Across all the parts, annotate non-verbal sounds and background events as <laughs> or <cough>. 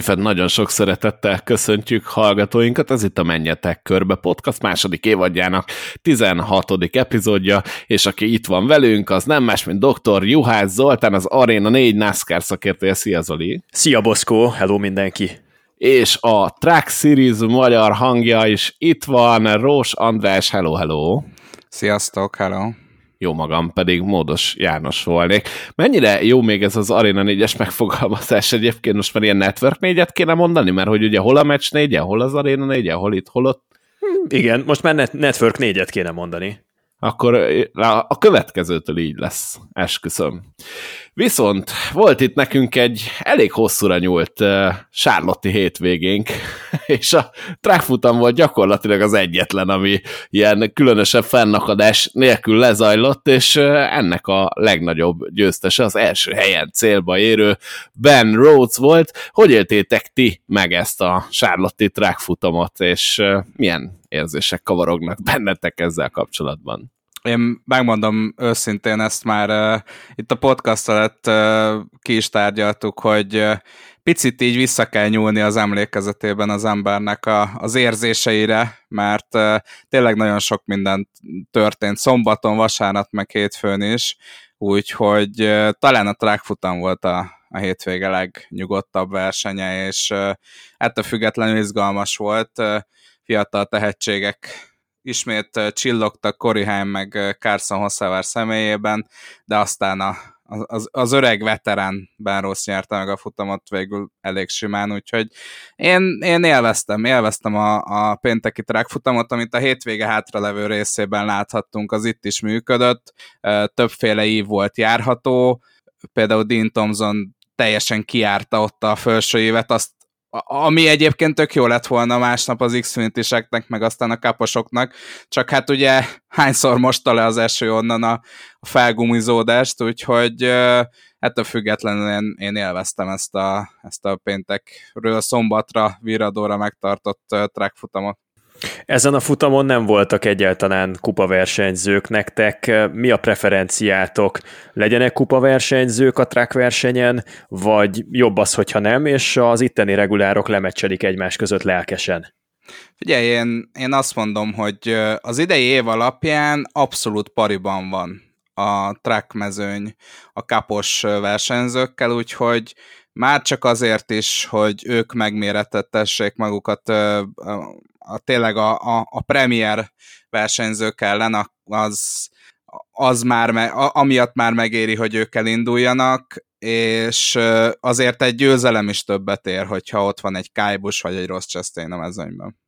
Újfent nagyon sok szeretettel köszöntjük hallgatóinkat, ez itt a Menjetek Körbe podcast második évadjának 16. epizódja, és aki itt van velünk, az nem más, mint dr. Juhász Zoltán, az Arena 4 NASCAR szakértője. Szia Zoli! Szia Boszkó, hello mindenki! És a Track Series magyar hangja is itt van, Rós András, hello, hello! Sziasztok, hello! Jó magam pedig módos János volnék. Mennyire jó még ez az Arena 4-es megfogalmazás egyébként, most már ilyen Network 4-et kéne mondani, mert hogy ugye hol a Match 4 hol az Arena 4 hol itt, hol ott. Igen, most már Network 4-et kéne mondani akkor a következőtől így lesz, esküszöm. Viszont volt itt nekünk egy elég hosszúra nyúlt uh, Sárlotti hétvégénk, <laughs> és a trackfutam volt gyakorlatilag az egyetlen, ami ilyen különösebb fennakadás nélkül lezajlott, és uh, ennek a legnagyobb győztese az első helyen célba érő Ben Rhodes volt. Hogy éltétek ti meg ezt a Sárlotti trackfutamot, és milyen érzések kavarognak <laughs> bennetek ezzel kapcsolatban? Én megmondom őszintén, ezt már uh, itt a podcast alatt uh, ki is tárgyaltuk, hogy uh, picit így vissza kell nyúlni az emlékezetében az embernek a, az érzéseire, mert uh, tényleg nagyon sok minden történt szombaton, vasárnap, meg hétfőn is, úgyhogy uh, talán a trackfutam volt a, a hétvége legnyugodtabb versenye, és uh, ettől függetlenül izgalmas volt, uh, fiatal tehetségek ismét csillogtak Corey meg Carson Hosszávár személyében, de aztán a, az, az öreg veterán Ben Ross nyerte meg a futamot végül elég simán, úgyhogy én, én élveztem, élveztem a, a pénteki track futamot, amit a hétvége hátralevő részében láthattunk, az itt is működött, többféle ív volt járható, például Dean Thompson teljesen kiárta ott a felső évet, azt ami egyébként tök jó lett volna másnap az xfinity meg aztán a kaposoknak, csak hát ugye hányszor mosta le az eső onnan a, a felgumizódást, úgyhogy ettől függetlenül én, én élveztem ezt a, ezt a péntekről szombatra, viradóra megtartott track futamot. Ezen a futamon nem voltak egyáltalán kupaversenyzők nektek. Mi a preferenciátok? Legyenek kupaversenyzők a track versenyen, vagy jobb az, hogyha nem, és az itteni regulárok lemecselik egymás között lelkesen? Figyelj, én, én azt mondom, hogy az idei év alapján abszolút pariban van a track mezőny a kapos versenyzőkkel, úgyhogy már csak azért is, hogy ők megméretettessék magukat a, tényleg a, a, a premier versenyzők ellen, az, az már, me, amiatt már megéri, hogy ők elinduljanak, és azért egy győzelem is többet ér, hogyha ott van egy Kájbus vagy egy Rossz Chastain a mezőnyben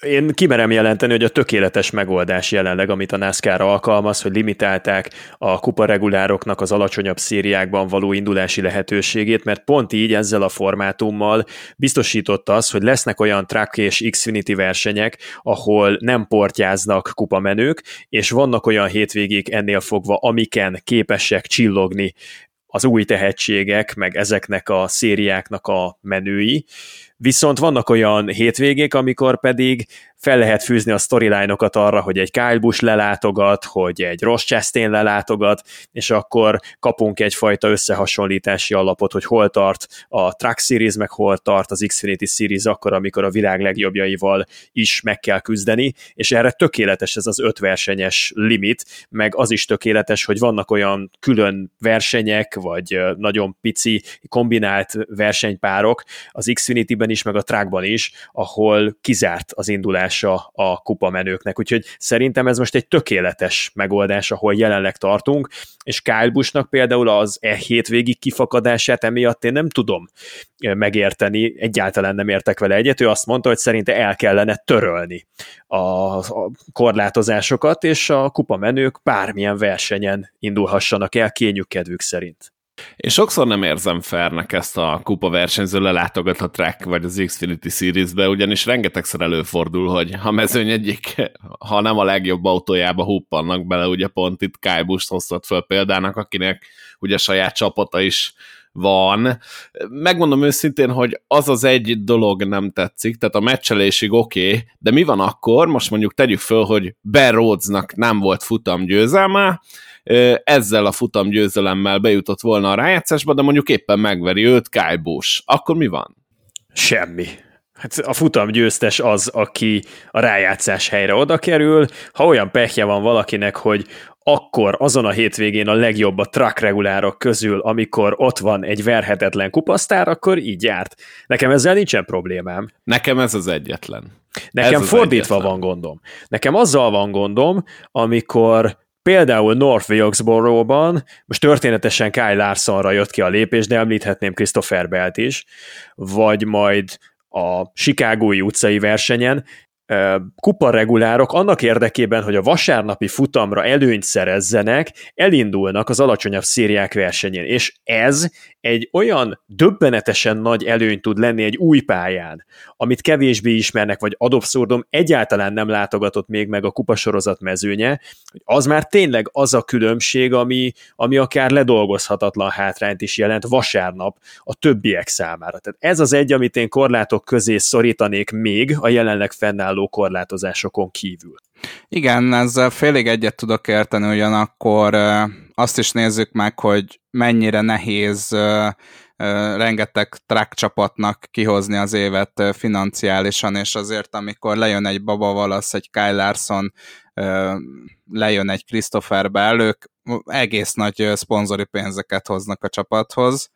én kimerem jelenteni, hogy a tökéletes megoldás jelenleg, amit a NASCAR alkalmaz, hogy limitálták a kuparegulároknak az alacsonyabb szériákban való indulási lehetőségét, mert pont így ezzel a formátummal biztosította az, hogy lesznek olyan track és Xfinity versenyek, ahol nem portyáznak kupamenők, és vannak olyan hétvégék ennél fogva, amiken képesek csillogni az új tehetségek, meg ezeknek a szériáknak a menői, Viszont vannak olyan hétvégék, amikor pedig fel lehet fűzni a storyline-okat arra, hogy egy Kyle Busch lelátogat, hogy egy Ross Chastain lelátogat, és akkor kapunk egyfajta összehasonlítási alapot, hogy hol tart a Truck Series, meg hol tart az Xfinity Series akkor, amikor a világ legjobbjaival is meg kell küzdeni, és erre tökéletes ez az öt versenyes limit, meg az is tökéletes, hogy vannak olyan külön versenyek, vagy nagyon pici kombinált versenypárok. Az Xfinity-ben is, meg a trackban is, ahol kizárt az indulás megoldása a kupamenőknek, úgyhogy szerintem ez most egy tökéletes megoldás, ahol jelenleg tartunk, és Kyle Busch-nak például az e hétvégi kifakadását emiatt én nem tudom megérteni, egyáltalán nem értek vele egyet, ő azt mondta, hogy szerinte el kellene törölni a, a korlátozásokat, és a kupamenők bármilyen versenyen indulhassanak el kényük kedvük szerint. Én sokszor nem érzem fernek ezt a kupa versenyző lelátogat a track vagy az Xfinity Series-be, ugyanis rengetegszer előfordul, hogy a mezőny egyik, ha nem a legjobb autójába huppannak bele, ugye pont itt Kyle Busch hoztat föl példának, akinek ugye saját csapata is van. Megmondom őszintén, hogy az az egy dolog nem tetszik, tehát a meccselésig oké, okay, de mi van akkor, most mondjuk tegyük föl, hogy Ben Rhodesnak nem volt futam győzelme, ezzel a futam győzelemmel bejutott volna a rájátszásba, de mondjuk éppen megveri őt Kyle Busch. Akkor mi van? Semmi. Hát a futam győztes az, aki a rájátszás helyre oda kerül. Ha olyan pehje van valakinek, hogy akkor azon a hétvégén a legjobb a truck regulárok közül, amikor ott van egy verhetetlen kupasztár, akkor így járt. Nekem ezzel nincsen problémám. Nekem ez az egyetlen. Nekem ez fordítva egyetlen. van gondom. Nekem azzal van gondom, amikor például North Wilkesboro-ban, most történetesen Kyle Larsonra jött ki a lépés, de említhetném Christopher Belt is, vagy majd a Chicagói utcai versenyen, kuparegulárok annak érdekében, hogy a vasárnapi futamra előnyt szerezzenek, elindulnak az alacsonyabb szériák versenyén, és ez egy olyan döbbenetesen nagy előny tud lenni egy új pályán, amit kevésbé ismernek, vagy adobszurdom egyáltalán nem látogatott még meg a kupasorozat mezőnye, hogy az már tényleg az a különbség, ami, ami akár ledolgozhatatlan hátrányt is jelent vasárnap a többiek számára. Tehát ez az egy, amit én korlátok közé szorítanék még a jelenleg fennálló korlátozásokon kívül. Igen, ezzel félig egyet tudok érteni, ugyanakkor azt is nézzük meg, hogy mennyire nehéz rengeteg track csapatnak kihozni az évet financiálisan, és azért, amikor lejön egy Baba Valasz, egy Kyle Larson, lejön egy Christopher Bell, ők egész nagy szponzori pénzeket hoznak a csapathoz,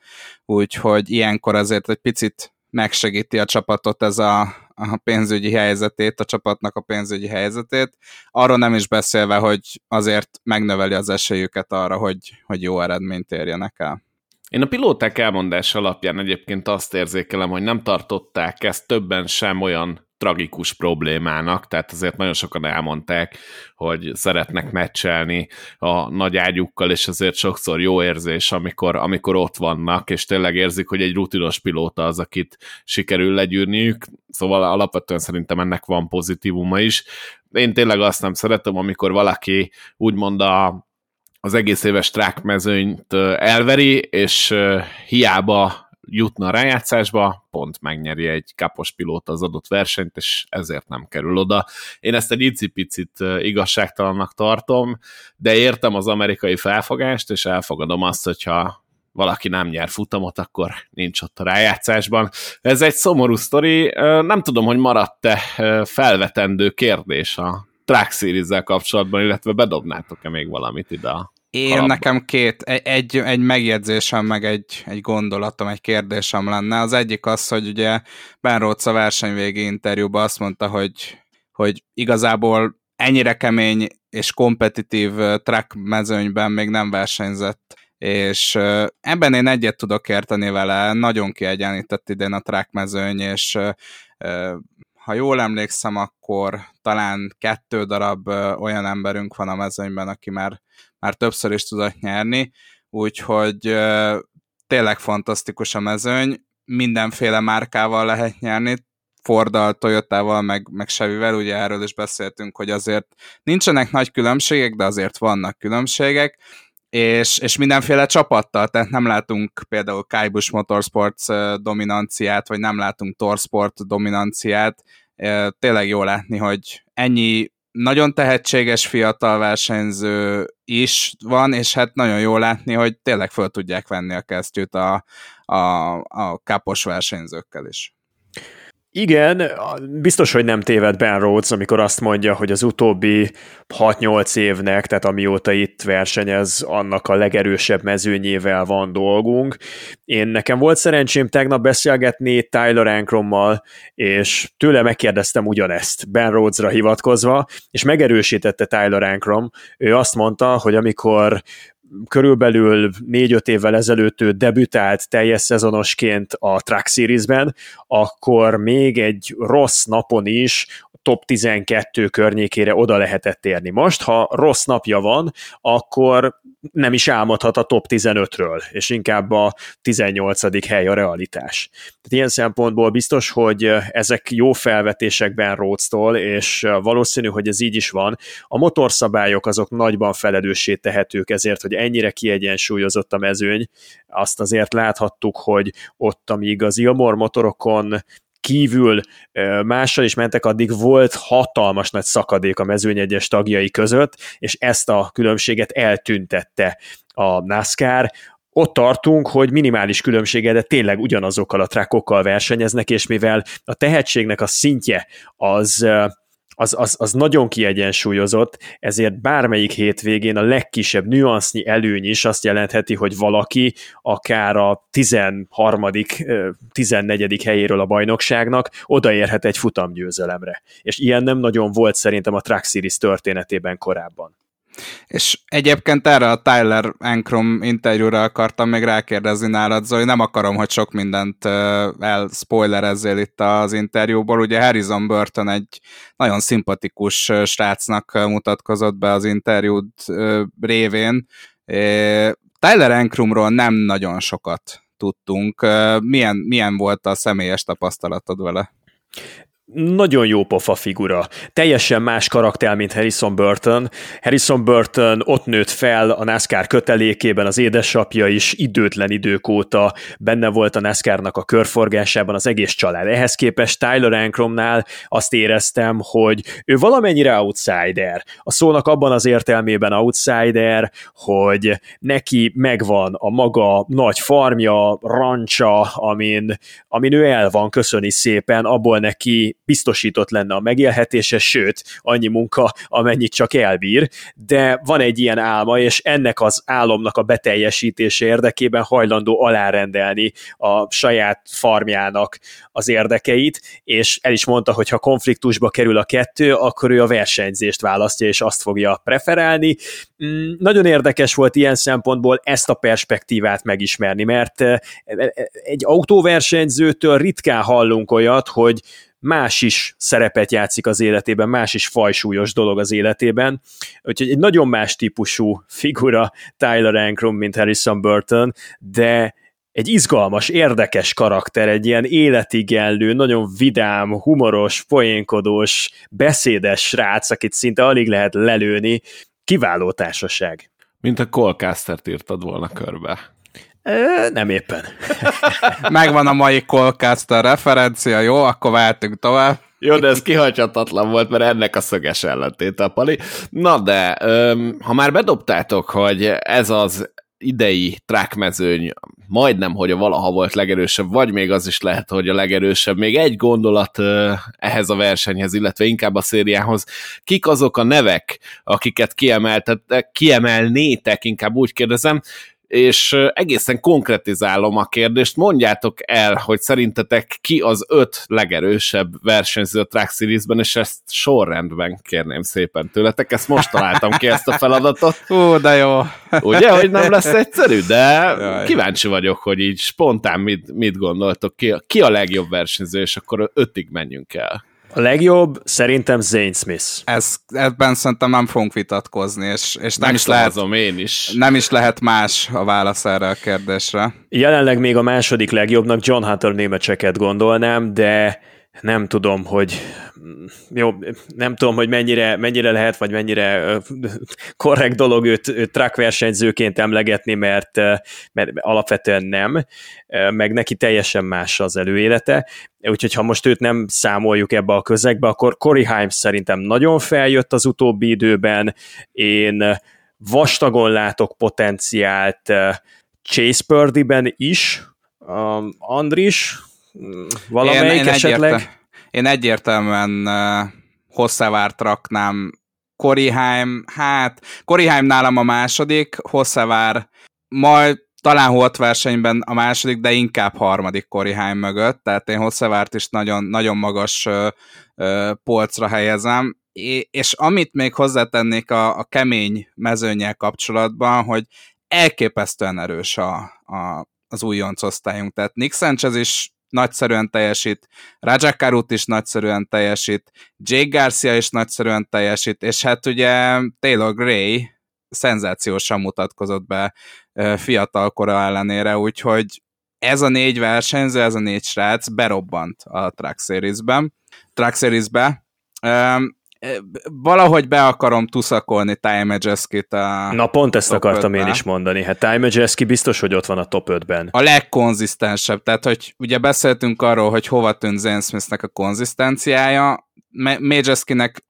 úgyhogy ilyenkor azért egy picit megsegíti a csapatot ez a, a pénzügyi helyzetét, a csapatnak a pénzügyi helyzetét. Arról nem is beszélve, hogy azért megnöveli az esélyüket arra, hogy, hogy jó eredményt érjenek el. Én a pilóták elmondás alapján egyébként azt érzékelem, hogy nem tartották ezt többen sem olyan tragikus problémának, tehát azért nagyon sokan elmondták, hogy szeretnek meccselni a nagy ágyukkal, és azért sokszor jó érzés, amikor, amikor ott vannak, és tényleg érzik, hogy egy rutinos pilóta az, akit sikerül legyűrniük, szóval alapvetően szerintem ennek van pozitívuma is. Én tényleg azt nem szeretem, amikor valaki úgymond a az egész éves trákmezőnyt elveri, és hiába jutna a rájátszásba, pont megnyeri egy kapos pilóta az adott versenyt, és ezért nem kerül oda. Én ezt egy icipicit igazságtalannak tartom, de értem az amerikai felfogást, és elfogadom azt, hogyha valaki nem nyer futamot, akkor nincs ott a rájátszásban. Ez egy szomorú sztori, nem tudom, hogy maradt-e felvetendő kérdés a Track series kapcsolatban, illetve bedobnátok-e még valamit ide a én kalapba. nekem két, egy, egy megjegyzésem, meg egy, egy gondolatom, egy kérdésem lenne. Az egyik az, hogy ugye Ben Rhodes a versenyvégi interjúban azt mondta, hogy, hogy igazából ennyire kemény és kompetitív track mezőnyben még nem versenyzett, és ebben én egyet tudok érteni vele, nagyon kiegyenlített idén a track mezőny, és ha jól emlékszem, akkor talán kettő darab olyan emberünk van a mezőnyben, aki már már többször is tudott nyerni, úgyhogy tényleg fantasztikus a mezőny, mindenféle márkával lehet nyerni, Forddal, Toyotával, meg, meg Chevyvel, ugye erről is beszéltünk, hogy azért nincsenek nagy különbségek, de azért vannak különbségek, és, és mindenféle csapattal, tehát nem látunk például Kaibush Motorsports dominanciát, vagy nem látunk Torsport dominanciát, tényleg jó látni, hogy ennyi nagyon tehetséges fiatal versenyző is van, és hát nagyon jó látni, hogy tényleg föl tudják venni a kesztyűt a, a, a kapos versenyzőkkel is. Igen, biztos, hogy nem téved Ben Rhodes, amikor azt mondja, hogy az utóbbi 6-8 évnek, tehát amióta itt versenyez, annak a legerősebb mezőnyével van dolgunk. Én nekem volt szerencsém tegnap beszélgetni Tyler Ankrommal, és tőle megkérdeztem ugyanezt, Ben Rhodesra hivatkozva, és megerősítette Tyler Ankrom. Ő azt mondta, hogy amikor körülbelül négy-öt évvel ezelőtt ő debütált teljes szezonosként a Truck Series-ben, akkor még egy rossz napon is top 12 környékére oda lehetett érni. Most, ha rossz napja van, akkor nem is álmodhat a top 15-ről, és inkább a 18. hely a realitás. Tehát ilyen szempontból biztos, hogy ezek jó felvetésekben róctól, és valószínű, hogy ez így is van. A motorszabályok azok nagyban felelőssé tehetők ezért, hogy ennyire kiegyensúlyozott a mezőny. Azt azért láthattuk, hogy ott, amíg az Ilmor motorokon kívül mással is mentek, addig volt hatalmas nagy szakadék a mezőny egyes tagjai között, és ezt a különbséget eltüntette a NASCAR, ott tartunk, hogy minimális különbsége, de tényleg ugyanazokkal a trákokkal versenyeznek, és mivel a tehetségnek a szintje az az, az, az nagyon kiegyensúlyozott, ezért bármelyik hétvégén a legkisebb nüansznyi előny is azt jelentheti, hogy valaki akár a 13 14 helyéről a bajnokságnak odaérhet egy futamgyőzelemre. És ilyen nem nagyon volt szerintem a Track Series történetében korábban. És egyébként erre a Tyler Ankrom interjúra akartam még rákérdezni nálad, Zoli, nem akarom, hogy sok mindent elspoilerezzél itt az interjúból. Ugye Harrison Burton egy nagyon szimpatikus srácnak mutatkozott be az interjút révén. Tyler Ankrumról nem nagyon sokat tudtunk. Milyen, milyen volt a személyes tapasztalatod vele? Nagyon jó pofa figura. Teljesen más karakter, mint Harrison Burton. Harrison Burton ott nőtt fel a NASCAR kötelékében, az édesapja is időtlen idők óta benne volt a NASCAR-nak a körforgásában az egész család. Ehhez képest Tyler Ankromnál azt éreztem, hogy ő valamennyire outsider. A szónak abban az értelmében outsider, hogy neki megvan a maga nagy farmja, rancsa, amin, amin ő el van köszöni szépen, abból neki biztosított lenne a megélhetése, sőt, annyi munka, amennyit csak elbír, de van egy ilyen álma, és ennek az álomnak a beteljesítése érdekében hajlandó alárendelni a saját farmjának az érdekeit, és el is mondta, hogy ha konfliktusba kerül a kettő, akkor ő a versenyzést választja, és azt fogja preferálni. Mm, nagyon érdekes volt ilyen szempontból ezt a perspektívát megismerni, mert eh, egy autóversenyzőtől ritkán hallunk olyat, hogy más is szerepet játszik az életében, más is fajsúlyos dolog az életében, úgyhogy egy nagyon más típusú figura Tyler Ankrum, mint Harrison Burton, de egy izgalmas, érdekes karakter, egy ilyen életigenlő, nagyon vidám, humoros, poénkodós, beszédes srác, akit szinte alig lehet lelőni, kiváló társaság. Mint a Colcaster-t írtad volna körbe. Nem éppen. <laughs> Megvan a mai Colcaster referencia, jó, akkor váltunk tovább. Jó, de ez kihagyhatatlan volt, mert ennek a szöges ellentéte a pali. Na de, öm, ha már bedobtátok, hogy ez az idei trákmezőny majdnem, hogy a valaha volt legerősebb, vagy még az is lehet, hogy a legerősebb. Még egy gondolat ehhez a versenyhez, illetve inkább a szériához. Kik azok a nevek, akiket kiemeltetek, kiemelnétek, inkább úgy kérdezem, és egészen konkretizálom a kérdést. Mondjátok el, hogy szerintetek ki az öt legerősebb versenyző a Track Series-ben, és ezt sorrendben kérném szépen tőletek. Ezt most találtam ki, ezt a feladatot. Ú, de jó. Ugye, hogy nem lesz egyszerű, de kíváncsi vagyok, hogy így spontán mit, mit gondoltok. Ki, ki a legjobb versenyző, és akkor ötig menjünk el. A legjobb szerintem Zane Smith. Ez, ebben szerintem nem fogunk vitatkozni, és, és nem is lehet, én is. Nem is lehet más a válasz erre a kérdésre. Jelenleg még a második legjobbnak John Hunter némecseket gondolnám, de nem tudom, hogy jó, nem tudom, hogy mennyire, mennyire lehet, vagy mennyire korrekt dolog őt, őt track versenyzőként emlegetni, mert, mert alapvetően nem, meg neki teljesen más az előélete, úgyhogy ha most őt nem számoljuk ebbe a közegbe, akkor Corey Himes szerintem nagyon feljött az utóbbi időben, én vastagon látok potenciált Chase Purdy-ben is, Andris, valamelyik én, én esetleg? Egyértel, én egyértelműen hosszávárt raknám Koriheim, hát Koriheim nálam a második, hosszávár majd talán holt versenyben a második, de inkább harmadik Koriheim mögött, tehát én hosszávárt is nagyon, nagyon magas uh, uh, polcra helyezem, és amit még hozzátennék a, a kemény mezőnyel kapcsolatban, hogy elképesztően erős a, a, az újonc osztályunk. Tehát Nick Sanchez is nagyszerűen teljesít, Rajakarut is nagyszerűen teljesít, Jake Garcia is nagyszerűen teljesít, és hát ugye Taylor Gray szenzációsan mutatkozott be fiatal kora ellenére, úgyhogy ez a négy versenyző, ez a négy srác berobbant a Truck Series-ben, Truck Series-be. Valahogy be akarom tuszakolni Ty Majeski-t a Na pont ezt akartam én is mondani. Hát Ty Majeski biztos, hogy ott van a top 5-ben. A legkonzisztensebb, tehát hogy ugye beszéltünk arról, hogy hova tűnt Zane Smithnek a konzisztenciája, Majeskinek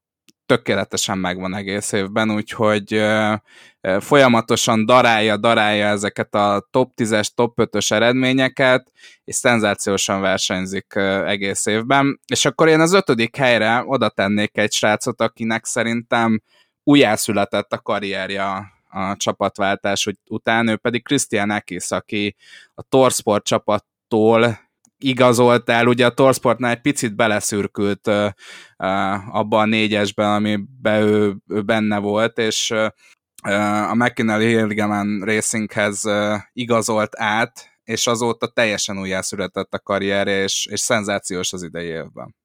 tökéletesen megvan egész évben, úgyhogy folyamatosan darálja, darálja ezeket a top 10-es, top 5-ös eredményeket, és szenzációsan versenyzik egész évben. És akkor én az ötödik helyre oda tennék egy srácot, akinek szerintem újjászületett a karrierja a csapatváltás után, ő pedig Christian Ekis, aki a Torsport csapattól igazolt el, ugye a Torsportnál egy picit beleszürkült uh, abba a négyesben, amiben ő, ő benne volt, és a McKinney Hilgeman Racinghez igazolt át, és azóta teljesen újjászületett a karrierje, és, és szenzációs az idei évben.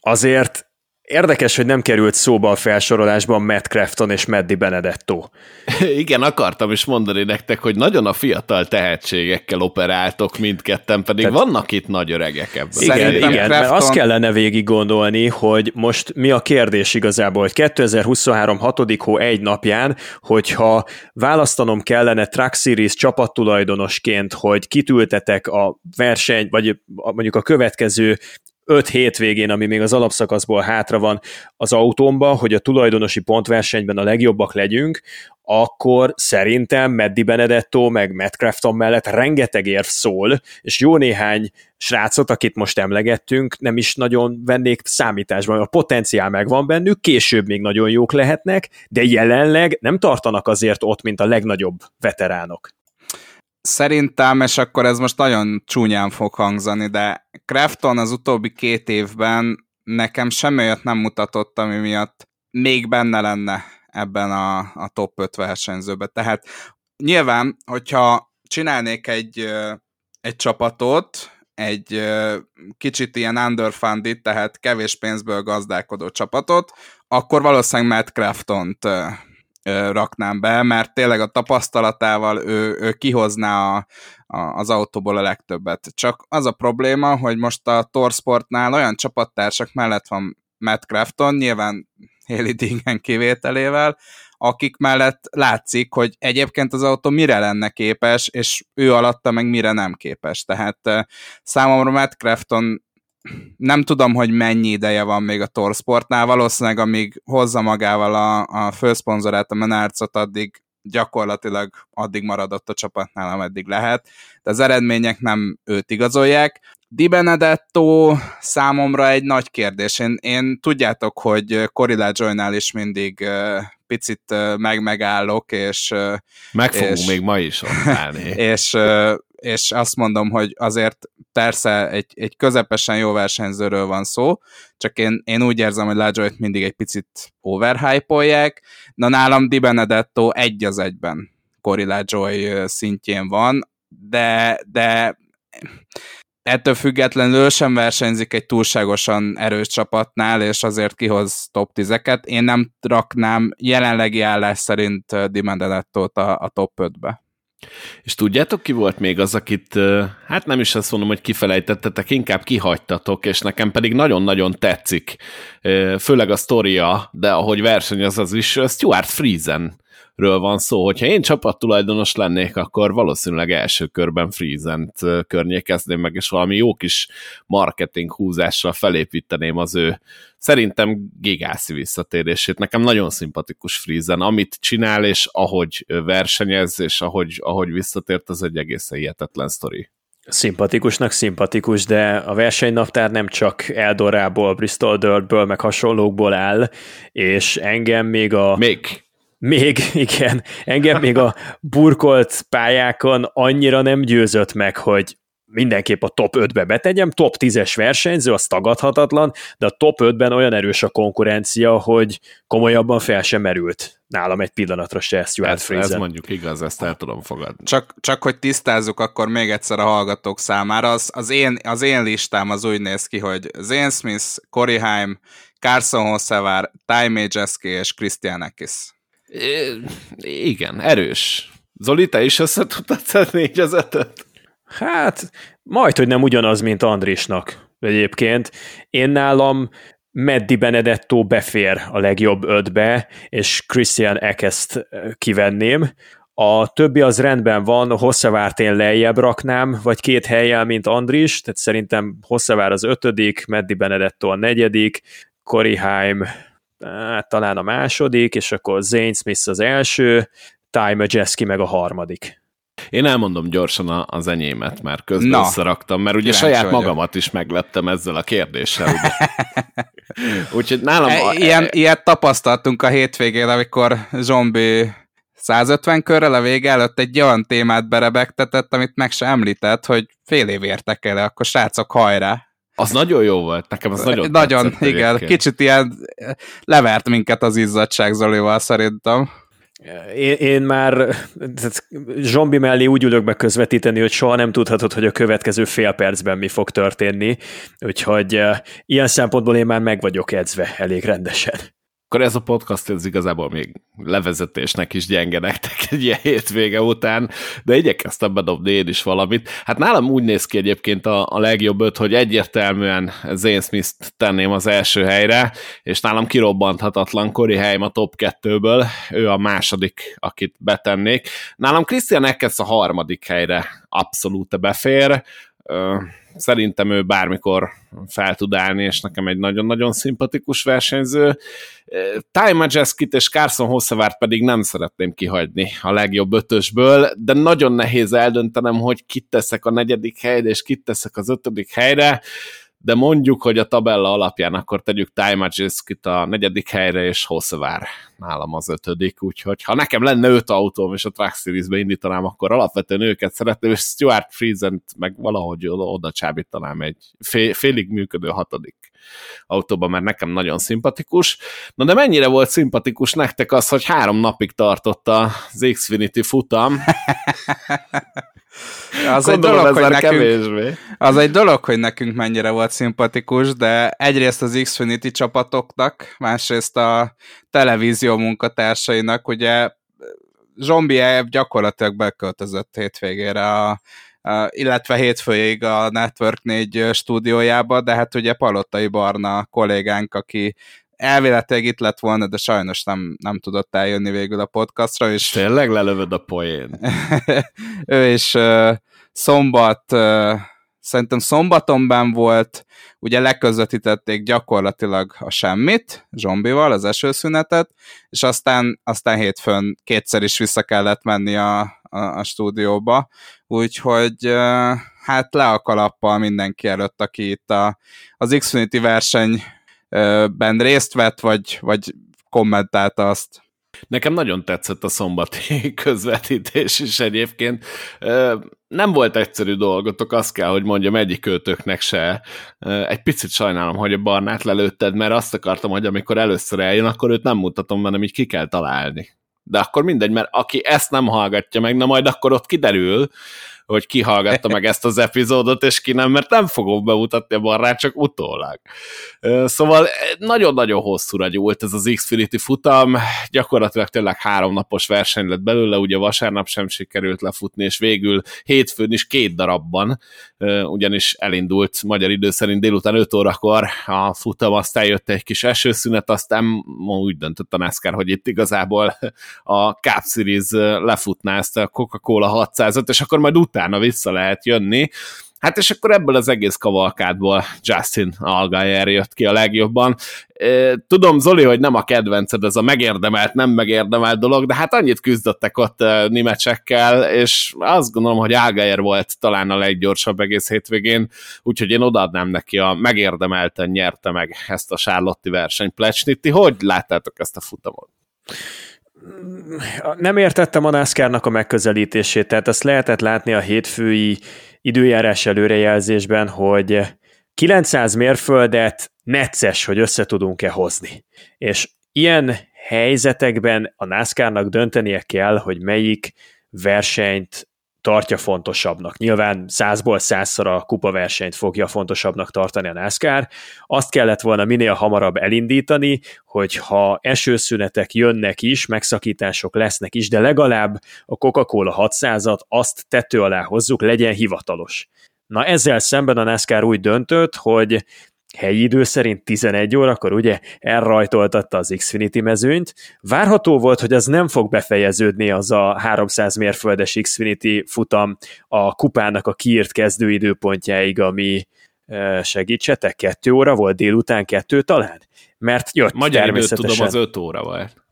Azért Érdekes, hogy nem került szóba a felsorolásban Matt Crafton és Maddi Benedetto. <laughs> Igen, akartam is mondani nektek, hogy nagyon a fiatal tehetségekkel operáltok mindketten, pedig Tehát... vannak itt nagy öregek ebben. Igen, Szerintem igen Crafton... mert azt kellene végig gondolni, hogy most mi a kérdés igazából, hogy 2023 6. hó egy napján, hogyha választanom kellene Truck Series csapattulajdonosként, hogy kitültetek a verseny, vagy mondjuk a következő öt hétvégén, ami még az alapszakaszból hátra van az autómba, hogy a tulajdonosi pontversenyben a legjobbak legyünk, akkor szerintem Meddi Benedetto meg Matt Crafton mellett rengeteg érv szól, és jó néhány srácot, akit most emlegettünk, nem is nagyon vennék számításba. A potenciál megvan bennük, később még nagyon jók lehetnek, de jelenleg nem tartanak azért ott, mint a legnagyobb veteránok. Szerintem, és akkor ez most nagyon csúnyán fog hangzani, de Crafton az utóbbi két évben nekem semmi olyat nem mutatott, ami miatt még benne lenne ebben a, a top 5 versenyzőben. Tehát nyilván, hogyha csinálnék egy, egy csapatot, egy kicsit ilyen underfunded, tehát kevés pénzből gazdálkodó csapatot, akkor valószínűleg Matt Crafton-t raknám be, mert tényleg a tapasztalatával ő, ő kihozná a, a, az autóból a legtöbbet. Csak az a probléma, hogy most a Torsportnál olyan csapattársak mellett van Matt Crafton, nyilván Haley Dingen kivételével, akik mellett látszik, hogy egyébként az autó mire lenne képes, és ő alatta meg mire nem képes. Tehát számomra Matt Crafton nem tudom, hogy mennyi ideje van még a Torsportnál, valószínűleg amíg hozza magával a, a főszponzorát, a Menarcot, addig gyakorlatilag addig maradott a csapatnál, ameddig lehet, de az eredmények nem őt igazolják. Di Benedetto számomra egy nagy kérdés. Én, én tudjátok, hogy Corilla Joynál is mindig uh, picit uh, meg-megállok, és... Uh, Meg fogunk és, még ma is állni. <laughs> és, és azt mondom, hogy azért persze egy, egy közepesen jó versenyzőről van szó, csak én, én úgy érzem, hogy Lajoyt mindig egy picit overhype-olják, na nálam Di Benedetto egy az egyben Cory Lajoy szintjén van, de, de ettől függetlenül sem versenyzik egy túlságosan erős csapatnál, és azért kihoz top 10-eket. Én nem raknám jelenlegi állás szerint Di Benedetto-t a, a top 5-be. És tudjátok, ki volt még az, akit, hát nem is azt mondom, hogy kifelejtettetek, inkább kihagytatok, és nekem pedig nagyon-nagyon tetszik, főleg a sztoria, de ahogy versenyez az is, Stuart Friesen ről van szó. Hogyha én csapattulajdonos lennék, akkor valószínűleg első körben Freezent környékezném meg, és valami jó kis marketing húzással felépíteném az ő szerintem gigászi visszatérését. Nekem nagyon szimpatikus Freezen, amit csinál, és ahogy versenyez, és ahogy, ahogy visszatért, az egy egészen hihetetlen sztori. Szimpatikusnak szimpatikus, de a versenynaptár nem csak Eldorából, Bristol Dirtből, meg hasonlókból áll, és engem még a... Még még, <laughs> igen, engem még a burkolt pályákon annyira nem győzött meg, hogy mindenképp a top 5-be betegyem, top 10-es versenyző, az tagadhatatlan, de a top 5-ben olyan erős a konkurencia, hogy komolyabban fel sem merült nálam egy pillanatra se Stuart ez, ez mondjuk igaz, ezt el tudom fogadni. Csak, csak hogy tisztázzuk akkor még egyszer a hallgatók számára, az, az, én, az én listám az úgy néz ki, hogy Zane Smith, Corey Haim, Carson Hossevár, Ty Majeski és Christian Ekis. Igen, erős. Zoli, te is össze tudtad szedni így az ötöt? Hát, majd, hogy nem ugyanaz, mint Andrisnak egyébként. Én nálam Meddi Benedetto befér a legjobb ötbe, és Christian Ekest kivenném. A többi az rendben van, Hosszavárt én lejjebb raknám, vagy két helyjel, mint Andris, tehát szerintem Hosszavár az ötödik, Meddi Benedetto a negyedik, Cory Haim hát, talán a második, és akkor Zane Smith az első, Ty Majeski meg a harmadik. Én elmondom gyorsan az enyémet, már közben Na, összeraktam, mert ugye saját vagyok. magamat is megleptem ezzel a kérdéssel. <laughs> Úgyhogy nálam... E, ilyen, e, ilyet tapasztaltunk a hétvégén, amikor Zombi 150 körrel a vége előtt egy olyan témát berebegtetett, amit meg se említett, hogy fél év értek el, akkor srácok, hajrá! Az nagyon jó volt, nekem az nagyon Nagyon, igen, egyébként. kicsit ilyen levert minket az izzadság Zolival szerintem. Én, én már zombi mellé úgy ülök be közvetíteni, hogy soha nem tudhatod, hogy a következő fél percben mi fog történni, úgyhogy uh, ilyen szempontból én már meg vagyok edzve elég rendesen akkor ez a podcast ez igazából még levezetésnek is gyenge nektek egy ilyen hétvége után, de igyekeztem bedobni én is valamit. Hát nálam úgy néz ki egyébként a, a legjobb öt, hogy egyértelműen Zane Smith-t tenném az első helyre, és nálam kirobbanthatatlan Cory Haim a top kettőből, ő a második, akit betennék. Nálam Christian Eckes a harmadik helyre abszolút befér, szerintem ő bármikor fel tud állni, és nekem egy nagyon-nagyon szimpatikus versenyző. Ty Majeskit és Carson Hossevárt pedig nem szeretném kihagyni a legjobb ötösből, de nagyon nehéz eldöntenem, hogy kit teszek a negyedik helyre, és kit teszek az ötödik helyre de mondjuk, hogy a tabella alapján akkor tegyük Ty Majeski-t a negyedik helyre, és Hosszavár nálam az ötödik, úgyhogy ha nekem lenne öt autóm, és a Truck Series-be indítanám, akkor alapvetően őket szeretném, és Stuart Friesen meg valahogy oda csábítanám egy fél, félig működő hatodik autóba, mert nekem nagyon szimpatikus. Na de mennyire volt szimpatikus nektek az, hogy három napig tartott az Xfinity futam, <laughs> az egy, dolog, hogy nekünk, az egy dolog, hogy nekünk mennyire volt szimpatikus, de egyrészt az Xfinity csapatoknak, másrészt a televízió munkatársainak, ugye Zsombie gyakorlatilag beköltözött hétvégére a, illetve hétfőig a Network 4 stúdiójába, de hát ugye Palottai Barna kollégánk, aki elvéletileg itt lett volna, de sajnos nem, nem tudott eljönni végül a podcastra. És... Tényleg lelövöd a poén. <laughs> ő is szombat, szerintem szombatonban volt, ugye leközvetítették gyakorlatilag a semmit, zombival, az esőszünetet, és aztán, aztán hétfőn kétszer is vissza kellett menni a, a, a stúdióba, úgyhogy hát le a kalappal mindenki előtt, aki itt a, az Xfinity verseny ben részt vett, vagy, vagy kommentálta azt. Nekem nagyon tetszett a szombati <laughs> közvetítés is egyébként. Nem volt egyszerű dolgotok, azt kell, hogy mondjam, egyik őtöknek se. Egy picit sajnálom, hogy a barnát lelőtted, mert azt akartam, hogy amikor először eljön, akkor őt nem mutatom, hanem így ki kell találni. De akkor mindegy, mert aki ezt nem hallgatja meg, na majd akkor ott kiderül, hogy ki hallgatta meg ezt az epizódot, és ki nem, mert nem fogom bemutatni a barát, csak utólag. Szóval nagyon-nagyon hosszúra gyúlt ez az Xfinity futam, gyakorlatilag tényleg három napos verseny lett belőle, ugye vasárnap sem sikerült lefutni, és végül hétfőn is két darabban, ugyanis elindult magyar idő szerint délután 5 órakor a futam, aztán jött egy kis esőszünet, aztán úgy döntött a NASCAR, hogy itt igazából a Cup Series lefutná ezt a Coca-Cola 600-at, és akkor majd utána vissza lehet jönni, Hát és akkor ebből az egész kavalkádból Justin Algayer jött ki a legjobban. Tudom, Zoli, hogy nem a kedvenced ez a megérdemelt, nem megérdemelt dolog, de hát annyit küzdöttek ott nimecsekkel, és azt gondolom, hogy Algayer volt talán a leggyorsabb egész hétvégén, úgyhogy én odaadnám neki a megérdemelten nyerte meg ezt a Charlotte verseny Plecsniti. Hogy láttátok ezt a futamot? Nem értettem a NASCAR-nak a megközelítését, tehát azt lehetett látni a hétfői időjárás előrejelzésben, hogy 900 mérföldet necces, hogy össze tudunk-e hozni. És ilyen helyzetekben a NASCAR-nak döntenie kell, hogy melyik versenyt tartja fontosabbnak. Nyilván százból százszor a kupaversenyt fogja fontosabbnak tartani a NASCAR. Azt kellett volna minél hamarabb elindítani, hogyha esőszünetek jönnek is, megszakítások lesznek is, de legalább a Coca-Cola 600-at azt tető alá hozzuk, legyen hivatalos. Na ezzel szemben a NASCAR úgy döntött, hogy helyi idő szerint 11 órakor ugye elrajtoltatta az Xfinity mezőnyt. Várható volt, hogy az nem fog befejeződni az a 300 mérföldes Xfinity futam a kupának a kiírt kezdőidőpontjáig, ami segítsetek, kettő óra volt, délután kettő talán? Mert jött Magyar természetesen. tudom, az öt óra volt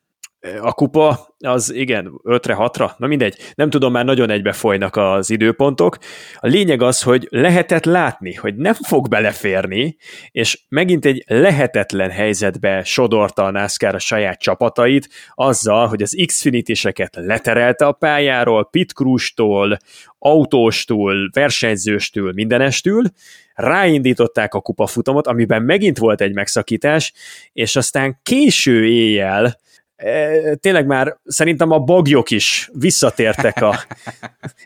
a kupa, az igen, 5-re, 6-ra, na mindegy, nem tudom, már nagyon egybe folynak az időpontok. A lényeg az, hogy lehetett látni, hogy nem fog beleférni, és megint egy lehetetlen helyzetbe sodorta a NASCAR a saját csapatait, azzal, hogy az Xfinity-seket leterelte a pályáról, Pit Crews-tól, autóstól, versenyzőstől, mindenestől, ráindították a kupafutamot, amiben megint volt egy megszakítás, és aztán késő éjjel tényleg már szerintem a bagyok is visszatértek a,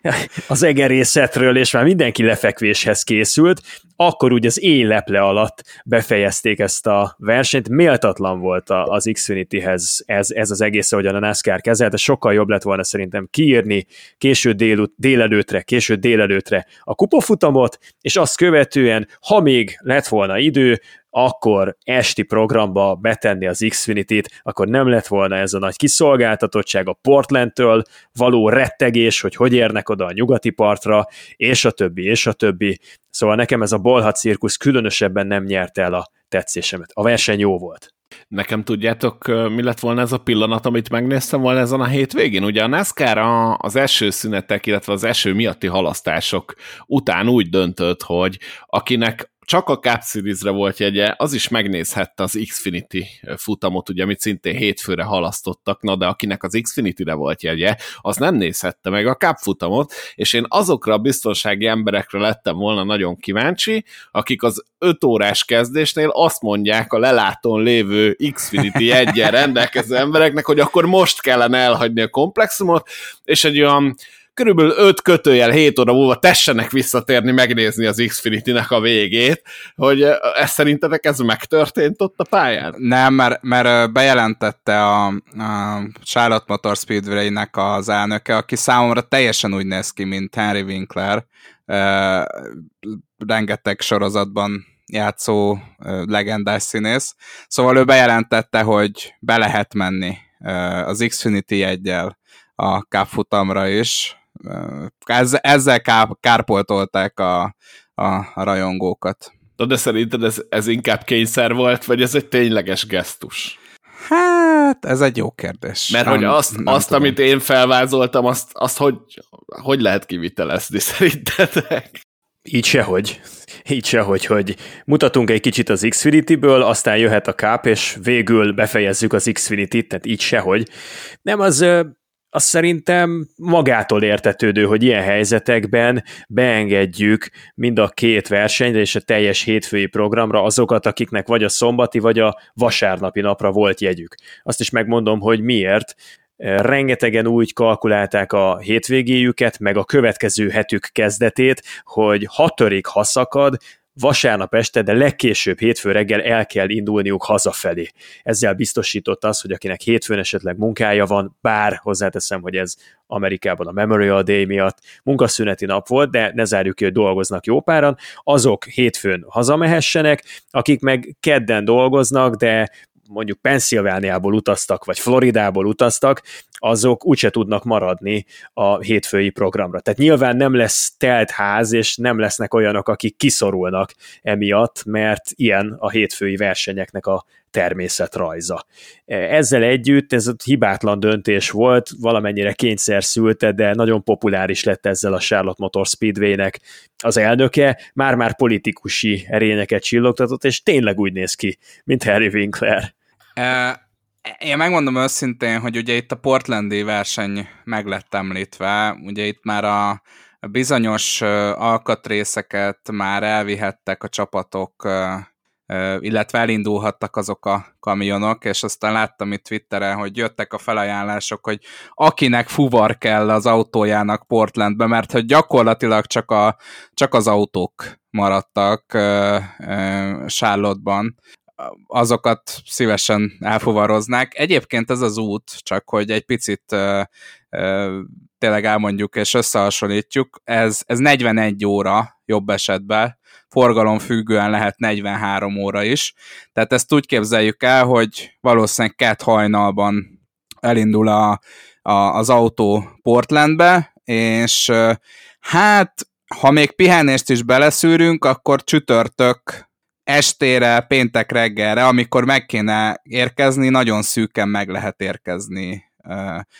<laughs> az egerészetről, és már mindenki lefekvéshez készült, akkor úgy az éjleple alatt befejezték ezt a versenyt. Méltatlan volt az Xfinity-hez ez, ez az egész, ahogyan a NASCAR kezelte, sokkal jobb lett volna szerintem kiírni késő délut, délelőtre, késő délelőtre a kupafutamot, és azt követően, ha még lett volna idő, akkor esti programba betenni az Xfinity-t, akkor nem lett volna ez a nagy kiszolgáltatottság a Portlandtől, való rettegés, hogy hogy érnek oda a nyugati partra, és a többi, és a többi. Szóval nekem ez a bolhat cirkusz különösebben nem nyerte el a tetszésemet. A verseny jó volt. Nekem tudjátok, mi lett volna ez a pillanat, amit megnéztem volna ezen a hétvégén? Ugye a NASCAR az eső szünetek, illetve az eső miatti halasztások után úgy döntött, hogy akinek csak a Cup Series-re volt jegye, az is megnézhette az Xfinity futamot, ugye, amit szintén hétfőre halasztottak, na de akinek az Xfinity-re volt jegye, az nem nézhette meg a Cup futamot, és én azokra a biztonsági emberekre lettem volna nagyon kíváncsi, akik az 5 órás kezdésnél azt mondják a lelátón lévő Xfinity egyen rendelkező embereknek, hogy akkor most kellene elhagyni a komplexumot, és egy olyan körülbelül 5 kötőjel 7 óra múlva tessenek visszatérni, megnézni az Xfinity-nek a végét, hogy ez szerintetek ez megtörtént ott a pályán? Nem, mert, mert bejelentette a, a Charlotte Motor Speedway-nek az elnöke, aki számomra teljesen úgy néz ki, mint Henry Winkler, rengeteg sorozatban játszó legendás színész. Szóval ő bejelentette, hogy be lehet menni az Xfinity egyel a Cup futamra is, ezzel kárpoltolták a, a, rajongókat. De, de szerinted ez, ez inkább kényszer volt, vagy ez egy tényleges gesztus? Hát, ez egy jó kérdés. Mert nem, hogy azt, nem azt amit én felvázoltam, azt, azt hogy, hogy lehet kivitelezni <laughs> szerintetek? Így sehogy. Így sehogy, hogy mutatunk egy kicsit az Xfinity-ből, aztán jöhet a káp, és végül befejezzük az Xfinity-t, tehát így sehogy. Nem, az az szerintem magától értetődő, hogy ilyen helyzetekben beengedjük mind a két versenyre és a teljes hétfői programra azokat, akiknek vagy a szombati, vagy a vasárnapi napra volt jegyük. Azt is megmondom, hogy miért. Rengetegen úgy kalkulálták a hétvégéjüket, meg a következő hetük kezdetét, hogy ha törik, ha szakad, vasárnap este, de legkésőbb hétfő reggel el kell indulniuk hazafelé. Ezzel biztosított az, hogy akinek hétfőn esetleg munkája van, bár hozzáteszem, hogy ez Amerikában a Memorial Day miatt munkaszüneti nap volt, de ne zárjuk ki, hogy dolgoznak jó páran, azok hétfőn hazamehessenek, akik meg kedden dolgoznak, de mondjuk Pennsylvániából utaztak, vagy Floridából utaztak, azok úgyse tudnak maradni a hétfői programra. Tehát nyilván nem lesz telt ház, és nem lesznek olyanok, akik kiszorulnak emiatt, mert ilyen a hétfői versenyeknek a természetrajza. Ezzel együtt ez hibátlan döntés volt, valamennyire kényszer szülte, de nagyon populáris lett ezzel a Charlotte Motor Speedway-nek az elnöke, már-már politikusi erényeket csillogtatott, és tényleg úgy néz ki, mint Harry Winkler. Én megmondom őszintén, hogy ugye itt a portlandi verseny meg lett említve, ugye itt már a bizonyos alkatrészeket már elvihettek a csapatok illetve elindulhattak azok a kamionok, és aztán láttam itt Twitteren, hogy jöttek a felajánlások, hogy akinek fuvar kell az autójának Portlandbe, mert hogy gyakorlatilag csak, a, csak az autók maradtak Charlotte-ban, azokat szívesen elfuvaroznák. Egyébként ez az út, csak hogy egy picit uh, uh, tényleg elmondjuk és összehasonlítjuk, ez, ez 41 óra jobb esetben, forgalom függően lehet 43 óra is. Tehát ezt úgy képzeljük el, hogy valószínűleg kett hajnalban elindul a, a, az autó Portlandbe, és hát ha még pihenést is beleszűrünk, akkor csütörtök estére, péntek reggelre, amikor meg kéne érkezni, nagyon szűken meg lehet érkezni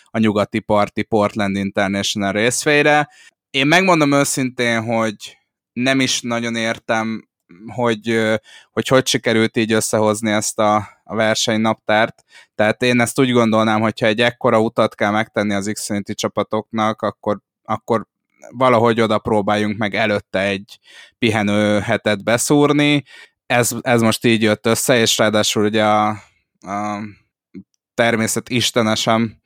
a nyugati parti Portland International részfejre. Én megmondom őszintén, hogy nem is nagyon értem, hogy, hogy hogy sikerült így összehozni ezt a, a versenynaptárt. Tehát én ezt úgy gondolnám, hogyha egy ekkora utat kell megtenni az Xfinity csapatoknak, akkor, akkor valahogy oda próbáljunk meg előtte egy pihenő hetet beszúrni. Ez, ez most így jött össze, és ráadásul ugye a, a természet istenesem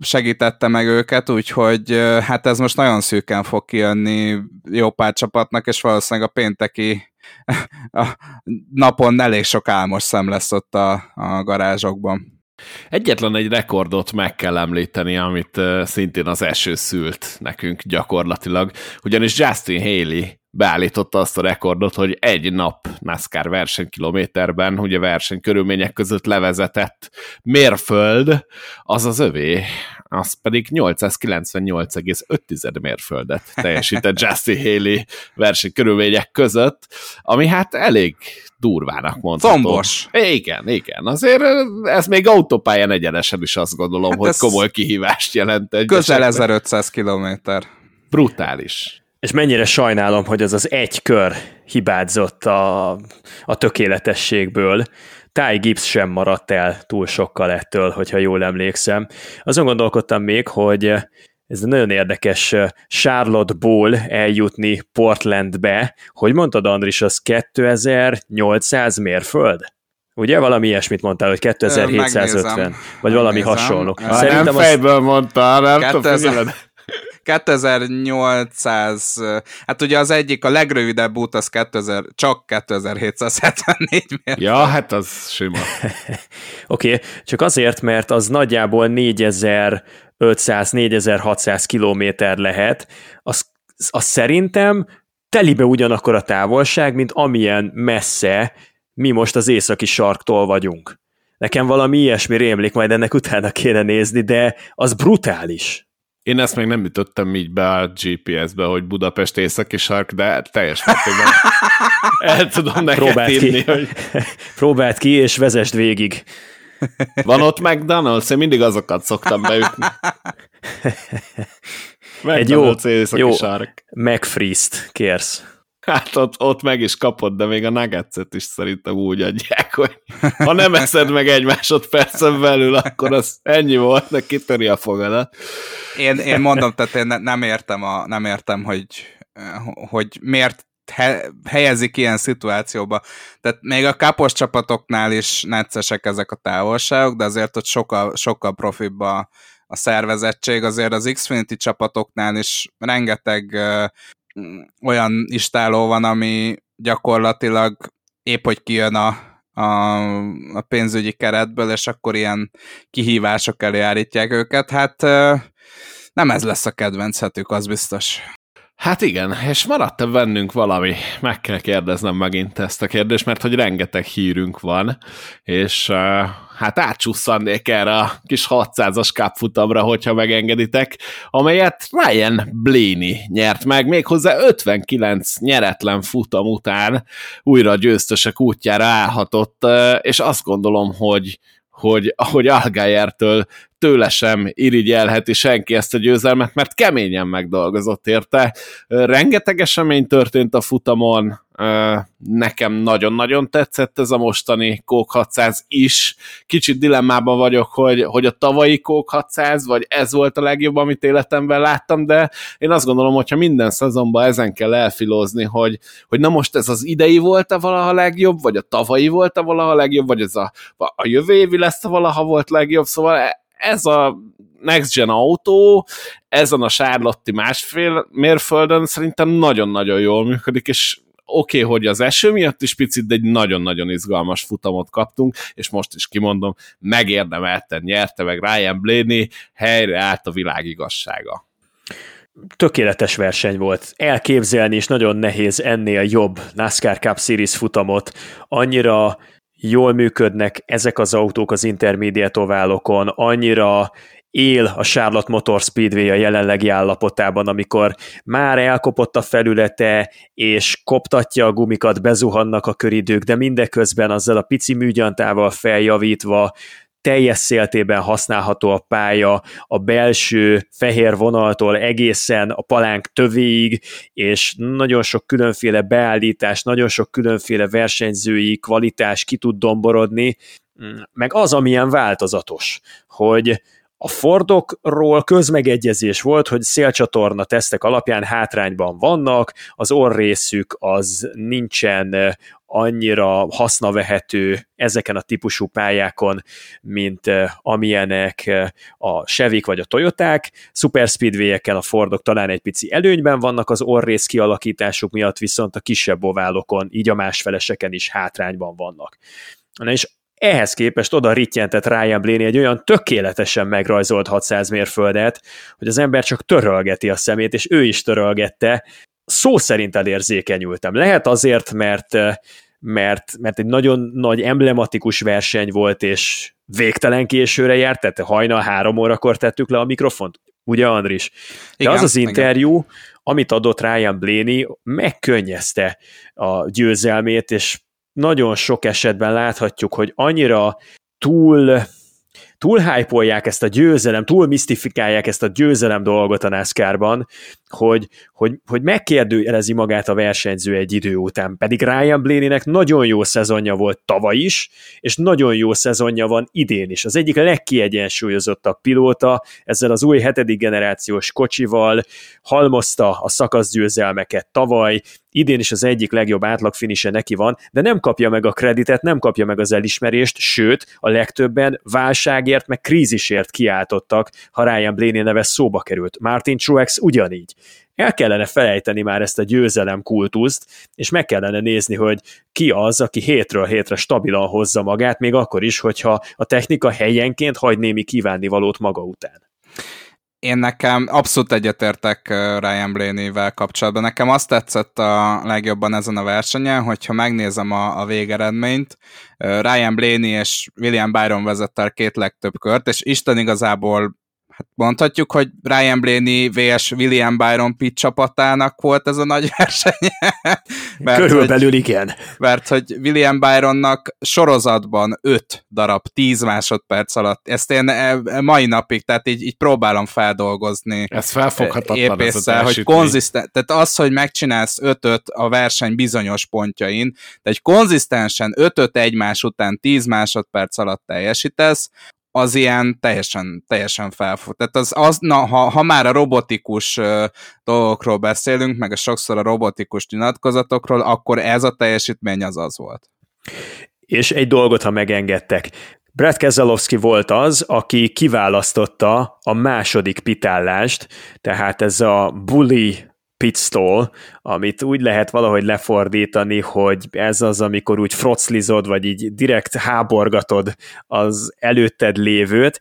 segítette meg őket, úgyhogy hát ez most nagyon szűken fog kijönni jó pár csapatnak, és valószínűleg a pénteki <laughs> a napon elég sok álmos szem lesz ott a, a garázsokban. Egyetlen egy rekordot meg kell említeni, amit szintén az eső szült nekünk gyakorlatilag, ugyanis Justin Haley beállította azt a rekordot, hogy egy nap NASCAR versenykilométerben, ugye versenykörülmények között levezetett mérföld, az az övé, az pedig 898,5 mérföldet teljesített <laughs> Justin Haley versenykörülmények között, ami hát elég durvának mondható. Tombos. Igen, igen. Azért ez még autópályán egyenesen is azt gondolom, hát hogy komoly kihívást jelent. Egy közel esetben. 1500 kilométer. Brutális. És mennyire sajnálom, hogy az az egy kör hibázott a, a tökéletességből. Ty Gibbs sem maradt el túl sokkal ettől, hogyha jól emlékszem. Azon gondolkodtam még, hogy ez nagyon érdekes Charlotte-ból eljutni Portlandbe. Hogy mondtad, Andris, az 2800 mérföld? Ugye valami ilyesmit mondtál, hogy 2750, Megnézem. vagy valami Megnézem. hasonló. Szerintem nem fejből az... mondta, nem 2000... tudom, 2800, hát ugye az egyik, a legrövidebb út az 2000, csak 2774 mérföld. Ja, hát az sima. <laughs> Oké, okay, csak azért, mert az nagyjából 4500-4600 kilométer lehet, az, az szerintem telibe ugyanakkor a távolság, mint amilyen messze mi most az északi sarktól vagyunk. Nekem valami ilyesmi rémlik, majd ennek utána kéne nézni, de az brutális. Én ezt még nem ütöttem így be a GPS-be, hogy Budapest északi sark, de teljes mértékben el tudom neked Próbáld írni, ki. hogy... <laughs> Próbáld ki, és vezest végig. Van ott McDonald's? Én mindig azokat szoktam beütni. <laughs> Egy jó, jó sark. McFreeze-t kérsz. Hát ott, ott meg is kapod, de még a nuggetset is szerintem úgy adják, hogy ha nem eszed meg egy másodpercen belül, akkor az ennyi volt, de kitöri a fogadat. Én, én mondom, tehát én nem értem, a, nem értem hogy, hogy miért he, helyezik ilyen szituációba. Tehát még a kapos csapatoknál is neccesek ezek a távolságok, de azért ott sokkal, sokkal profibb a, a szervezettség. Azért az Xfinity csapatoknál is rengeteg olyan istáló van, ami gyakorlatilag épp hogy kijön a, a, a pénzügyi keretből, és akkor ilyen kihívások elé állítják őket. Hát nem ez lesz a kedvenchetük, az biztos. Hát igen, és maradt-e bennünk valami? Meg kell kérdeznem megint ezt a kérdést, mert hogy rengeteg hírünk van, és hát átsusszannék erre a kis 600-as kapfutamra, hogyha megengeditek, amelyet Ryan Blaney nyert meg, méghozzá 59 nyeretlen futam után újra győztesek útjára állhatott, és azt gondolom, hogy hogy ahogy Algájertől tőle sem irigyelheti senki ezt a győzelmet, mert keményen megdolgozott érte. Rengeteg esemény történt a futamon, nekem nagyon-nagyon tetszett ez a mostani Kók 600 is. Kicsit dilemmában vagyok, hogy, hogy a tavalyi Kók 600, vagy ez volt a legjobb, amit életemben láttam, de én azt gondolom, hogyha minden szezonban ezen kell elfilózni, hogy, hogy na most ez az idei volt-e valaha legjobb, vagy a tavalyi volt-e valaha legjobb, vagy ez a, a jövő évi lesz-e valaha volt legjobb, szóval ez a Next Gen autó ezen a Sárlotti másfél mérföldön szerintem nagyon-nagyon jól működik, és oké, okay, hogy az eső miatt is picit, de egy nagyon-nagyon izgalmas futamot kaptunk, és most is kimondom, megérdemelten nyerte meg Ryan Blaney, helyre állt a világ igazsága tökéletes verseny volt. Elképzelni is nagyon nehéz ennél jobb NASCAR Cup Series futamot. Annyira jól működnek ezek az autók az intermediate oválokon, annyira él a Charlotte Motor Speedway a jelenlegi állapotában, amikor már elkopott a felülete, és koptatja a gumikat, bezuhannak a köridők, de mindeközben azzal a pici műgyantával feljavítva teljes széltében használható a pálya, a belső fehér vonaltól egészen a palánk tövéig, és nagyon sok különféle beállítás, nagyon sok különféle versenyzői kvalitás ki tud domborodni, meg az, amilyen változatos, hogy a Fordokról közmegegyezés volt, hogy szélcsatorna tesztek alapján hátrányban vannak, az orrészük az nincsen eh, annyira hasznavehető ezeken a típusú pályákon, mint eh, amilyenek eh, a Chevik vagy a Toyoták. Super Speedway-eken a Fordok talán egy pici előnyben vannak az orrész kialakításuk miatt, viszont a kisebb oválokon, így a másfeleseken is hátrányban vannak. Na és ehhez képest oda rittyentett Ryan Blaney egy olyan tökéletesen megrajzolt 600 mérföldet, hogy az ember csak törölgeti a szemét, és ő is törölgette. Szó szerint elérzékenyültem. Lehet azért, mert, mert, mert egy nagyon nagy emblematikus verseny volt, és végtelen későre járt, tehát hajnal három órakor tettük le a mikrofont. Ugye, Andris? De igen, az az interjú, igen. amit adott Ryan Blaney, megkönnyezte a győzelmét, és nagyon sok esetben láthatjuk, hogy annyira túl túl hype ezt a győzelem, túl misztifikálják ezt a győzelem dolgot a NASCAR-ban, hogy, hogy, hogy megkérdőjelezi magát a versenyző egy idő után. Pedig Ryan Blaney-nek nagyon jó szezonja volt tavaly is, és nagyon jó szezonja van idén is. Az egyik legkiegyensúlyozottabb pilóta, ezzel az új hetedik generációs kocsival halmozta a szakaszgyőzelmeket tavaly, idén is az egyik legjobb átlagfinise neki van, de nem kapja meg a kreditet, nem kapja meg az elismerést, sőt, a legtöbben válságért, meg krízisért kiáltottak, ha Ryan Blaney neve szóba került. Martin Truex ugyanígy. El kellene felejteni már ezt a győzelem kultuszt, és meg kellene nézni, hogy ki az, aki hétről hétre stabilan hozza magát, még akkor is, hogyha a technika helyenként hagy némi kívánnivalót maga után én nekem abszolút egyetértek Ryan Blaney-vel kapcsolatban. Nekem azt tetszett a legjobban ezen a versenyen, hogyha megnézem a, a végeredményt, Ryan Blaney és William Byron vezette el két legtöbb kört, és Isten igazából hát mondhatjuk, hogy Ryan Blaney vs. William Byron Pitt csapatának volt ez a nagy <laughs> verseny. mert, Körülbelül hogy, igen. Mert hogy William Byronnak sorozatban 5 darab 10 másodperc alatt, ezt én e, e, mai napig, tehát így, így próbálom feldolgozni. Ez felfoghatatlan épésszel, ez hogy konzisztent, tehát az, hogy megcsinálsz 5 a verseny bizonyos pontjain, de egy konzisztensen 5 egymás után 10 másodperc alatt teljesítesz, az ilyen teljesen, teljesen felfut. Tehát az, az na, ha, ha már a robotikus dolgokról beszélünk, meg a sokszor a robotikus nyilatkozatokról, akkor ez a teljesítmény az az volt. És egy dolgot, ha megengedtek. Brad Keselowski volt az, aki kiválasztotta a második pitállást, tehát ez a bully pitstall, amit úgy lehet valahogy lefordítani, hogy ez az, amikor úgy froclizod, vagy így direkt háborgatod az előtted lévőt,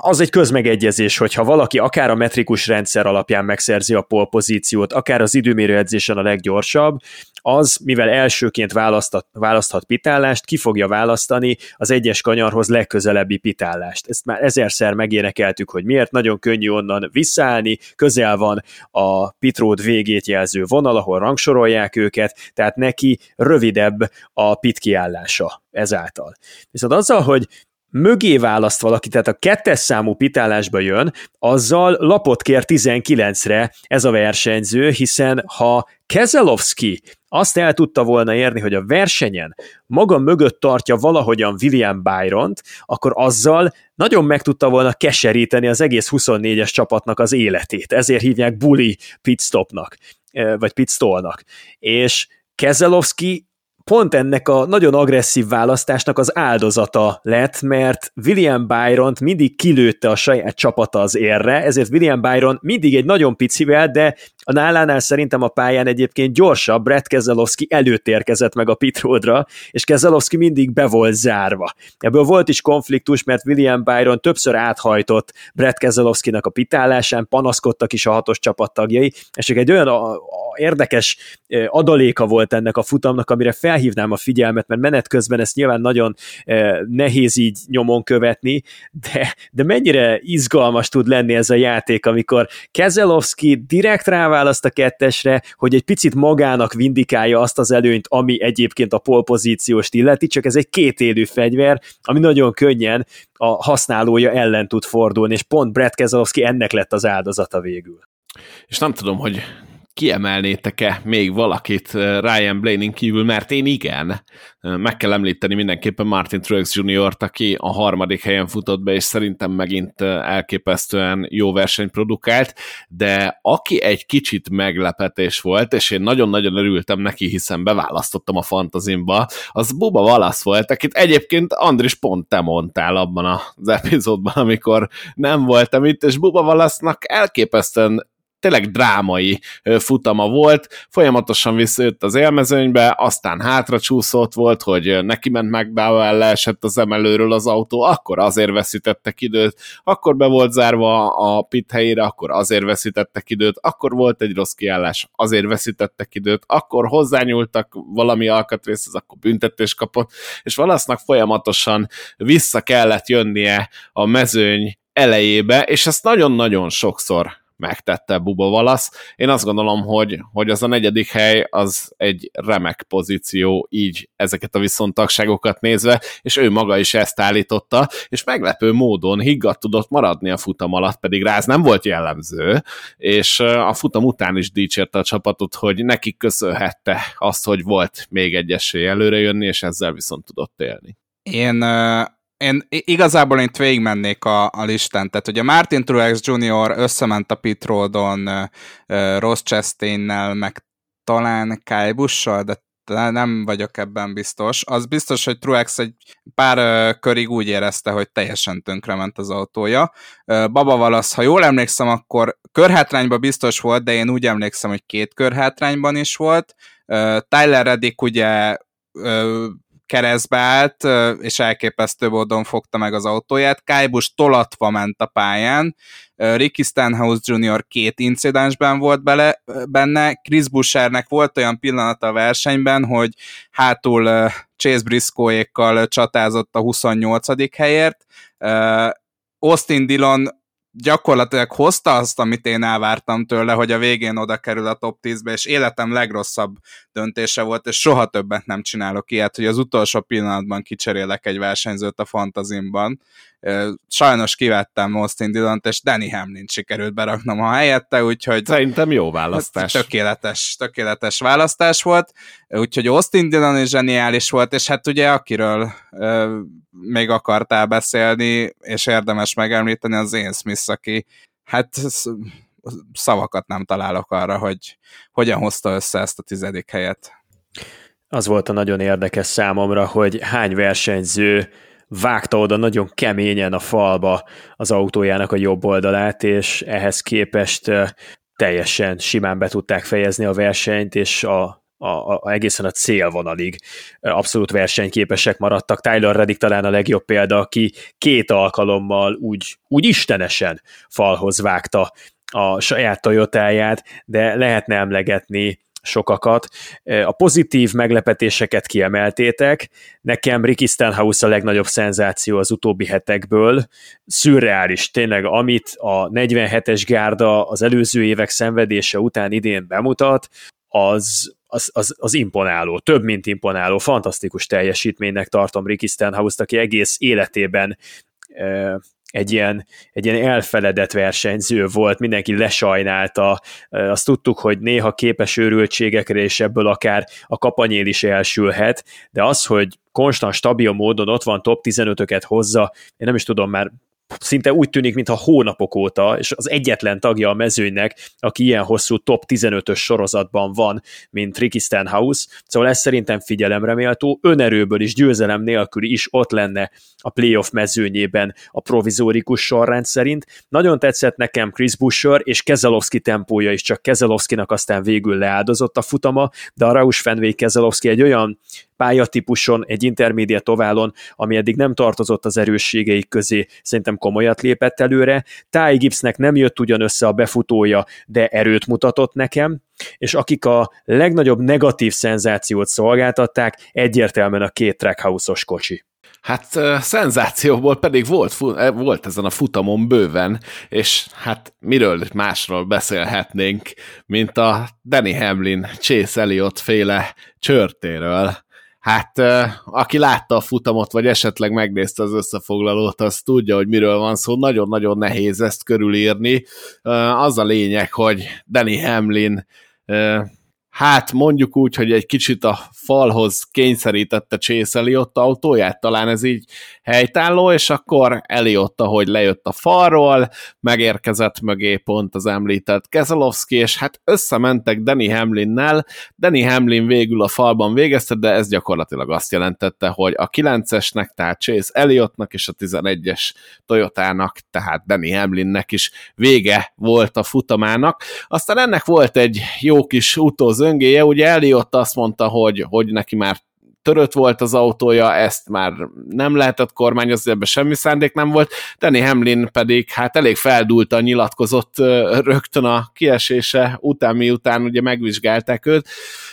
az egy közmegegyezés, hogyha valaki akár a metrikus rendszer alapján megszerzi a polpozíciót, akár az időmérő edzésen a leggyorsabb, az, mivel elsőként választhat, választhat pitállást, ki fogja választani az egyes kanyarhoz legközelebbi pitállást. Ezt már ezerszer megénekeltük, hogy miért nagyon könnyű onnan visszaállni, közel van a pitród végét jelző vonal, ahol rangsorolják őket, tehát neki rövidebb a pit kiállása ezáltal. Viszont azzal, hogy mögé választ valaki, tehát a kettes számú pitálásba jön, azzal lapot kér 19-re ez a versenyző, hiszen ha Keselowski azt el tudta volna érni, hogy a versenyen maga mögött tartja valahogyan William Byron-t, akkor azzal nagyon meg tudta volna keseríteni az egész 24-es csapatnak az életét. Ezért hívják bully pitstopnak, eh, vagy pitstolnak. És Keselowski pont ennek a nagyon agresszív választásnak az áldozata lett, mert William Byron mindig kilőtte a saját csapata az érre, ezért William Byron mindig egy nagyon picivel, de a nálánál szerintem a pályán egyébként gyorsabb, Brett Keselowski előtt érkezett meg a pitródra, és Keselowski mindig be volt zárva. Ebből volt is konfliktus, mert William Byron többször áthajtott Brett Keselowskinak a pitálásán, panaszkodtak is a hatos csapattagjai, és egy olyan a, a érdekes adaléka volt ennek a futamnak, amire felhívnám a figyelmet, mert menet közben ezt nyilván nagyon nehéz így nyomon követni, de, de mennyire izgalmas tud lenni ez a játék, amikor Keselowski direkt ráválaszt a kettesre, hogy egy picit magának vindikálja azt az előnyt, ami egyébként a polpozícióst illeti, csak ez egy kétélű fegyver, ami nagyon könnyen a használója ellen tud fordulni, és pont Brett Keselowski ennek lett az áldozata végül. És nem tudom, hogy kiemelnétek-e még valakit eh, Ryan Blaney kívül, mert én igen. Eh, meg kell említeni mindenképpen Martin Truex Jr.-t, aki a harmadik helyen futott be, és szerintem megint eh, elképesztően jó versenyt produkált, de aki egy kicsit meglepetés volt, és én nagyon-nagyon örültem neki, hiszen beválasztottam a fantazimba, az Buba Valasz volt, akit egyébként Andris pont te mondtál abban az epizódban, amikor nem voltam itt, és Buba Valasznak elképesztően tényleg drámai futama volt, folyamatosan visszajött az élmezőnybe, aztán hátra csúszott volt, hogy neki ment McDowell, leesett az emelőről az autó, akkor azért veszítettek időt, akkor be volt zárva a pit helyére, akkor azért veszítettek időt, akkor volt egy rossz kiállás, azért veszítettek időt, akkor hozzányúltak valami alkatrészhez, akkor büntetés kapott, és valasznak folyamatosan vissza kellett jönnie a mezőny elejébe, és ezt nagyon-nagyon sokszor megtette Buba Valasz. Én azt gondolom, hogy, hogy az a negyedik hely az egy remek pozíció így ezeket a viszontagságokat nézve, és ő maga is ezt állította, és meglepő módon higgadt tudott maradni a futam alatt, pedig rá ez nem volt jellemző, és a futam után is dicsérte a csapatot, hogy nekik köszönhette azt, hogy volt még egy esély előre jönni, és ezzel viszont tudott élni. Én én igazából én végigmennék a, a listán, tehát ugye Martin Truex Jr. összement a pit roadon Ross Chastainnel, meg talán Kyle Busch-sal, de nem vagyok ebben biztos. Az biztos, hogy Truex egy pár körig úgy érezte, hogy teljesen tönkrement az autója. Baba Valasz, ha jól emlékszem, akkor körhátrányban biztos volt, de én úgy emlékszem, hogy két körhátrányban is volt. Uh, Tyler Reddick ugye keresztbe állt, és elképesztő módon fogta meg az autóját. Kájbus tolatva ment a pályán, Ricky Stenhouse Jr. két incidensben volt bele, benne, Chris Bushernek volt olyan pillanata a versenyben, hogy hátul Chase Briscoe-ékkal csatázott a 28. helyért, Austin Dillon gyakorlatilag hozta azt, amit én elvártam tőle, hogy a végén oda kerül a top 10-be, és életem legrosszabb döntése volt, és soha többet nem csinálok ilyet, hogy az utolsó pillanatban kicserélek egy versenyzőt a fantazimban. Sajnos kivettem Austin dillon és Danny Hamlin sikerült beraknom a helyette, úgyhogy... Szerintem jó választás. Tökéletes, tökéletes választás volt, úgyhogy Austin Dillon is zseniális volt, és hát ugye akiről euh, még akartál beszélni, és érdemes megemlíteni, az én Smith, aki hát szavakat nem találok arra, hogy hogyan hozta össze ezt a tizedik helyet. Az volt a nagyon érdekes számomra, hogy hány versenyző vágta oda nagyon keményen a falba az autójának a jobb oldalát, és ehhez képest teljesen simán be tudták fejezni a versenyt, és a a, a, egészen a célvonalig abszolút versenyképesek maradtak. Tyler Reddick talán a legjobb példa, aki két alkalommal úgy, úgy istenesen falhoz vágta a saját Toyotáját, de lehetne emlegetni sokakat. A pozitív meglepetéseket kiemeltétek. Nekem Ricky Stenhouse a legnagyobb szenzáció az utóbbi hetekből. Szürreális, tényleg, amit a 47-es gárda az előző évek szenvedése után idén bemutat, az, az, az, az imponáló, több, mint imponáló, fantasztikus teljesítménynek tartom Ricky Stenhouse-t, aki egész életében egy ilyen, egy ilyen elfeledett versenyző volt, mindenki lesajnálta, azt tudtuk, hogy néha képes őrültségekre, és ebből akár a kapanyél is elsülhet, de az, hogy konstant, stabil módon ott van top 15-öket hozza, én nem is tudom már szinte úgy tűnik, mintha hónapok óta, és az egyetlen tagja a mezőnynek, aki ilyen hosszú top 15-ös sorozatban van, mint Ricky Stenhouse, szóval ez szerintem figyelemre méltó, önerőből is, győzelem nélkül is ott lenne a playoff mezőnyében a provizórikus sorrend szerint. Nagyon tetszett nekem Chris Busher és Kezelowski tempója is, csak Kezelowskinak aztán végül leáldozott a futama, de a Rausch Fenway Kezelowski egy olyan pályatípuson, egy intermédiát oválon, ami eddig nem tartozott az erősségeik közé, szerintem komolyat lépett előre. Ty Gibbsnek nem jött ugyan össze a befutója, de erőt mutatott nekem, és akik a legnagyobb negatív szenzációt szolgáltatták, egyértelműen a két trackhouse-os kocsi. Hát szenzációból pedig volt, volt ezen a futamon bőven, és hát miről másról beszélhetnénk, mint a Danny Hamlin, Chase Elliott féle csörtéről hát aki látta a futamot, vagy esetleg megnézte az összefoglalót, az tudja, hogy miről van szó. Nagyon-nagyon nehéz ezt körülírni. Az a lényeg, hogy Danny Hamlin hát mondjuk úgy, hogy egy kicsit a falhoz kényszerítette Chase Elliott autóját, talán ez így helytálló, és akkor Elliott, ahogy lejött a falról, megérkezett mögé pont az említett Keselowski, és hát összementek Danny Hamlinnel, Danny Hamlin végül a falban végezte, de ez gyakorlatilag azt jelentette, hogy a 9-esnek, tehát Chase Elliottnak és a 11-es Toyotának, tehát Danny Hamlinnek is vége volt a futamának. Aztán ennek volt egy jó kis utózöngéje, ugye Elliott azt mondta, hogy, hogy neki már törött volt az autója, ezt már nem lehetett kormányozni, ebben semmi szándék nem volt. Danny Hamlin pedig hát elég feldúltan nyilatkozott rögtön a kiesése után, miután ugye megvizsgálták őt,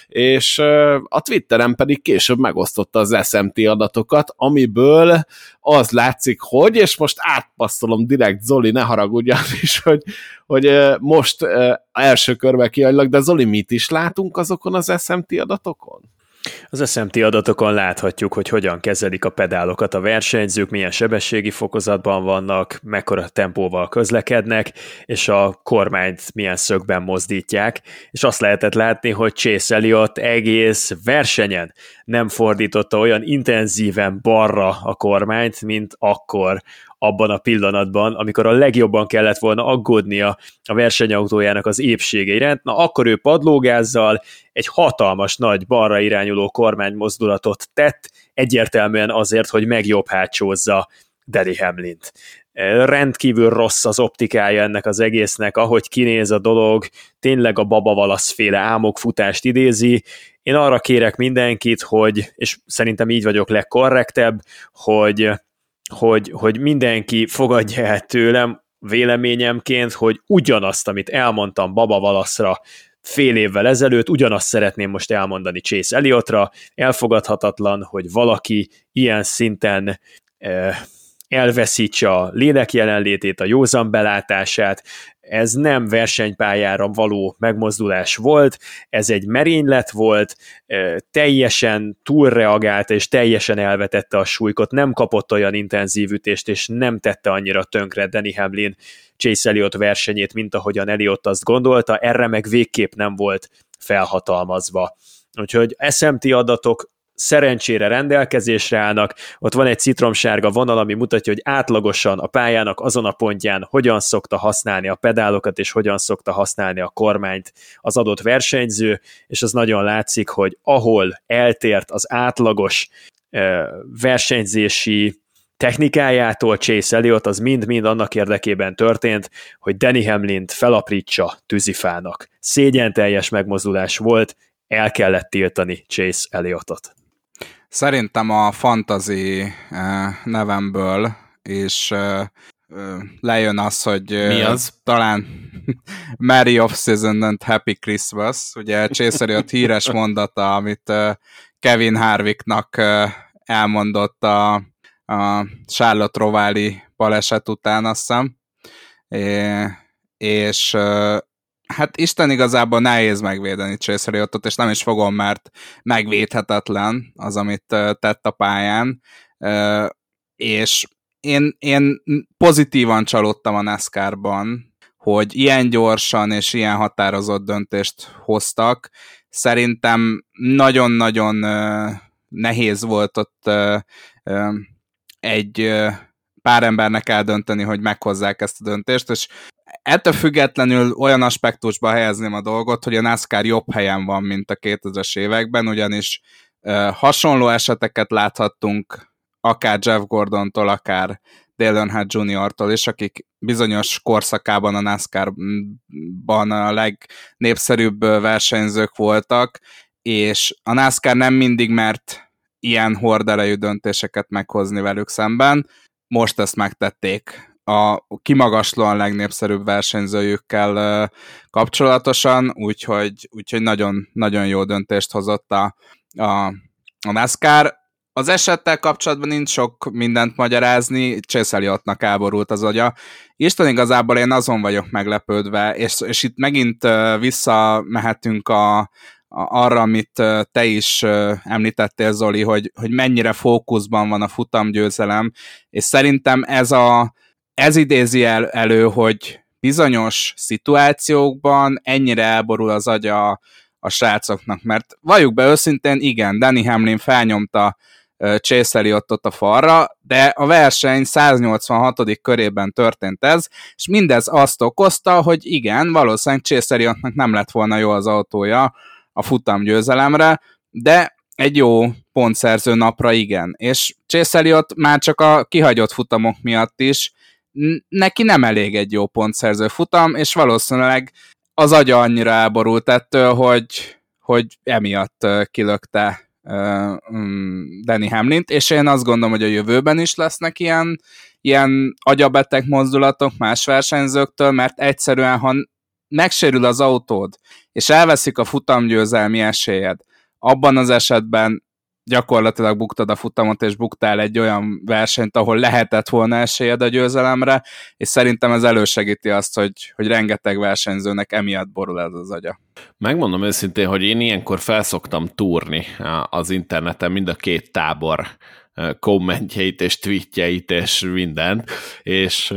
és a Twitteren pedig később megosztotta az SMT adatokat, amiből az látszik, hogy, és most átpasszolom direkt, Zoli, ne haragudjál <laughs> is, hogy, hogy most első körbe kiadlak, de Zoli, mit is látunk azokon az SMT adatokon? Az SMT adatokon láthatjuk, hogy hogyan kezelik a pedálokat a versenyzők, milyen sebességi fokozatban vannak, mekkora tempóval közlekednek, és a kormányt milyen szögben mozdítják, és azt lehetett látni, hogy Chase Elliott egész versenyen nem fordította olyan intenzíven balra a kormányt, mint akkor, abban a pillanatban, amikor a legjobban kellett volna aggódnia a versenyautójának az épsége iránt, na akkor ő padlógázzal egy hatalmas nagy balra irányuló kormánymozdulatot tett, egyértelműen azért, hogy megjobb hátsózza Deli Hamlint. Rendkívül rossz az optikája ennek az egésznek, ahogy kinéz a dolog, tényleg a babavalasz féle álmokfutást idézi. Én arra kérek mindenkit, hogy, és szerintem így vagyok legkorrektebb, hogy hogy, hogy mindenki fogadja el tőlem véleményemként, hogy ugyanazt, amit elmondtam Baba Valaszra fél évvel ezelőtt, ugyanazt szeretném most elmondani Chase Elliotra. Elfogadhatatlan, hogy valaki ilyen szinten eh, elveszítse a lélek jelenlétét, a józan belátását, ez nem versenypályára való megmozdulás volt, ez egy merénylet volt, teljesen túlreagált és teljesen elvetette a súlykot, nem kapott olyan intenzív ütést, és nem tette annyira tönkre Danny Hamlin Chase Elliott versenyét, mint ahogyan Elliott azt gondolta, erre meg végképp nem volt felhatalmazva. Úgyhogy SMT adatok szerencsére rendelkezésre állnak, ott van egy citromsárga vonal, ami mutatja, hogy átlagosan a pályának azon a pontján hogyan szokta használni a pedálokat, és hogyan szokta használni a kormányt az adott versenyző, és az nagyon látszik, hogy ahol eltért az átlagos versenyzési technikájától Chase Elliott az mind-mind annak érdekében történt, hogy Danny Hamlint felaprítsa tűzifának. Szégyen teljes megmozdulás volt, el kellett tiltani Chase Elliotot. Szerintem a fantasy eh, nevemből és eh, lejön az, hogy Mi az? talán <laughs> Merry Off-Season and Happy Christmas, ugye Chase a híres mondata, amit Kevin Harvicknak elmondott a, a Charlotte Rováli baleset után, azt hiszem, és hát Isten igazából nehéz megvédeni Chase Elliotot, és nem is fogom, mert megvédhetetlen az, amit tett a pályán, és én, én pozitívan csalódtam a NASCAR-ban, hogy ilyen gyorsan és ilyen határozott döntést hoztak. Szerintem nagyon-nagyon nehéz volt ott egy pár embernek eldönteni, hogy meghozzák ezt a döntést, és ettől függetlenül olyan aspektusba helyezném a dolgot, hogy a NASCAR jobb helyen van, mint a 2000-es években, ugyanis hasonló eseteket láthattunk akár Jeff Gordontól, akár Dale Earnhardt Jr.-tól is, akik bizonyos korszakában a NASCAR-ban a legnépszerűbb versenyzők voltak, és a NASCAR nem mindig mert ilyen horderejű döntéseket meghozni velük szemben. Most ezt megtették a kimagaslóan legnépszerűbb versenyzőjükkel kapcsolatosan, úgyhogy, úgyhogy nagyon, nagyon jó döntést hozott a, a, a NASCAR. Az esettel kapcsolatban nincs sok mindent magyarázni, Chase Elliottnak elborult az agya. Isten igazából én azon vagyok meglepődve, és, és itt megint visszamehetünk a, arra, amit te is említettél, Zoli, hogy, hogy mennyire fókuszban van a futamgyőzelem, és szerintem ez, a, ez idézi el, elő, hogy bizonyos szituációkban ennyire elborul az agya a srácoknak, mert valljuk be őszintén, igen, Danny Hamlin felnyomta Chase Elliotot a falra, de a verseny 186. körében történt ez, és mindez azt okozta, hogy igen, valószínűleg Chase Elliotnak nem lett volna jó az autója, a futam győzelemre, de egy jó pontszerző napra igen. És Chase Elliot már csak a kihagyott futamok miatt is, neki nem elég egy jó pontszerző futam, és valószínűleg az agya annyira elborult ettől, hogy, hogy emiatt kilökte mm, Danny Hamlint, és én azt gondolom, hogy a jövőben is lesznek ilyen, ilyen agyabeteg mozdulatok más versenyzőktől, mert egyszerűen, ha megsérül az autód, és elveszik a futamgyőzelmi esélyed, abban az esetben gyakorlatilag buktad a futamot, és buktál egy olyan versenyt, ahol lehetett volna esélyed a győzelemre, és szerintem ez elősegíti azt, hogy, hogy rengeteg versenyzőnek emiatt borul ez az agya. Megmondom őszintén, hogy én ilyenkor felszoktam túrni az interneten mind a két tábor kommentjeit és tweetjeit és mindent, és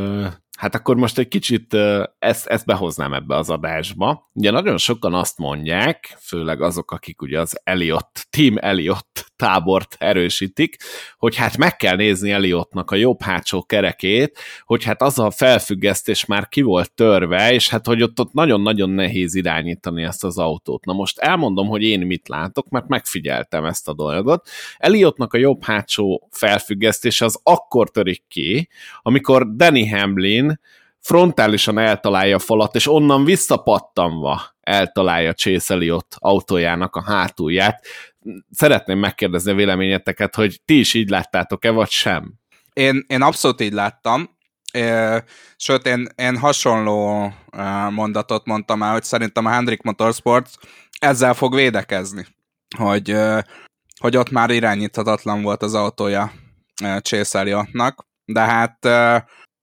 Hát akkor most egy kicsit ezt, ezt behoznám ebbe az adásba. Ugye nagyon sokan azt mondják, főleg azok, akik ugye az Eliott, Team Eliott tábort erősítik, hogy hát meg kell nézni Eliottnak a jobb hátsó kerekét, hogy hát az a felfüggesztés már ki volt törve, és hát hogy ott, ott nagyon-nagyon nehéz irányítani ezt az autót. Na most elmondom, hogy én mit látok, mert megfigyeltem ezt a dolgot. Eliottnak a jobb hátsó felfüggesztése az akkor törik ki, amikor Danny Hamlin frontálisan eltalálja a falat, és onnan visszapattanva eltalálja Chase Elliot autójának a hátulját. Szeretném megkérdezni a véleményeteket, hogy ti is így láttátok-e, vagy sem? Én, én abszolút így láttam, sőt, én, én hasonló mondatot mondtam már, hogy szerintem a Hendrik Motorsport ezzel fog védekezni, hogy, hogy ott már irányíthatatlan volt az autója Chase Elliotnak, de hát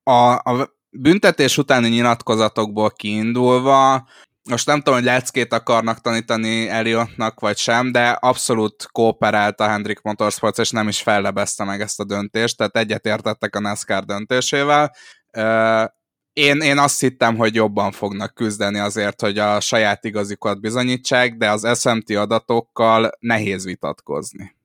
a, a büntetés utáni nyilatkozatokból kiindulva, most nem tudom, hogy leckét akarnak tanítani Elliotnak, vagy sem, de abszolút kooperált a Hendrik Motorsports, és nem is fellebezte meg ezt a döntést, tehát egyetértettek a NASCAR döntésével. Én, én azt hittem, hogy jobban fognak küzdeni azért, hogy a saját igazikat bizonyítsák, de az SMT adatokkal nehéz vitatkozni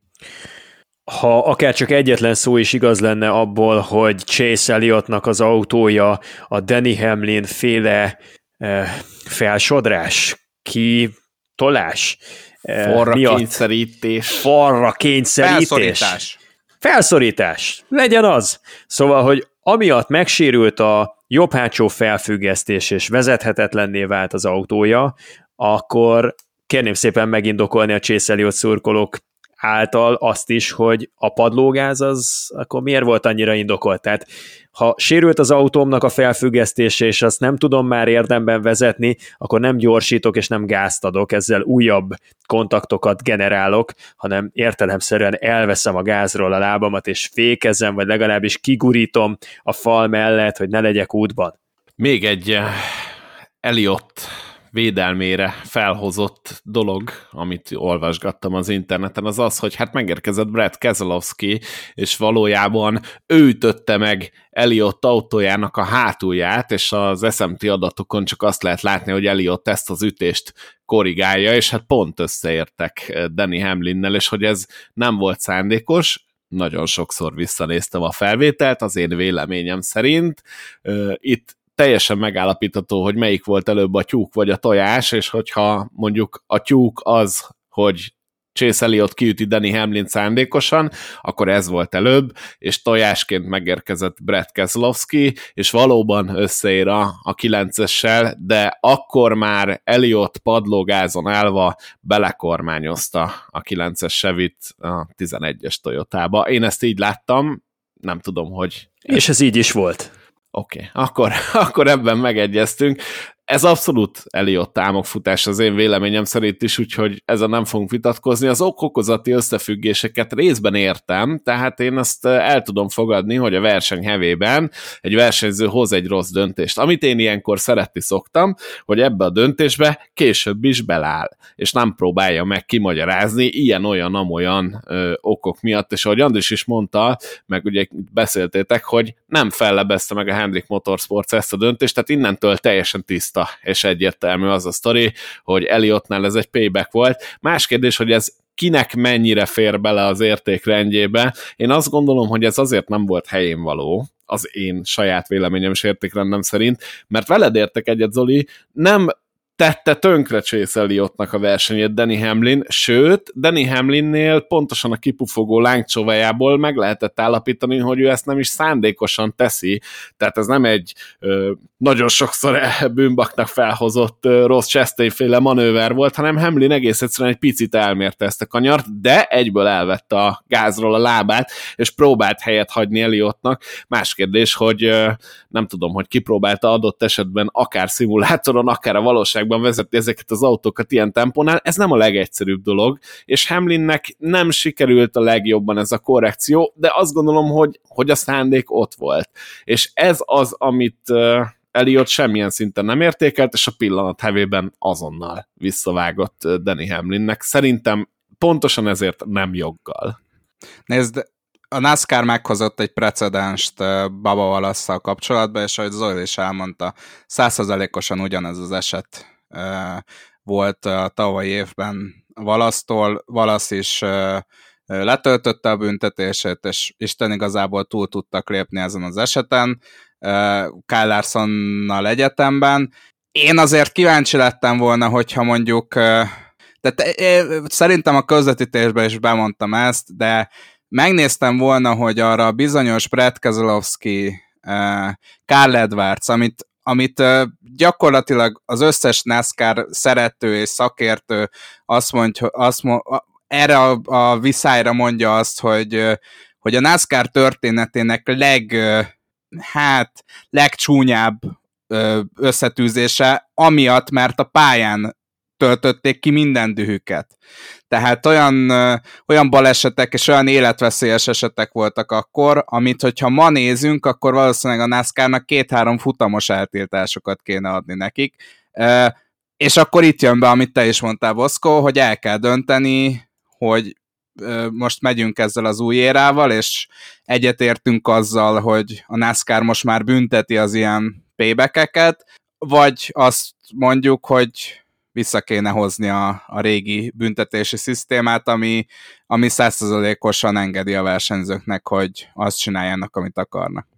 ha akár csak egyetlen szó is igaz lenne abból, hogy Chase Elliottnak az autója a Danny Hamlin féle eh, felsodrás, ki tolás, eh, Forra miatt, kényszerítés. Forra kényszerítés. Felszorítás. Felszorítás. Legyen az. Szóval, hogy amiatt megsérült a jobb hátsó felfüggesztés és vezethetetlenné vált az autója, akkor kérném szépen megindokolni a Chase Elliott szurkolók által azt is, hogy a padlógáz az akkor miért volt annyira indokolt? Tehát ha sérült az autómnak a felfüggesztése, és azt nem tudom már érdemben vezetni, akkor nem gyorsítok és nem gázt adok, ezzel újabb kontaktokat generálok, hanem értelemszerűen elveszem a gázról a lábamat, és fékezem, vagy legalábbis kigurítom a fal mellett, hogy ne legyek útban. Még egy eh, Eliott védelmére felhozott dolog, amit olvasgattam az interneten, az az, hogy hát megérkezett Brad Keselowski, és valójában ő ütötte meg Eliott autójának a hátulját, és az SMT adatokon csak azt lehet látni, hogy Eliott ezt az ütést korrigálja, és hát pont összeértek Danny Hamlinnel, és hogy ez nem volt szándékos, nagyon sokszor visszanéztem a felvételt, az én véleményem szerint. Itt teljesen megállapítható, hogy melyik volt előbb a tyúk vagy a tojás, és hogyha mondjuk a tyúk az, hogy Chase Elliot kiüti Danny Hamlin szándékosan, akkor ez volt előbb, és tojásként megérkezett Brett Keselowski, és valóban összeér a, a 9-essel, de akkor már Elliot padlógázon állva belekormányozta a 9-es Chevy-t a 11-es Toyotába. Én ezt így láttam, nem tudom, hogy... És ez így is volt. Oké, okay, akkor, <laughs> akkor ebben megegyeztünk ez abszolút Eliott támogfutás az én véleményem szerint is, úgyhogy ezzel nem fogunk vitatkozni. Az okokozati összefüggéseket részben értem, tehát én azt el tudom fogadni, hogy a verseny hevében egy versenyző hoz egy rossz döntést. Amit én ilyenkor szeretni szoktam, hogy ebbe a döntésbe később is beláll, és nem próbálja meg kimagyarázni ilyen-olyan-amolyan okok miatt, és ahogy Andris is mondta, meg ugye beszéltétek, hogy nem fellebezte meg a Hendrik Motorsports ezt a döntést, tehát innentől teljesen tiszt tiszta és egyértelmű az a sztori, hogy Eliottnál ez egy payback volt. Más kérdés, hogy ez kinek mennyire fér bele az értékrendjébe. Én azt gondolom, hogy ez azért nem volt helyén való, az én saját véleményem és értékrendem szerint, mert veled értek egyet, Zoli, nem tette tönkre Chase Elliottnak a versenyét Danny Hamlin, sőt, Danny Hamlinnél pontosan a kipufogó lángcsovájából meg lehetett állapítani, hogy ő ezt nem is szándékosan teszi, tehát ez nem egy ö, nagyon sokszor <laughs> bűnbaknak felhozott ö, rossz Chastain féle manőver volt, hanem Hamlin egész egyszerűen egy picit elmérte ezt a kanyart, de egyből elvette a gázról a lábát, és próbált helyet hagyni Elliottnak. Más kérdés, hogy ö, nem tudom, hogy kipróbálta adott esetben akár szimulátoron, akár a valóság valóságban vezetni ezeket az autókat ilyen tempónál, ez nem a legegyszerűbb dolog, és Hamlinnek nem sikerült a legjobban ez a korrekció, de azt gondolom, hogy, hogy a szándék ott volt. És ez az, amit uh, Elliot semmilyen szinten nem értékelt, és a pillanat hevében azonnal visszavágott Danny Hamlinnek. Szerintem pontosan ezért nem joggal. Nézd, a NASCAR meghozott egy precedenst Baba Valasszal kapcsolatban, és ahogy Zoil is elmondta, százszerzalékosan ugyanez az eset volt a tavalyi évben Valasztól. Valasz is letöltötte a büntetését, és Isten igazából túl tudtak lépni ezen az eseten, Kyle Larsonnal egyetemben. Én azért kíváncsi lettem volna, hogyha mondjuk, tehát szerintem a közvetítésben is bemondtam ezt, de megnéztem volna, hogy arra a bizonyos Brett Keselowski, Carl Edwards, amit amit gyakorlatilag az összes NASCAR szerető és szakértő azt mondja, azt mond, erre a, a viszályra mondja azt, hogy, hogy a NASCAR történetének leg, hát, legcsúnyább összetűzése, amiatt, mert a pályán töltötték ki minden dühüket. Tehát olyan, olyan balesetek és olyan életveszélyes esetek voltak akkor, amit hogyha ma nézünk, akkor valószínűleg a NASCAR-nak két-három futamos eltiltásokat kéne adni nekik. És akkor itt jön be, amit te is mondtál, Boszkó, hogy el kell dönteni, hogy most megyünk ezzel az új érával, és egyetértünk azzal, hogy a NASCAR most már bünteti az ilyen payback vagy azt mondjuk, hogy vissza kéne hozni a, a régi büntetési szisztémát, ami, ami százszerzalékosan engedi a versenyzőknek, hogy azt csináljanak, amit akarnak.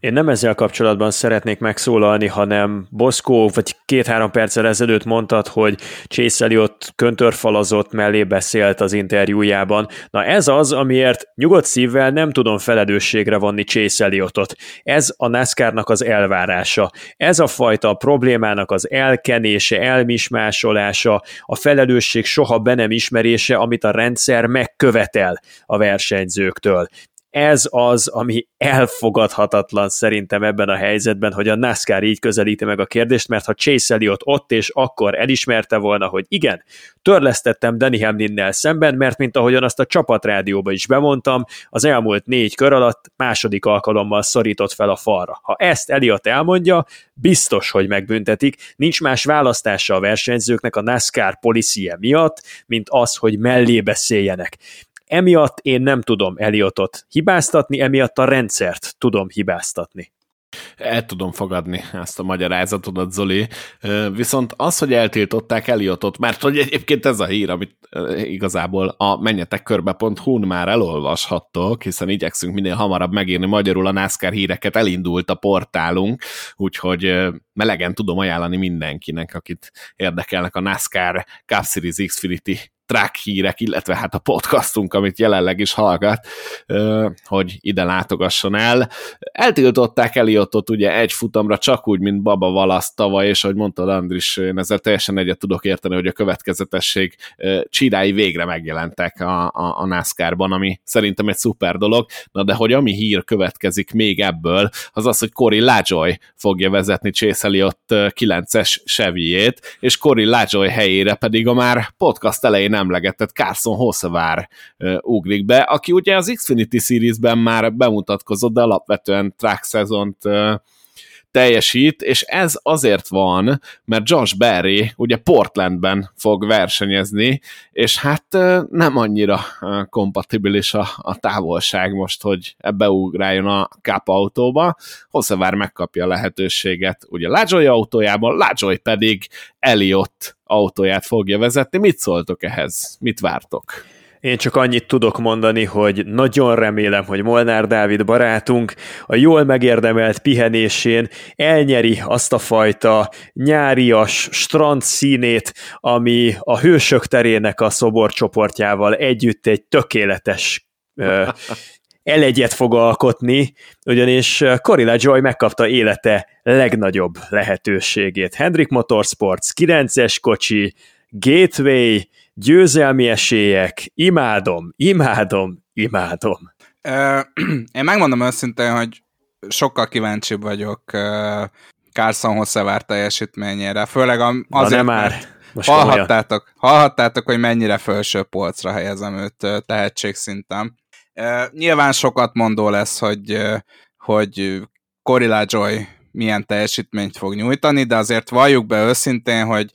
Én nem ezzel kapcsolatban szeretnék megszólalni, hanem Boszkó, vagy két-három perccel ezelőtt mondtad, hogy Chase Elliot köntörfalazott mellé beszélt az interjújában. Na ez az, amiért nyugodt szívvel nem tudom felelősségre vonni Chase. Ez a NASCAR-nak az elvárása. Ez a fajta problémának az elkenése, elmismásolása, a felelősség soha be nem ismerése, amit a rendszer megkövetel a versenyzőktől ez az, ami elfogadhatatlan szerintem ebben a helyzetben, hogy a NASCAR így közelíti meg a kérdést, mert ha Chase Elliot ott és akkor elismerte volna, hogy igen, törlesztettem Danny Hamlinnel szemben, mert mint ahogyan azt a csapatrádióba is bemondtam, az elmúlt négy kör alatt második alkalommal szorított fel a falra. Ha ezt Elliot elmondja, biztos, hogy megbüntetik, nincs más választása a versenyzőknek a NASCAR policie miatt, mint az, hogy mellé beszéljenek. Emiatt én nem tudom Eliotot hibáztatni, emiatt a rendszert tudom hibáztatni. El tudom fogadni ezt a magyarázatodat, Zoli. Viszont az, hogy eltiltották Eliotot, mert hogy egyébként ez a hír, amit igazából a menjetekkörbe.hu-n már elolvashattok, hiszen igyekszünk minél hamarabb megírni magyarul a NASCAR híreket, elindult a portálunk, úgyhogy melegen tudom ajánlani mindenkinek, akit érdekelnek a NASCAR Cup Series Xfinity track hírek, illetve hát a podcastunk, amit jelenleg is hallgat, hogy ide látogasson el. Eltiltották Eliotot ugye egy futamra, csak úgy, mint Baba Valasz tavaly, és ahogy mondtad Andris, én ezzel teljesen egyet tudok érteni, hogy a következetesség csirái végre megjelentek a, a, a NASCAR-ban, ami szerintem egy szuper dolog, na de hogy ami hír következik még ebből, az az, hogy Cory Lajoy fogja vezetni Chase Elliott 9-es Chevy-ét, és Cory Lajoy helyére pedig a már podcast elején emlegetett Carson Hossevár ugrik be, aki ugye az Xfinity Series-ben már bemutatkozott, de alapvetően track szezont teljesít, és ez azért van, mert Josh Berry ugye Portlandben fog versenyezni, és hát nem annyira kompatibilis a, a távolság most, hogy ebbe ugráljon a Cup autóba. Hosszavár megkapja a lehetőséget ugye Lajoy autójában, Lajoy pedig Elliot autóját fogja vezetni. Mit szóltok ehhez? Mit vártok? Én csak annyit tudok mondani, hogy nagyon remélem, hogy Molnár Dávid barátunk a jól megérdemelt pihenésén elnyeri azt a fajta nyárias strand színét, ami a hősök terének a szoborcsoportjával együtt egy tökéletes <laughs> elegyet fog alkotni, ugyanis Corilla Joy megkapta élete legnagyobb lehetőségét. Hendrik Motorsports, 9-es kocsi, Gateway, győzelmi esélyek, imádom, imádom, imádom. <clears throat> Én megmondom őszintén, hogy sokkal kíváncsibb vagyok Carson Hosszevár teljesítményére, főleg azért, már. Most hallhattátok, hallhattátok, hogy mennyire felső polcra helyezem őt tehetségszinten. Nyilván sokat mondó lesz, hogy, hogy Corilla Joy milyen teljesítményt fog nyújtani, de azért valljuk be őszintén, hogy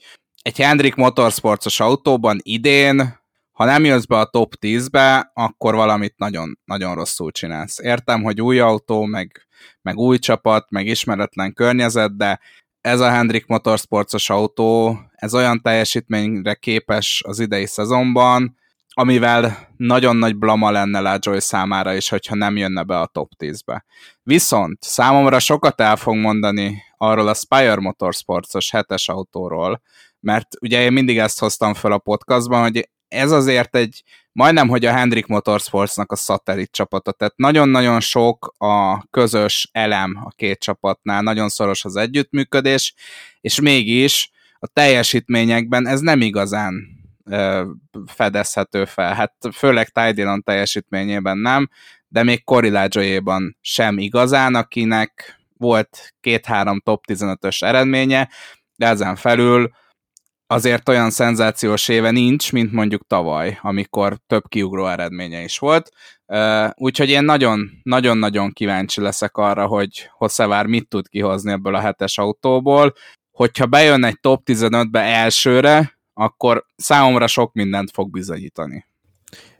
egy Hendrik Motorsportos autóban idén, ha nem jössz be a top 10-be, akkor valamit nagyon, nagyon rosszul csinálsz. Értem, hogy új autó, meg, meg új csapat, meg ismeretlen környezet, de ez a Hendrik Motorsportos autó, ez olyan teljesítményre képes az idei szezonban, amivel nagyon nagy blama lenne Lajoy számára is, hogyha nem jönne be a top 10-be. Viszont számomra sokat el fog mondani arról a Spire Motorsportos hetes autóról, mert ugye én mindig ezt hoztam fel a podcastban, hogy ez azért egy majdnem, hogy a Hendrik Motorsportsnak a szatellit csapata, tehát nagyon-nagyon sok a közös elem a két csapatnál, nagyon szoros az együttműködés, és mégis a teljesítményekben ez nem igazán ö, fedezhető fel. Hát főleg Tidalon teljesítményében nem, de még Corillaggio-éban sem igazán, akinek volt két-három top 15-ös eredménye, de ezen felül azért olyan szenzációs éve nincs, mint mondjuk tavaly, amikor több kiugró eredménye is volt. Úgyhogy én nagyon-nagyon kíváncsi leszek arra, hogy Hosszevár mit tud kihozni ebből a hetes autóból. Hogyha bejön egy top 15-be elsőre, akkor számomra sok mindent fog bizonyítani.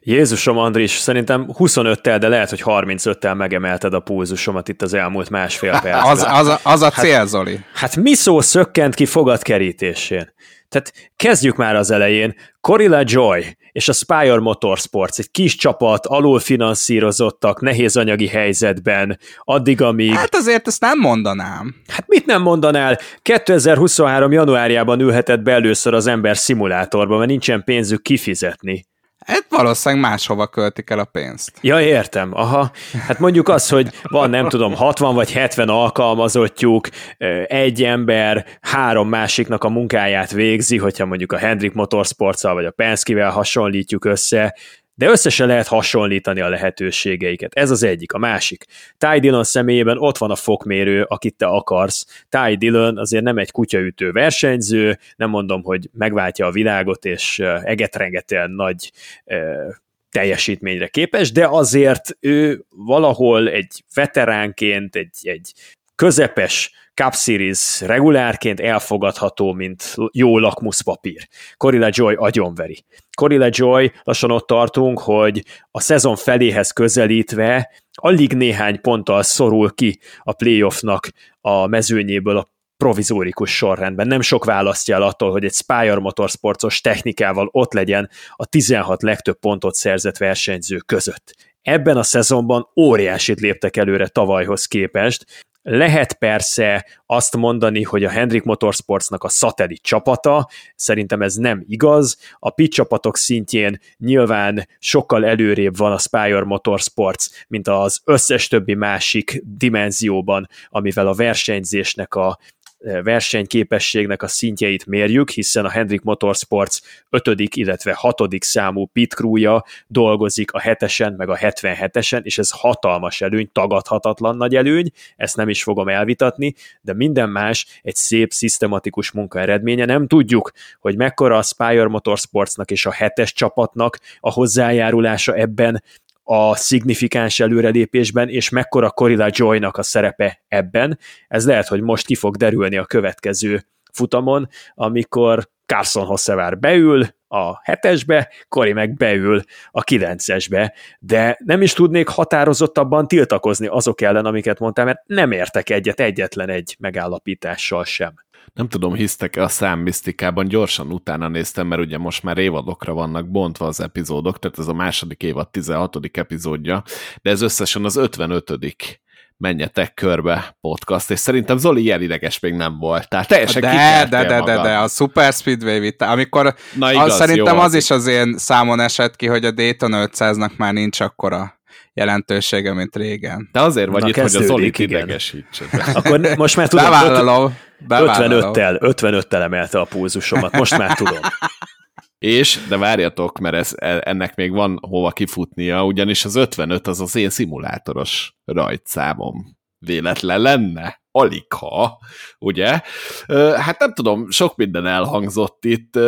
Jézusom, Andris, szerintem 25-tel, de lehet, hogy 35-tel megemelted a pulzusomat itt az elmúlt másfél <laughs> percben. az, az, a, az a cél, hát, Zoli. Hát mi szó szökkent ki fogadkerítésén? Tehát kezdjük már az elején. Corilla Joy és a Spire Motorsports, egy kis csapat, alul finanszírozottak, nehéz anyagi helyzetben, addig, amíg... Hát azért ezt nem mondanám. Hát mit nem mondanál? 2023. januárjában ülhetett be először az ember szimulátorba, mert nincsen pénzük kifizetni. Hát valószínűleg máshova költik el a pénzt. Ja, értem. Aha. Hát mondjuk az, hogy van, nem tudom, 60 vagy 70 alkalmazottjuk, egy ember három másiknak a munkáját végzi, hogyha mondjuk a Hendrik motorsports vagy a Penske-vel hasonlítjuk össze, de összesen lehet hasonlítani a lehetőségeiket. Ez az egyik. A másik. Ty Dillon személyében ott van a fokmérő, akit te akarsz. Ty Dillon azért nem egy kutyaütő versenyző, nem mondom, hogy megváltja a világot, és egetrengetően nagy teljesítményre képes, de azért ő valahol egy veteránként, egy, egy közepes Cup Series regulárként elfogadható, mint jó lakmuszpapír. Corilla Joy agyonveri. Corilla Joy lassan ott tartunk, hogy a szezon feléhez közelítve alig néhány ponttal szorul ki a playoffnak a mezőnyéből a provizórikus sorrendben. Nem sok választja el attól, hogy egy Spire Motorsportos technikával ott legyen a 16 legtöbb pontot szerzett versenyző között. Ebben a szezonban óriásit léptek előre tavalyhoz képest, lehet persze azt mondani, hogy a Hendrik Motorsportsnak a szatellit csapata, szerintem ez nem igaz. A pit csapatok szintjén nyilván sokkal előrébb van a Spire Motorsports, mint az összes többi másik dimenzióban, amivel a versenyzésnek a versenyképességnek a szintjeit mérjük, hiszen a Hendrik Motorsports 5. illetve 6. számú pit crewja dolgozik a 7-esen meg a 77-esen, és ez hatalmas előny, tagadhatatlan nagy előny, ezt nem is fogom elvitatni, de minden más egy szép, szisztematikus munka eredménye. Nem tudjuk, hogy mekkora a Spire Motorsportsnak és a 7-es csapatnak a hozzájárulása ebben, a szignifikáns előrelépésben, és mekkora Corilla Joy-nak a szerepe ebben. Ez lehet, hogy most ki fog derülni a következő futamon, amikor Carson Hossevár beül a hetesbe, Kori meg beül a kilencesbe, de nem is tudnék határozottabban tiltakozni azok ellen, amiket mondtam, mert nem értek egyet egyetlen egy megállapítással sem nem tudom, hisztek-e a számmisztikában, gyorsan utána néztem, mert ugye most már évadokra vannak bontva az epizódok, tehát ez a második évad 16. epizódja, de ez összesen az 55 menjetek körbe podcast, és szerintem Zoli ilyen ideges még nem volt. Tehát teljesen de, de, de, de, de, a Super Speedway vita, amikor Na igaz, az, szerintem jó, az, az is az én számon esett ki, hogy a Daytona 500-nak már nincs akkora jelentősége, mint régen. De azért vagy Na, itt, hogy az Zolit idegesítsed. <laughs> Akkor most már tudom, bevállalom, bevállalom. 55-tel, 55-tel emelte a pulzusomat, most már tudom. <laughs> És, de várjatok, mert ez, e, ennek még van hova kifutnia, ugyanis az 55 az az én szimulátoros rajtszámom. Véletlen lenne? Alig ha, ugye? Hát nem tudom, sok minden elhangzott itt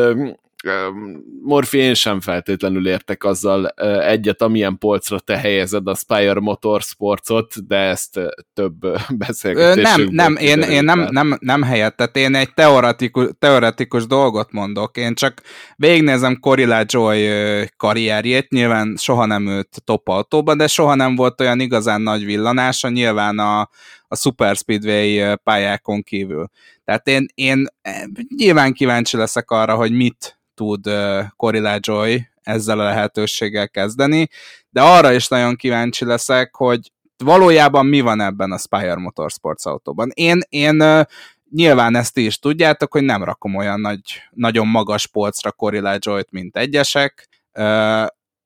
Morfi, én sem feltétlenül értek azzal egyet, amilyen polcra te helyezed a Spire Motorsportsot, de ezt több beszélgetésünkben... Nem, nem, én, én nem, nem, nem helyett, tehát én egy teoretikus, teoretikus dolgot mondok, én csak végignézem Corilla Joy karrierjét, nyilván soha nem ült top autóban, de soha nem volt olyan igazán nagy villanása, nyilván a, a Super Speedway pályákon kívül. Tehát én, én nyilván kíváncsi leszek arra, hogy mit tud Corilla Joy ezzel a lehetőséggel kezdeni, de arra is nagyon kíváncsi leszek, hogy valójában mi van ebben a Spire Motorsports autóban. Én, én nyilván ezt is tudjátok, hogy nem rakom olyan nagy, nagyon magas polcra Corilla Joy-t, mint egyesek,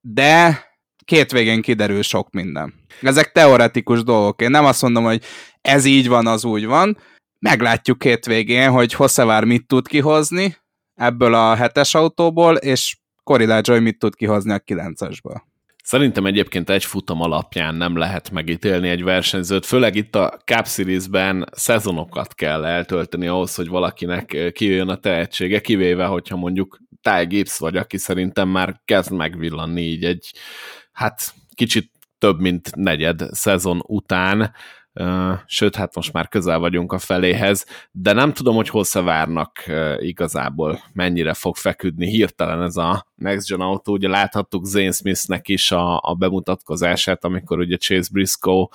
de két végén kiderül sok minden. Ezek teoretikus dolgok. Én nem azt mondom, hogy ez így van, az úgy van. Meglátjuk két végén, hogy Hosszevár mit tud kihozni, ebből a hetes autóból, és Corilla Joy mit tud kihozni a kilencesből. Szerintem egyébként egy futam alapján nem lehet megítélni egy versenyzőt, főleg itt a Cup Series-ben szezonokat kell eltölteni ahhoz, hogy valakinek kijöjjön a tehetsége, kivéve, hogyha mondjuk Ty Gibbs vagy, aki szerintem már kezd megvillanni így egy, hát kicsit több mint negyed szezon után, sőt, hát most már közel vagyunk a feléhez, de nem tudom, hogy hol várnak igazából, mennyire fog feküdni hirtelen ez a Next Gen autó. Ugye láthattuk Zane Smithnek is a, a bemutatkozását, amikor ugye Chase Briscoe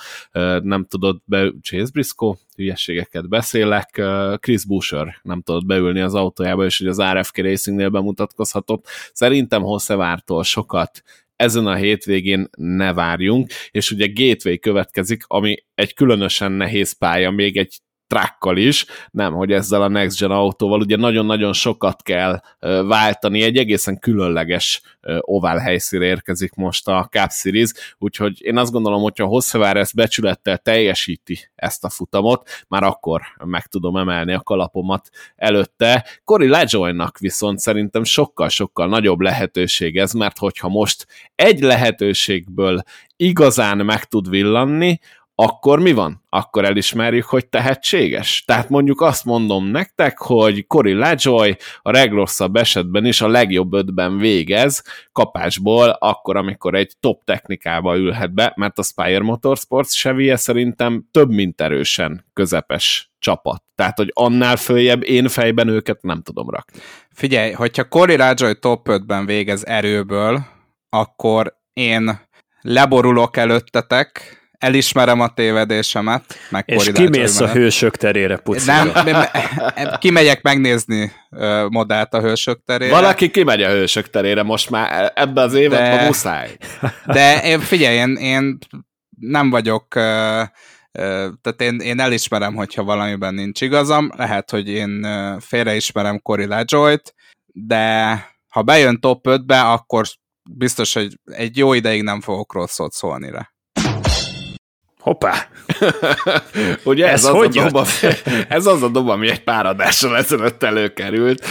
nem tudott be... Chase Briscoe? Hülyességeket beszélek. Chris Busher nem tudott beülni az autójába, és ugye az RFK Racingnél bemutatkozhatott. Szerintem Hosszevártól sokat ezen a hétvégén ne várjunk, és ugye Gateway következik, ami egy különösen nehéz pálya, még egy truckkal is, nem, hogy ezzel a Next Gen autóval, ugye nagyon-nagyon sokat kell váltani, egy egészen különleges ovál helyszínre érkezik most a Cup Series, úgyhogy én azt gondolom, hogyha Hosszavár ezt becsülettel teljesíti ezt a futamot, már akkor meg tudom emelni a kalapomat előtte. Cory LaJoy-nak viszont szerintem sokkal-sokkal nagyobb lehetőség ez, mert hogyha most egy lehetőségből igazán meg tud villanni, akkor mi van? Akkor elismerjük, hogy tehetséges. Tehát mondjuk azt mondom nektek, hogy Cory LaJoy a legrosszabb esetben is a legjobb ötben végez kapásból, akkor, amikor egy top technikába ülhet be, mert a Spire Motorsports Chevy szerintem több mint erősen közepes csapat. Tehát, hogy annál följebb én fejben őket nem tudom rakni. Figyelj, hogyha Cory LaJoy top 5-ben végez erőből, akkor én leborulok előttetek, elismerem a tévedésemet, meg És kimész a hősök terére, puci. Nem, kimegyek megnézni modát a hősök terére. Valaki kimegy a hősök terére most már ebbe az évben de, muszáj. De én, figyelj, én, én nem vagyok, tehát én, én elismerem, hogyha valamiben nincs igazam, lehet, hogy én félreismerem Cory LaJoy-t, de ha bejön top 5-be, akkor biztos, hogy egy jó ideig nem fogok rosszot szólni rá. Hoppá! <laughs> Ugye ez, ez, az hogy a dob, <laughs> ez az a dob, ami egy pár adással ezelőtt előkerült,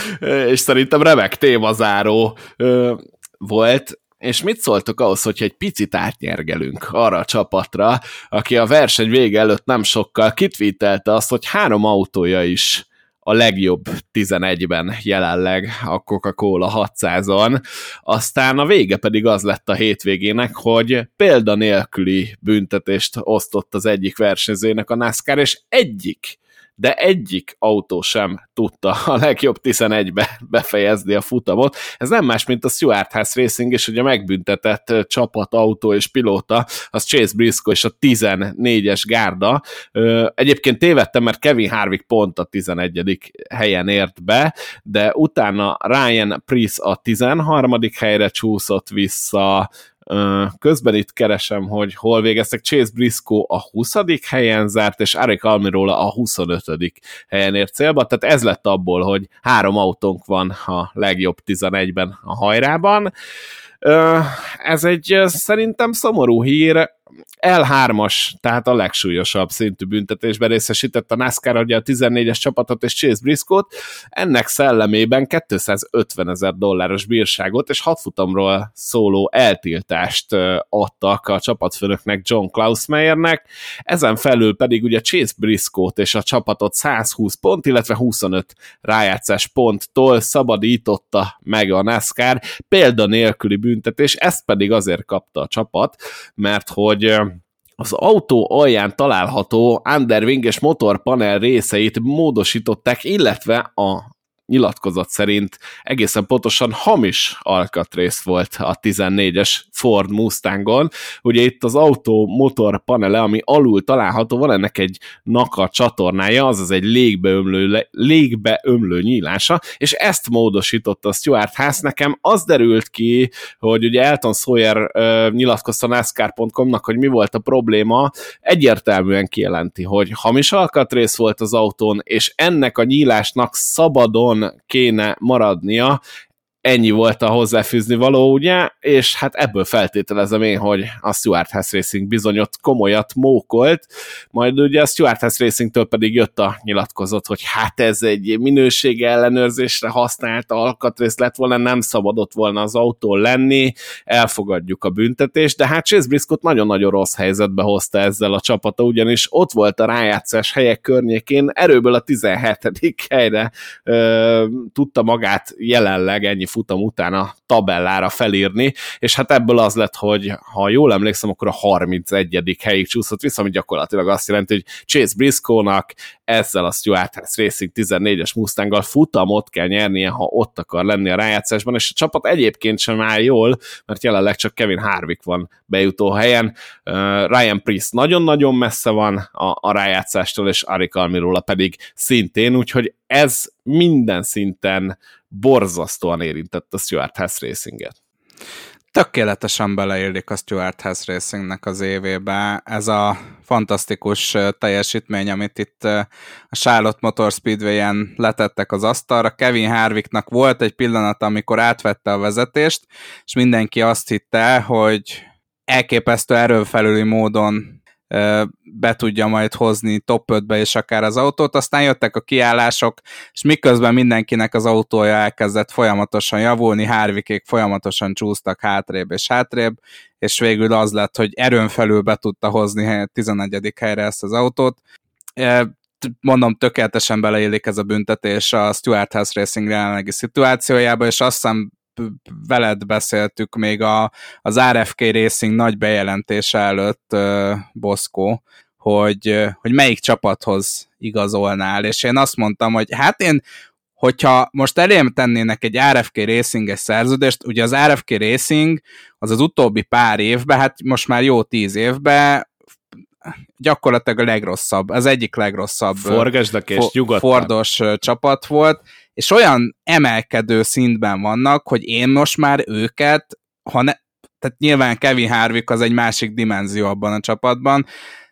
és szerintem remek témazáró volt, és mit szóltok ahhoz, hogyha egy picit átnyergelünk arra a csapatra, aki a verseny vége előtt nem sokkal kitvítelte azt, hogy három autója is a legjobb 11-ben jelenleg a Coca-Cola 600-on, aztán a vége pedig az lett a hétvégének, hogy példa nélküli büntetést osztott az egyik versenyzőnek a NASCAR, és egyik de egyik autó sem tudta a legjobb 11-be befejezni a futamot. Ez nem más, mint a Stuart House Racing, és ugye megbüntetett csapat, autó és pilóta, az Chase Briscoe és a 14-es gárda. Egyébként tévedtem, mert Kevin Harvick pont a 11. helyen ért be, de utána Ryan Price a 13. helyre csúszott vissza, Közben itt keresem, hogy hol végeztek. Chase Briscoe a 20. helyen zárt, és Arik Almirola a 25. helyen ért célba. Tehát ez lett abból, hogy három autónk van a legjobb 11-ben a hajrában. Ez egy szerintem szomorú hír, L3-as, tehát a legsúlyosabb szintű büntetésben részesített a NASCAR ugye a 14-es csapatot és Chase Briscoe-t, ennek szellemében 250 ezer dolláros bírságot és hat futamról szóló eltiltást adtak a csapatfőnöknek John Klausmeyernek, ezen felül pedig ugye Chase Briscoe-t és a csapatot 120 pont, illetve 25 rájátszás ponttól szabadította meg a NASCAR, példa nélküli büntetés, ezt pedig azért kapta a csapat, mert hogy az autó alján található underwinges motorpanel részeit módosították, illetve a nyilatkozat szerint egészen pontosan hamis alkatrész volt a 14-es Ford Mustangon. Ugye itt az autó motor panele, ami alul található, van ennek egy naka csatornája, azaz egy légbeömlő, légbeömlő nyílása, és ezt módosította a Stuart Haas. Nekem az derült ki, hogy ugye Elton Sawyer uh, nyilatkozta NASCAR.com-nak, hogy mi volt a probléma, egyértelműen kijelenti, hogy hamis alkatrész volt az autón, és ennek a nyílásnak szabadon kéne maradnia, ennyi volt a hozzáfűzni való, ugye, és hát ebből feltételezem én, hogy a Stuart House Racing bizony ott komolyat mókolt, majd ugye a Stuart House Racingtől pedig jött a nyilatkozat, hogy hát ez egy minőség ellenőrzésre használt alkatrész lett volna, nem szabadott volna az autó lenni, elfogadjuk a büntetést, de hát Chase Briscoe nagyon-nagyon rossz helyzetbe hozta ezzel a csapata, ugyanis ott volt a rájátszás helyek környékén, erőből a 17. helyre ö, tudta magát jelenleg ennyi futam után a tabellára felírni, és hát ebből az lett, hogy ha jól emlékszem, akkor a 31. helyig csúszott vissza, ami gyakorlatilag azt jelenti, hogy Chase Briscoe-nak ezzel a Stuart House Racing 14-es Mustanggal futamot kell nyernie, ha ott akar lenni a rájátszásban, és a csapat egyébként sem áll jól, mert jelenleg csak Kevin Harvick van bejutó helyen. Ryan Priest nagyon-nagyon messze van a, a rájátszástól, és Arik Almirola pedig szintén, úgyhogy ez minden szinten borzasztóan érintett a Stuart House Racinget. tökéletesen beleillik a Stuart House Racingnek az évébe. Ez a fantasztikus teljesítmény, amit itt a Charlotte Motor Speedway-en letettek az asztalra. Kevin Harvicknak volt egy pillanat, amikor átvette a vezetést, és mindenki azt hitte, hogy elképesztő erőfelüli módon be tudja majd hozni top 5-be és akár az autót, aztán jöttek a kiállások, és miközben mindenkinek az autója elkezdett folyamatosan javulni, Hárvikék folyamatosan csúsztak hátrébb és hátrébb, és végül az lett, hogy erőn felül be tudta hozni 11. helyre ezt az autót. Mondom, tökéletesen beleillik ez a büntetés a Stuart House Racing jelenlegi szituációjába, és azt hiszem veled beszéltük még a, az RFK Racing nagy bejelentése előtt, Boszkó, hogy, hogy melyik csapathoz igazolnál, és én azt mondtam, hogy hát én hogyha most elém tennének egy RFK Racing-es szerződést, ugye az RFK Racing az az utóbbi pár évben, hát most már jó tíz évben gyakorlatilag a legrosszabb, az egyik legrosszabb Forgasdak és for, Fordos csapat volt, és olyan emelkedő szintben vannak, hogy én most már őket, ha ne, tehát nyilván Kevin Harvick az egy másik dimenzió abban a csapatban,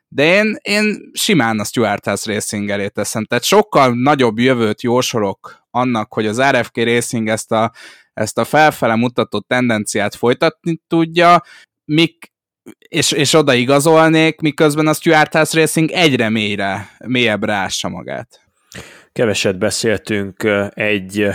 de én, én simán a Stuart House Racing elé teszem. Tehát sokkal nagyobb jövőt jósolok annak, hogy az RFK Racing ezt a, ezt a felfele mutató tendenciát folytatni tudja, mik, és, és oda igazolnék, miközben a Stuart House Racing egyre mélyre, mélyebbre ássa magát. Keveset beszéltünk egy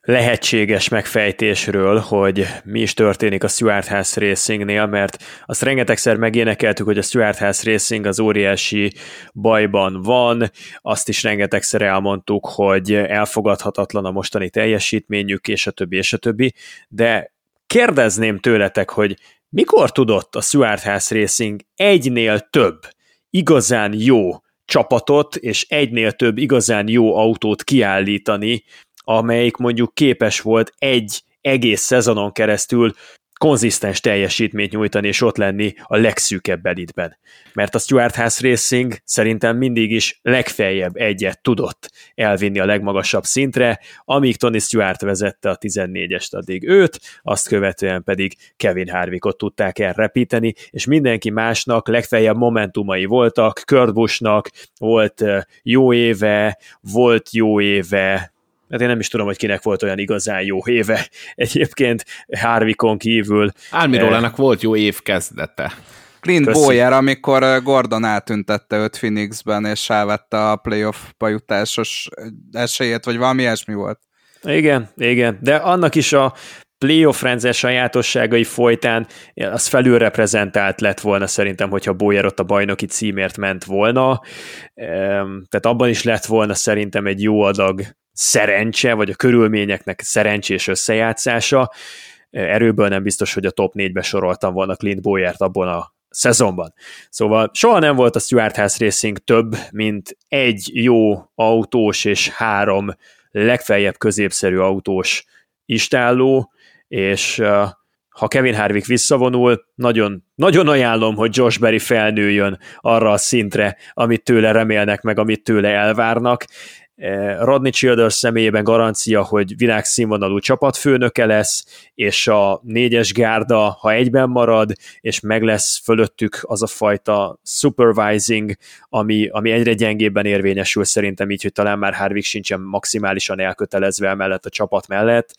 lehetséges megfejtésről, hogy mi is történik a Stuart House Racingnél, mert azt rengetegszer megénekeltük, hogy a Stuart House Racing az óriási bajban van, azt is rengetegszer elmondtuk, hogy elfogadhatatlan a mostani teljesítményük, és a többi, és a többi, de kérdezném tőletek, hogy mikor tudott a Stuart House Racing egynél több igazán jó csapatot és egynél több igazán jó autót kiállítani, amelyik mondjuk képes volt egy egész szezonon keresztül konzisztens teljesítményt nyújtani, és ott lenni a legszűkebb elitben. Mert a Stuart House Racing szerintem mindig is legfeljebb egyet tudott elvinni a legmagasabb szintre, amíg Tony Stewart vezette a 14-est addig őt, azt követően pedig Kevin Harvickot tudták elrepíteni, és mindenki másnak legfeljebb momentumai voltak, Kurt Buschnak volt jó éve, volt jó éve, Hát én nem is tudom, hogy kinek volt olyan igazán jó éve. Egyébként Harvikon kívül. Álmirólának eh, volt jó év kezdete. Clint Köszi. Boyer, amikor eh, Gordon átüntette őt Phoenixben, és elvette a playoff-ba jutásos esélyét, vagy valami ilyesmi volt. Igen, igen, de annak is a playoff rendszer sajátosságai folytán az felülreprezentált lett volna szerintem, hogyha Boyer ott a bajnoki címért ment volna, tehát abban is lett volna szerintem egy jó adag szerencse, vagy a körülményeknek szerencsés összejátszása. Erőből nem biztos, hogy a top 4-be soroltam volna Clint Boyert abban a szezonban. Szóval soha nem volt a Stuart House Racing több, mint egy jó autós és három legfeljebb középszerű autós istálló, és ha Kevin Harvick visszavonul, nagyon, nagyon ajánlom, hogy Josh Berry felnőjön arra a szintre, amit tőle remélnek, meg amit tőle elvárnak, Rodney Childers személyében garancia, hogy világszínvonalú csapatfőnöke lesz, és a négyes gárda, ha egyben marad, és meg lesz fölöttük az a fajta supervising, ami, ami egyre gyengébben érvényesül szerintem így, hogy talán már Harvick sincsen maximálisan elkötelezve mellett a csapat mellett.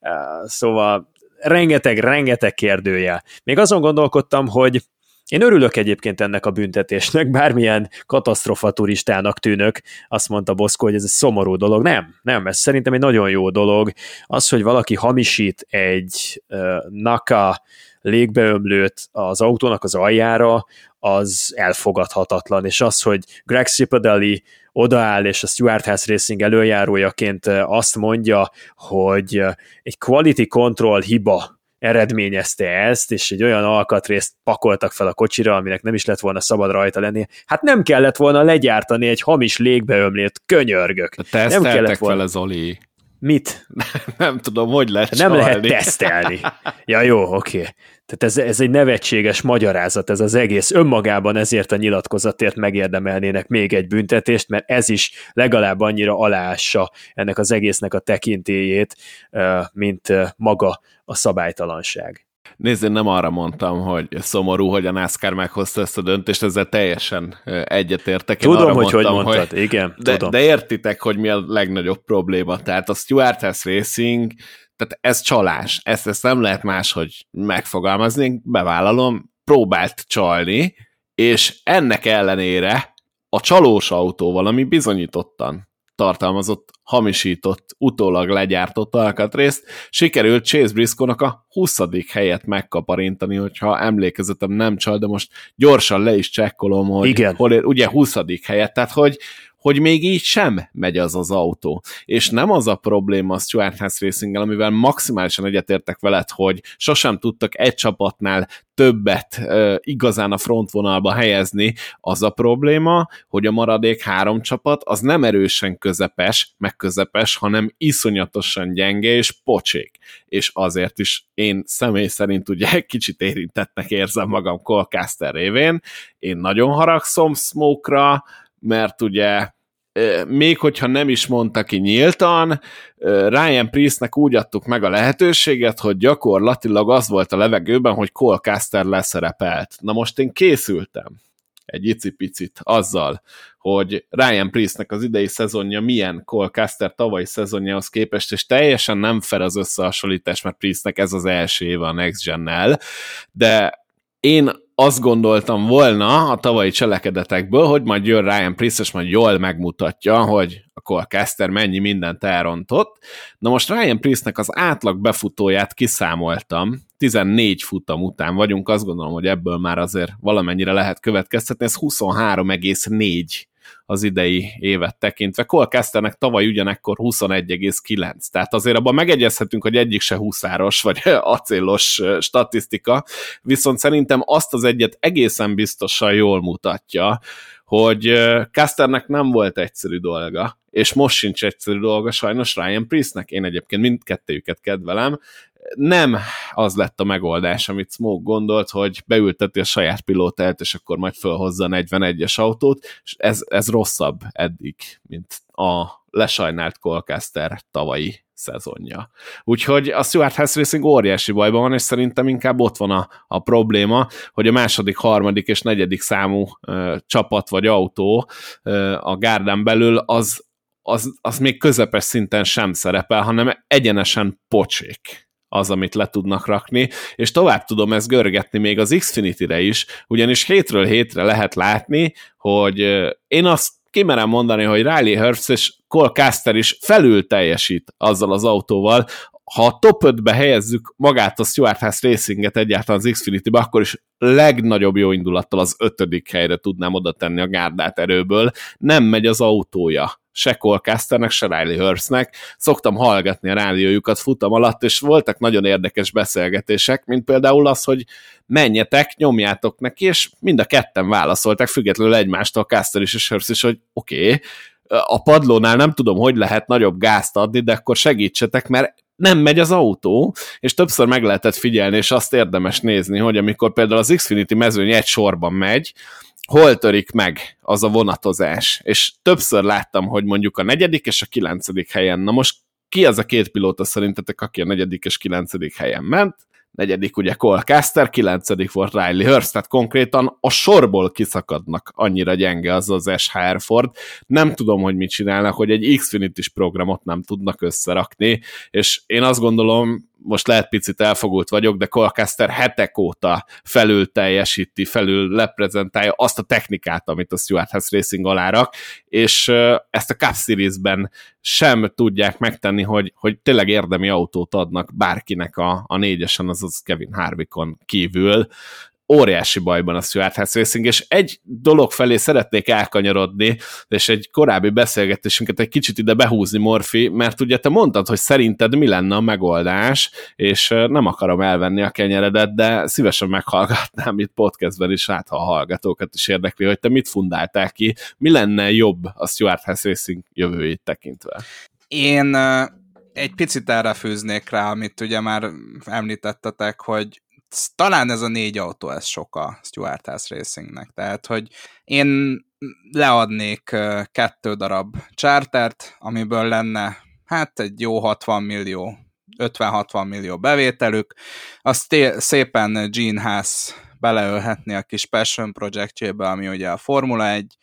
Eh, szóval rengeteg, rengeteg kérdője. Még azon gondolkodtam, hogy én örülök egyébként ennek a büntetésnek, bármilyen katasztrofa turistának tűnök, azt mondta Boszko, hogy ez egy szomorú dolog. Nem, nem, ez szerintem egy nagyon jó dolog. Az, hogy valaki hamisít egy uh, NAKA légbeömlőt az autónak az aljára, az elfogadhatatlan, és az, hogy Greg Cipadelli odaáll, és a Stuart House Racing előjárójaként azt mondja, hogy egy quality control hiba eredményezte ezt, és egy olyan alkatrészt pakoltak fel a kocsira, aminek nem is lett volna szabad rajta lenni. Hát nem kellett volna legyártani egy hamis légbeömlét, könyörgök. Te nem kellett volna. vele, Zoli. Mit? <laughs> nem tudom, hogy lehet Nem lehet tesztelni. Ja, jó, oké. Okay. Tehát ez, ez egy nevetséges magyarázat, ez az egész. Önmagában ezért a nyilatkozatért megérdemelnének még egy büntetést, mert ez is legalább annyira aláássa ennek az egésznek a tekintélyét, mint maga a szabálytalanság. Nézd, én nem arra mondtam, hogy szomorú, hogy a NASCAR meghozta ezt a döntést, ezzel teljesen egyetértek. Én tudom, hogy mondtam, hogy mondtad, hogy, igen. De, tudom. de értitek, hogy mi a legnagyobb probléma. Tehát a Stuart House Racing, tehát ez csalás. Ezt, ezt nem lehet máshogy megfogalmazni. Bevállalom, próbált csalni, és ennek ellenére a csalós autóval, ami bizonyítottan tartalmazott, hamisított, utólag legyártott alkatrészt, sikerült Chase Briscoe-nak a 20. helyet megkaparintani, hogyha emlékezetem nem csal, de most gyorsan le is csekkolom, hogy Igen. hol ér, ugye 20. helyet, tehát hogy hogy még így sem megy az az autó. És nem az a probléma a Stuart House racing amivel maximálisan egyetértek veled, hogy sosem tudtak egy csapatnál többet e, igazán a frontvonalba helyezni, az a probléma, hogy a maradék három csapat az nem erősen közepes, meg közepes, hanem iszonyatosan gyenge és pocsék. És azért is én személy szerint ugye <laughs> kicsit érintettnek érzem magam Colcaster révén. Én nagyon haragszom Smoke-ra, mert ugye még hogyha nem is mondta ki nyíltan, Ryan Priestnek úgy adtuk meg a lehetőséget, hogy gyakorlatilag az volt a levegőben, hogy Cole Caster leszerepelt. Na most én készültem egy icipicit azzal, hogy Ryan Priestnek az idei szezonja milyen Cole Caster tavalyi szezonjához képest, és teljesen nem fel az összehasonlítás, mert Priestnek ez az első éve a Next Gen-nel, de én azt gondoltam volna a tavalyi cselekedetekből, hogy majd jön Ryan Priest, és majd jól megmutatja, hogy a Colcaster mennyi mindent elrontott. Na most Ryan Priestnek az átlag befutóját kiszámoltam, 14 futam után vagyunk, azt gondolom, hogy ebből már azért valamennyire lehet következtetni, ez 23,4 az idei évet tekintve. Colcasternek tavaly ugyanekkor 21,9, tehát azért abban megegyezhetünk, hogy egyik se huszáros vagy <laughs> acélos statisztika, viszont szerintem azt az egyet egészen biztosan jól mutatja, hogy Casternek nem volt egyszerű dolga, és most sincs egyszerű dolga sajnos Ryan Priestnek. Én egyébként mindkettőjüket kedvelem, nem az lett a megoldás, amit Smoke gondolt, hogy beülteti a saját pilótát, és akkor majd fölhozza a 41-es autót, és ez, ez rosszabb eddig, mint a lesajnált Colcaster tavalyi szezonja. Úgyhogy a Stuart House Racing óriási bajban van, és szerintem inkább ott van a, a probléma, hogy a második, harmadik és negyedik számú ö, csapat vagy autó ö, a gárdán belül az, az, az még közepes szinten sem szerepel, hanem egyenesen pocsék az, amit le tudnak rakni, és tovább tudom ezt görgetni még az Xfinity-re is, ugyanis hétről hétre lehet látni, hogy én azt kimerem mondani, hogy Riley Herbst és Cole Caster is felül teljesít azzal az autóval, ha a top 5-be helyezzük magát a Stuart House Racinget egyáltalán az Xfinity-be, akkor is legnagyobb jó indulattal az ötödik helyre tudnám oda tenni a gárdát erőből. Nem megy az autója se Colcasternek, se Riley Hurstnek. Szoktam hallgatni a rádiójukat futam alatt, és voltak nagyon érdekes beszélgetések, mint például az, hogy menjetek, nyomjátok neki, és mind a ketten válaszoltak, függetlenül egymástól Caster is és Hurst is, hogy oké, okay, a padlónál nem tudom, hogy lehet nagyobb gázt adni, de akkor segítsetek, mert nem megy az autó, és többször meg lehetett figyelni, és azt érdemes nézni, hogy amikor például az Xfinity mezőny egy sorban megy, hol törik meg az a vonatozás, és többször láttam, hogy mondjuk a negyedik és a kilencedik helyen, na most ki az a két pilóta szerintetek, aki a negyedik és kilencedik helyen ment? Negyedik ugye Cole Caster, kilencedik volt Riley Hurst, tehát konkrétan a sorból kiszakadnak annyira gyenge az az SHR Ford. Nem tudom, hogy mit csinálnak, hogy egy Xfinity-s programot nem tudnak összerakni, és én azt gondolom, most lehet picit elfogult vagyok, de Colcaster hetek óta felül teljesíti, felül leprezentálja azt a technikát, amit a Stuart House Racing alárak, és ezt a Cup Series-ben sem tudják megtenni, hogy, hogy tényleg érdemi autót adnak bárkinek a, a négyesen, azaz Kevin Harvickon kívül óriási bajban a Stuart House Racing, és egy dolog felé szeretnék elkanyarodni, és egy korábbi beszélgetésünket egy kicsit ide behúzni, Morfi, mert ugye te mondtad, hogy szerinted mi lenne a megoldás, és nem akarom elvenni a kenyeredet, de szívesen meghallgatnám itt podcastben is, hát ha a hallgatókat is érdekli, hogy te mit fundáltál ki, mi lenne jobb a Stuart House Racing jövőjét tekintve? Én egy picit erre fűznék rá, amit ugye már említettetek, hogy talán ez a négy autó, ez sok a Stuart House Racingnek. Tehát, hogy én leadnék kettő darab chartert, amiből lenne hát egy jó 60 millió 50-60 millió bevételük, azt szépen Gene Haas beleölhetni a kis passion projektjébe, ami ugye a Formula 1,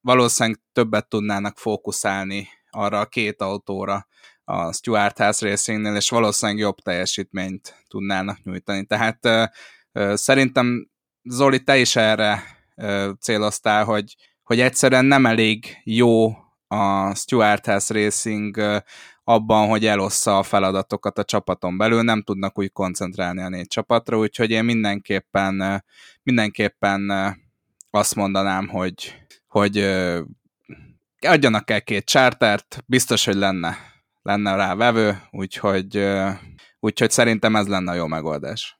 valószínűleg többet tudnának fókuszálni arra a két autóra a Stuart House Racingnél, és valószínűleg jobb teljesítményt tudnának nyújtani. Tehát szerintem Zoli, te is erre céloztál, hogy, hogy egyszerűen nem elég jó a Stuart House Racing abban, hogy elossza a feladatokat a csapaton belül, nem tudnak úgy koncentrálni a négy csapatra, úgyhogy én mindenképpen, mindenképpen azt mondanám, hogy, hogy adjanak el két csártert, biztos, hogy lenne, lenne rá vevő, úgyhogy, úgyhogy szerintem ez lenne a jó megoldás.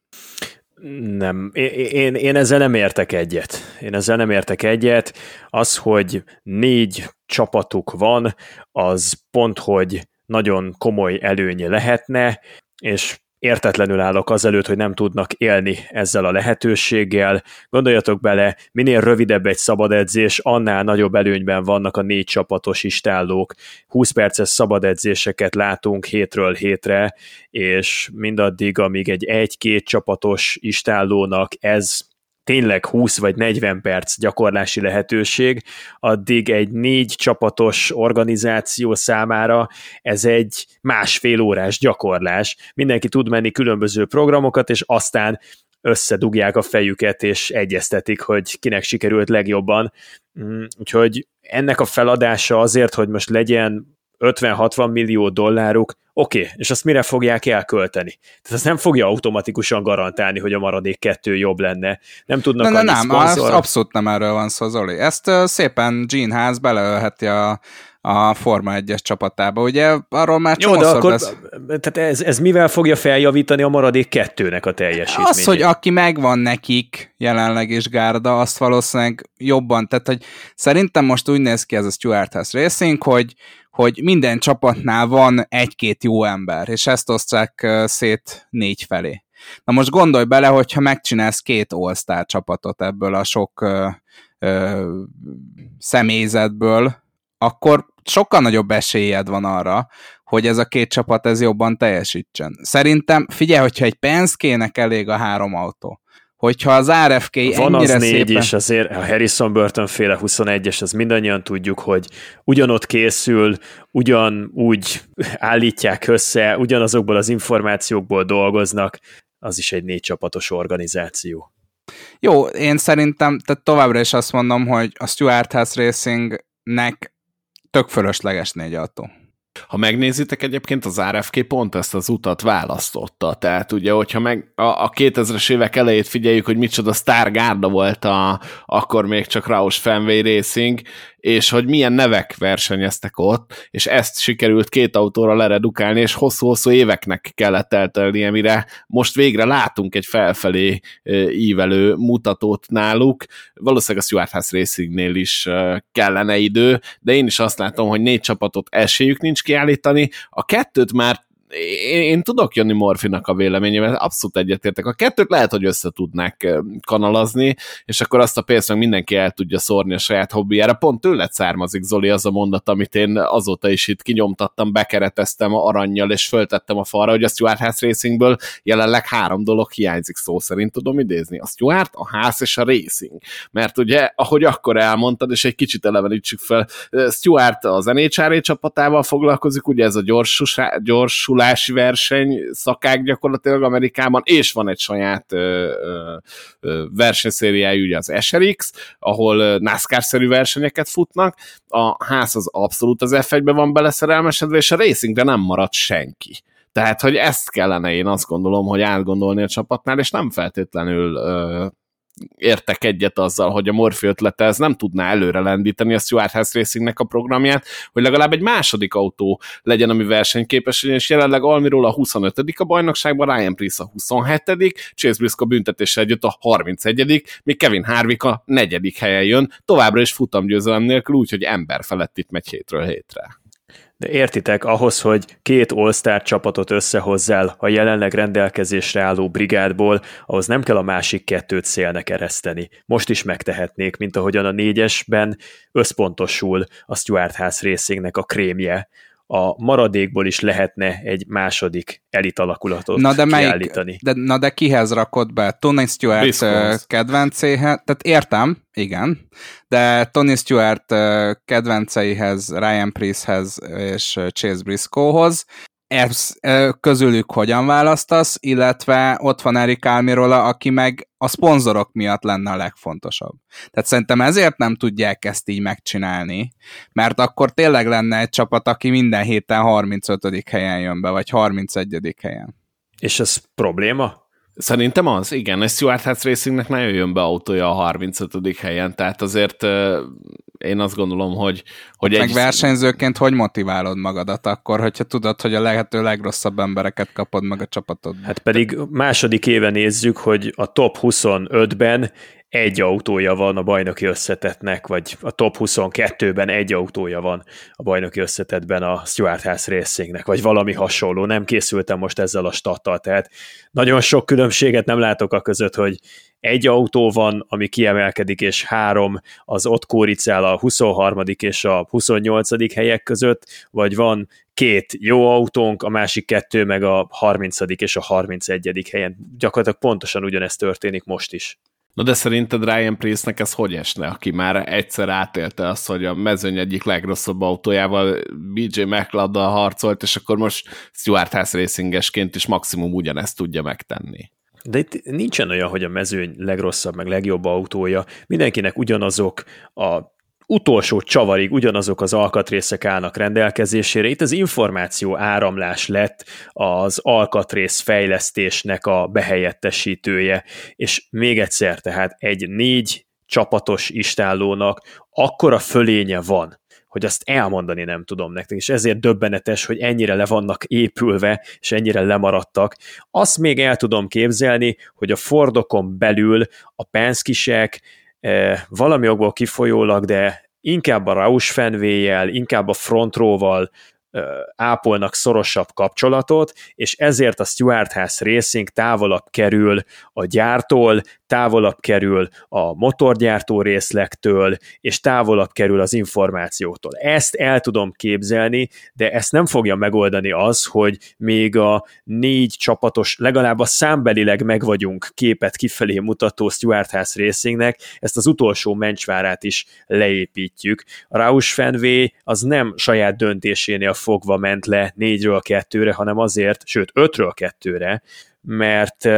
Nem, én, én ezzel nem értek egyet. Én ezzel nem értek egyet. Az, hogy négy csapatuk van, az pont, hogy nagyon komoly előnye lehetne, és értetlenül állok azelőtt, hogy nem tudnak élni ezzel a lehetőséggel. Gondoljatok bele, minél rövidebb egy szabad edzés, annál nagyobb előnyben vannak a négy csapatos istállók. 20 perces szabad edzéseket látunk hétről hétre, és mindaddig, amíg egy egy-két csapatos istállónak ez tényleg 20 vagy 40 perc gyakorlási lehetőség, addig egy négy csapatos organizáció számára ez egy másfél órás gyakorlás. Mindenki tud menni különböző programokat, és aztán összedugják a fejüket, és egyeztetik, hogy kinek sikerült legjobban. Mm, úgyhogy ennek a feladása azért, hogy most legyen 50-60 millió dolláruk, oké, okay, és azt mire fogják elkölteni? Tehát azt nem fogja automatikusan garantálni, hogy a maradék kettő jobb lenne. Nem tudnak ne, ne, nem, szponzor... abszolút nem erről van szó, Zoli. Ezt uh, szépen Gene Haas beleölheti a, a Forma 1-es csapatába, ugye? Arról már Jó, de akkor, lesz... tehát ez, ez mivel fogja feljavítani a maradék kettőnek a teljesítményét? Az, hogy aki megvan nekik jelenleg is gárda, azt valószínűleg jobban, tehát hogy szerintem most úgy néz ki ez a Stuart House Racing, hogy hogy minden csapatnál van egy-két jó ember, és ezt osztják szét négy felé. Na most gondolj bele, hogyha megcsinálsz két all csapatot ebből a sok ö, ö, személyzetből, akkor sokkal nagyobb esélyed van arra, hogy ez a két csapat ez jobban teljesítsen. Szerintem, figyelj, hogyha egy Penske-nek elég a három autó, hogyha az RFK Van ennyire az négy szépen... is, azért a Harrison Burton féle 21-es, az mindannyian tudjuk, hogy ugyanott készül, ugyanúgy állítják össze, ugyanazokból az információkból dolgoznak, az is egy négy csapatos organizáció. Jó, én szerintem, tehát továbbra is azt mondom, hogy a Stuart House Racingnek tök fölösleges négy autó. Ha megnézitek egyébként, az RFK pont ezt az utat választotta. Tehát ugye, hogyha meg a, a 2000-es évek elejét figyeljük, hogy micsoda sztárgárda volt a, akkor még csak Raus Fenway Racing, és hogy milyen nevek versenyeztek ott, és ezt sikerült két autóra leredukálni, és hosszú-hosszú éveknek kellett eltelnie, mire most végre látunk egy felfelé ívelő mutatót náluk. Valószínűleg a Stuart House Racingnél is kellene idő, de én is azt látom, hogy négy csapatot esélyük nincs kiállítani, a kettőt már én, én tudok jönni Morfinak a véleményével, abszolút egyetértek. A kettőt lehet, hogy össze tudnák kanalazni, és akkor azt a pénzt meg mindenki el tudja szórni a saját hobbiára. Pont tőled származik, Zoli, az a mondat, amit én azóta is itt kinyomtattam, bekereteztem a aranyjal, és föltettem a falra, hogy a Stuart House Racingből jelenleg három dolog hiányzik szó szerint, tudom idézni. A Stuart, a ház és a Racing. Mert ugye, ahogy akkor elmondtad, és egy kicsit elevenítsük fel, Stuart az NHRA csapatával foglalkozik, ugye ez a gyorsus, gyorsul indulási verseny szakák gyakorlatilag Amerikában, és van egy saját ö, ö, versenyszériájú, ugye az SRX, ahol NASCAR-szerű versenyeket futnak, a ház az abszolút az F1-be van beleszerelmesedve, és a racingre nem marad senki. Tehát, hogy ezt kellene én azt gondolom, hogy átgondolni a csapatnál, és nem feltétlenül értek egyet azzal, hogy a Morphy ötlete ez nem tudná előre lendíteni a Stuart House Racingnek a programját, hogy legalább egy második autó legyen, ami versenyképes, és jelenleg Almiról a 25 a bajnokságban, Ryan Price a 27 Chase Briscoe büntetéssel együtt a 31 míg Kevin Harvick a negyedik helyen jön, továbbra is futamgyőzelem nélkül, úgyhogy ember felett itt megy hétről hétre. De értitek, ahhoz, hogy két All-Star csapatot összehozzál a jelenleg rendelkezésre álló brigádból, ahhoz nem kell a másik kettőt szélnek ereszteni. Most is megtehetnék, mint ahogyan a négyesben összpontosul a Stuart House Racingnek a krémje, a maradékból is lehetne egy második elit alakulatot na de kiállítani. Melyik, de, na de kihez rakod be? Tony Stewart Briscoes. kedvencéhez? Tehát értem, igen, de Tony Stewart kedvenceihez, Ryan Priesthez és Chase Briscoehoz ez, közülük hogyan választasz, illetve ott van Erik Almirola, aki meg a szponzorok miatt lenne a legfontosabb. Tehát szerintem ezért nem tudják ezt így megcsinálni, mert akkor tényleg lenne egy csapat, aki minden héten 35. helyen jön be, vagy 31. helyen. És ez probléma? Szerintem az, igen, egy Stuart Hatch Racingnek nagyon jön be autója a 35. helyen, tehát azért én azt gondolom, hogy... hogy Meg egy... versenyzőként hogy motiválod magadat akkor, hogyha tudod, hogy a lehető legrosszabb embereket kapod meg a csapatod? Hát pedig második éve nézzük, hogy a top 25-ben egy autója van a bajnoki összetetnek, vagy a top 22-ben egy autója van a bajnoki összetetben a Stuart House Racingnek, vagy valami hasonló. Nem készültem most ezzel a stattal, tehát nagyon sok különbséget nem látok a között, hogy egy autó van, ami kiemelkedik, és három az ott kóricál a 23. és a 28. helyek között, vagy van két jó autónk, a másik kettő meg a 30. és a 31. helyen. Gyakorlatilag pontosan ugyanezt történik most is. Na de szerinted Ryan Priestnek ez hogy esne, aki már egyszer átélte azt, hogy a mezőny egyik legrosszabb autójával BJ mcleod harcolt, és akkor most Stuart House racingesként is maximum ugyanezt tudja megtenni. De itt nincsen olyan, hogy a mezőny legrosszabb, meg legjobb autója. Mindenkinek ugyanazok a utolsó csavarig ugyanazok az alkatrészek állnak rendelkezésére. Itt az információ áramlás lett az alkatrész fejlesztésnek a behelyettesítője, és még egyszer, tehát egy négy csapatos istállónak akkora fölénye van, hogy azt elmondani nem tudom nektek, és ezért döbbenetes, hogy ennyire le vannak épülve, és ennyire lemaradtak. Azt még el tudom képzelni, hogy a Fordokon belül a Penskisek valami okból kifolyólag, de inkább a Rausch fenvéjel, inkább a front row-val ápolnak szorosabb kapcsolatot, és ezért a Stuart House Racing távolabb kerül a gyártól, távolabb kerül a motorgyártó részlektől, és távolabb kerül az információtól. Ezt el tudom képzelni, de ezt nem fogja megoldani az, hogy még a négy csapatos, legalább a számbelileg meg vagyunk képet kifelé mutató Stuart House Racingnek, ezt az utolsó mencsvárát is leépítjük. A Rausch Fenway az nem saját döntésénél fogva ment le négyről kettőre, hanem azért, sőt ötről kettőre, mert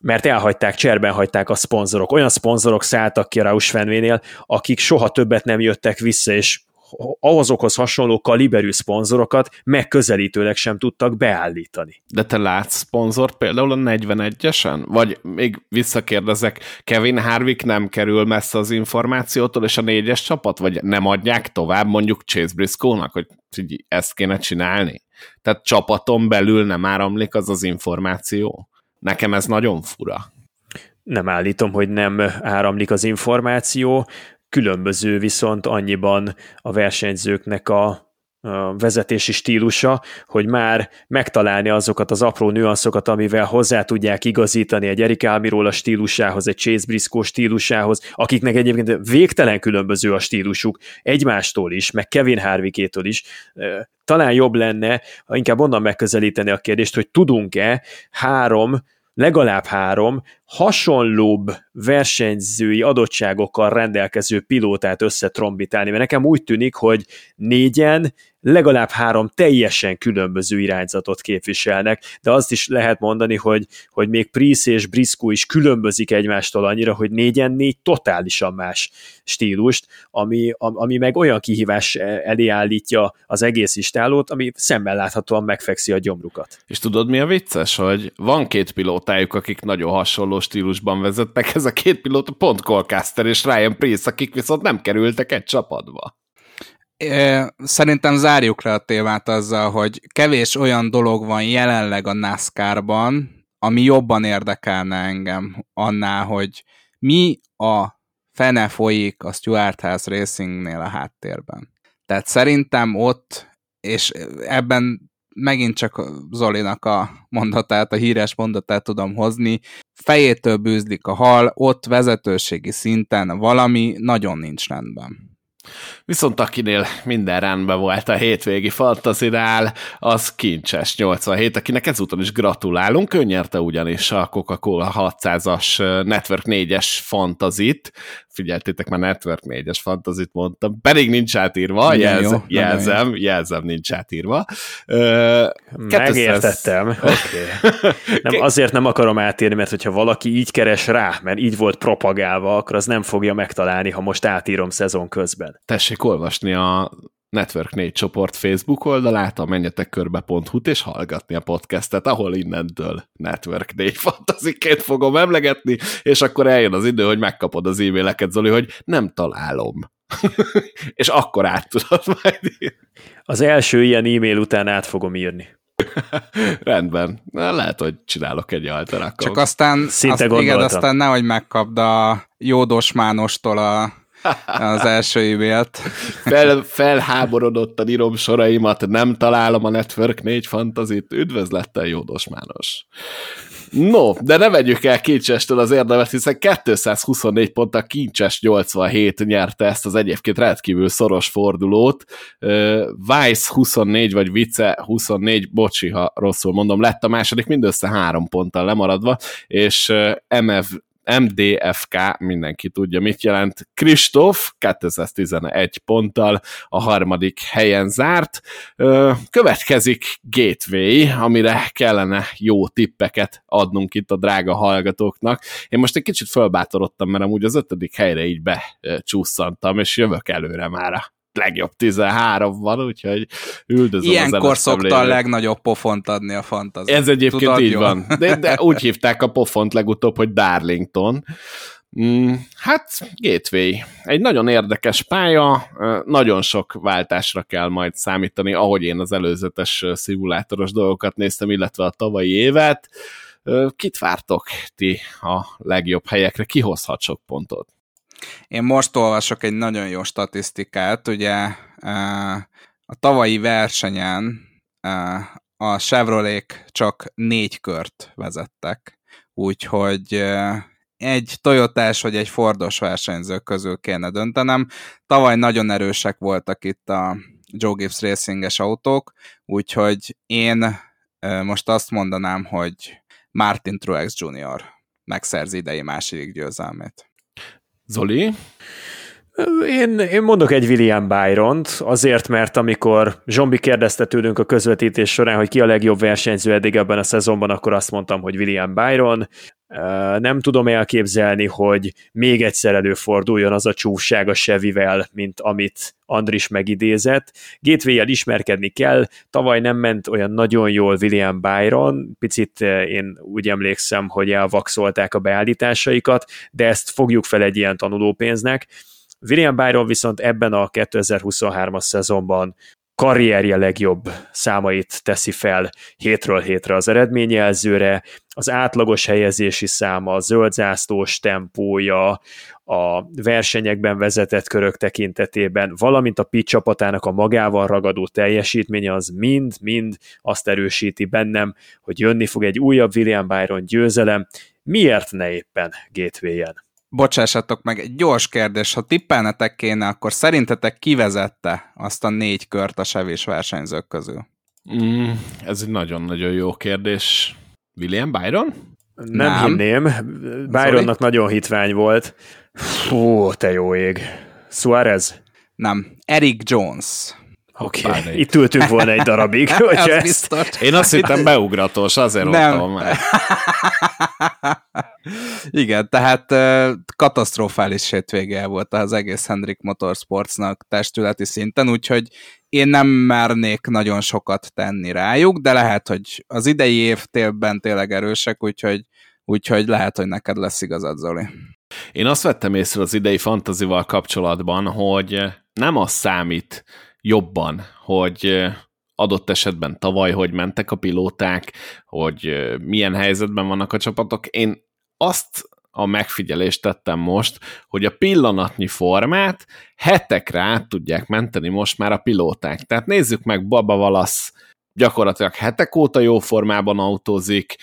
mert elhagyták, cserben hagyták a szponzorok. Olyan szponzorok szálltak ki a Rausch Fenvénél, akik soha többet nem jöttek vissza, és azokhoz hasonló kaliberű szponzorokat megközelítőleg sem tudtak beállítani. De te látsz szponzort például a 41-esen? Vagy még visszakérdezek, Kevin Harvick nem kerül messze az információtól, és a négyes csapat? Vagy nem adják tovább mondjuk Chase Briscoe-nak, hogy ezt kéne csinálni? Tehát csapaton belül nem áramlik az az információ? Nekem ez nagyon fura. Nem állítom, hogy nem áramlik az információ, különböző viszont annyiban a versenyzőknek a vezetési stílusa, hogy már megtalálni azokat az apró nüanszokat, amivel hozzá tudják igazítani egy Erik Almirola stílusához, egy Chase Briscoe stílusához, akiknek egyébként végtelen különböző a stílusuk egymástól is, meg Kevin Harvickétől is. Talán jobb lenne, inkább onnan megközelíteni a kérdést, hogy tudunk-e három legalább három hasonlóbb versenyzői adottságokkal rendelkező pilótát összetrombitálni, mert nekem úgy tűnik, hogy négyen legalább három teljesen különböző irányzatot képviselnek, de azt is lehet mondani, hogy, hogy még Price és Briscoe is különbözik egymástól annyira, hogy négyen négy totálisan más stílust, ami, ami meg olyan kihívás elé állítja az egész istálót, ami szemmel láthatóan megfekszi a gyomrukat. És tudod mi a vicces, hogy van két pilótájuk, akik nagyon hasonló stílusban vezettek, ez a két pilóta pont Colcaster és Ryan Price, akik viszont nem kerültek egy csapatba. Szerintem zárjuk le a témát azzal, hogy kevés olyan dolog van jelenleg a NASCAR-ban, ami jobban érdekelne engem annál, hogy mi a fene folyik a Stuart House Racingnél a háttérben. Tehát szerintem ott, és ebben megint csak Zolinak a mondatát, a híres mondatát tudom hozni, fejétől bűzlik a hal, ott vezetőségi szinten valami nagyon nincs rendben. Viszont akinél minden rendben volt a hétvégi fantazinál, az kincses 87, akinek ezúton is gratulálunk, ő nyerte ugyanis a Coca-Cola 600-as Network 4-es fantazit, figyeltétek, már Network 4-es fantazit mondtam, pedig nincs átírva, Igen, jelz, jó, jelzem, jó. jelzem, nincs átírva. Megértettem, oké. Okay. <laughs> Nem, azért nem akarom átírni, mert hogyha valaki így keres rá, mert így volt propagálva, akkor az nem fogja megtalálni, ha most átírom szezon közben. Tessék olvasni a Network 4 csoport Facebook oldalát, a menjetekkörbe.hu-t, és hallgatni a podcastet, ahol innentől Network 4 fantaziként fogom emlegetni, és akkor eljön az idő, hogy megkapod az e-maileket, Zoli, hogy nem találom. <laughs> és akkor át tudod majd írni. Az első ilyen e-mail után át fogom írni. <laughs> Rendben. Na, lehet, hogy csinálok egy alter Csak aztán, Szinte azt, igen, aztán nehogy megkapd a Jódos Mánostól a az első e-mailt. Fel, felháborodottan írom soraimat, nem találom a Network 4 fantazit, üdvözlettel Jódos Mános. No, de ne vegyük el Kincsestől az érdemet, hiszen 224 ponttal Kincses 87 nyerte ezt az egyébként rendkívül szoros fordulót. Weiss 24, vagy Vice 24, bocsi, ha rosszul mondom, lett a második, mindössze három ponttal lemaradva, és MF MDFK, mindenki tudja, mit jelent. Kristóf 211 ponttal a harmadik helyen zárt. Következik Gateway, amire kellene jó tippeket adnunk itt a drága hallgatóknak. Én most egy kicsit fölbátorodtam, mert amúgy az ötödik helyre így becsúszantam, és jövök előre már a legjobb 13 van, úgyhogy üldözöm Ilyenkor szokta a legnagyobb pofont adni a fantazi. Ez egyébként Tudod, így jó? van. De, de <laughs> úgy hívták a pofont legutóbb, hogy Darlington. Mm, hát, Gateway. Egy nagyon érdekes pálya, nagyon sok váltásra kell majd számítani, ahogy én az előzetes szimulátoros dolgokat néztem, illetve a tavalyi évet. Kit vártok ti a legjobb helyekre? Ki hozhat sok pontot? Én most olvasok egy nagyon jó statisztikát, ugye a tavalyi versenyen a Chevrolet csak négy kört vezettek, úgyhogy egy Toyotás vagy egy Fordos versenyző közül kéne döntenem. Tavaly nagyon erősek voltak itt a Joe Gibbs Racinges autók, úgyhogy én most azt mondanám, hogy Martin Truex Jr. megszerzi idei második győzelmét. Zoli? Én, én mondok egy William byron azért, mert amikor Zsombi kérdezte tőlünk a közvetítés során, hogy ki a legjobb versenyző eddig ebben a szezonban, akkor azt mondtam, hogy William Byron. Nem tudom elképzelni, hogy még egyszer előforduljon az a csúfság a Sevivel, mint amit Andris megidézett. gateway ismerkedni kell, tavaly nem ment olyan nagyon jól William Byron, picit én úgy emlékszem, hogy elvakszolták a beállításaikat, de ezt fogjuk fel egy ilyen tanulópénznek. William Byron viszont ebben a 2023-as szezonban karrierje legjobb számait teszi fel hétről hétre az eredményjelzőre, az átlagos helyezési száma, a zöldzászlós tempója, a versenyekben vezetett körök tekintetében, valamint a Pitt csapatának a magával ragadó teljesítménye az mind-mind azt erősíti bennem, hogy jönni fog egy újabb William Byron győzelem, miért ne éppen Gateway-en? Bocsássatok meg, egy gyors kérdés, ha tippelnetek kéne, akkor szerintetek kivezette azt a négy kört a sevés versenyzők közül? Mm, ez egy nagyon-nagyon jó kérdés. William Byron? Nem, Nem. hinném. Byronnak Sorry? nagyon hitvány volt. Fú, te jó ég. Suarez? Nem. Eric Jones. Oké, okay. itt ültünk volna egy darabig. <laughs> Hogy ez ezt... biztos. Én azt hittem beugratós, azért Nem. meg. <laughs> Igen, tehát katasztrofális hétvége volt az egész Hendrik Motorsportsnak testületi szinten, úgyhogy én nem mernék nagyon sokat tenni rájuk, de lehet, hogy az idei évtélben tényleg erősek, úgyhogy, úgyhogy lehet, hogy neked lesz igazad, Zoli. Én azt vettem észre az idei fantazival kapcsolatban, hogy nem az számít jobban, hogy adott esetben tavaly hogy mentek a pilóták, hogy milyen helyzetben vannak a csapatok. Én azt a megfigyelést tettem most, hogy a pillanatnyi formát hetekre át tudják menteni most már a pilóták. Tehát nézzük meg Baba Valasz gyakorlatilag hetek óta jó formában autózik,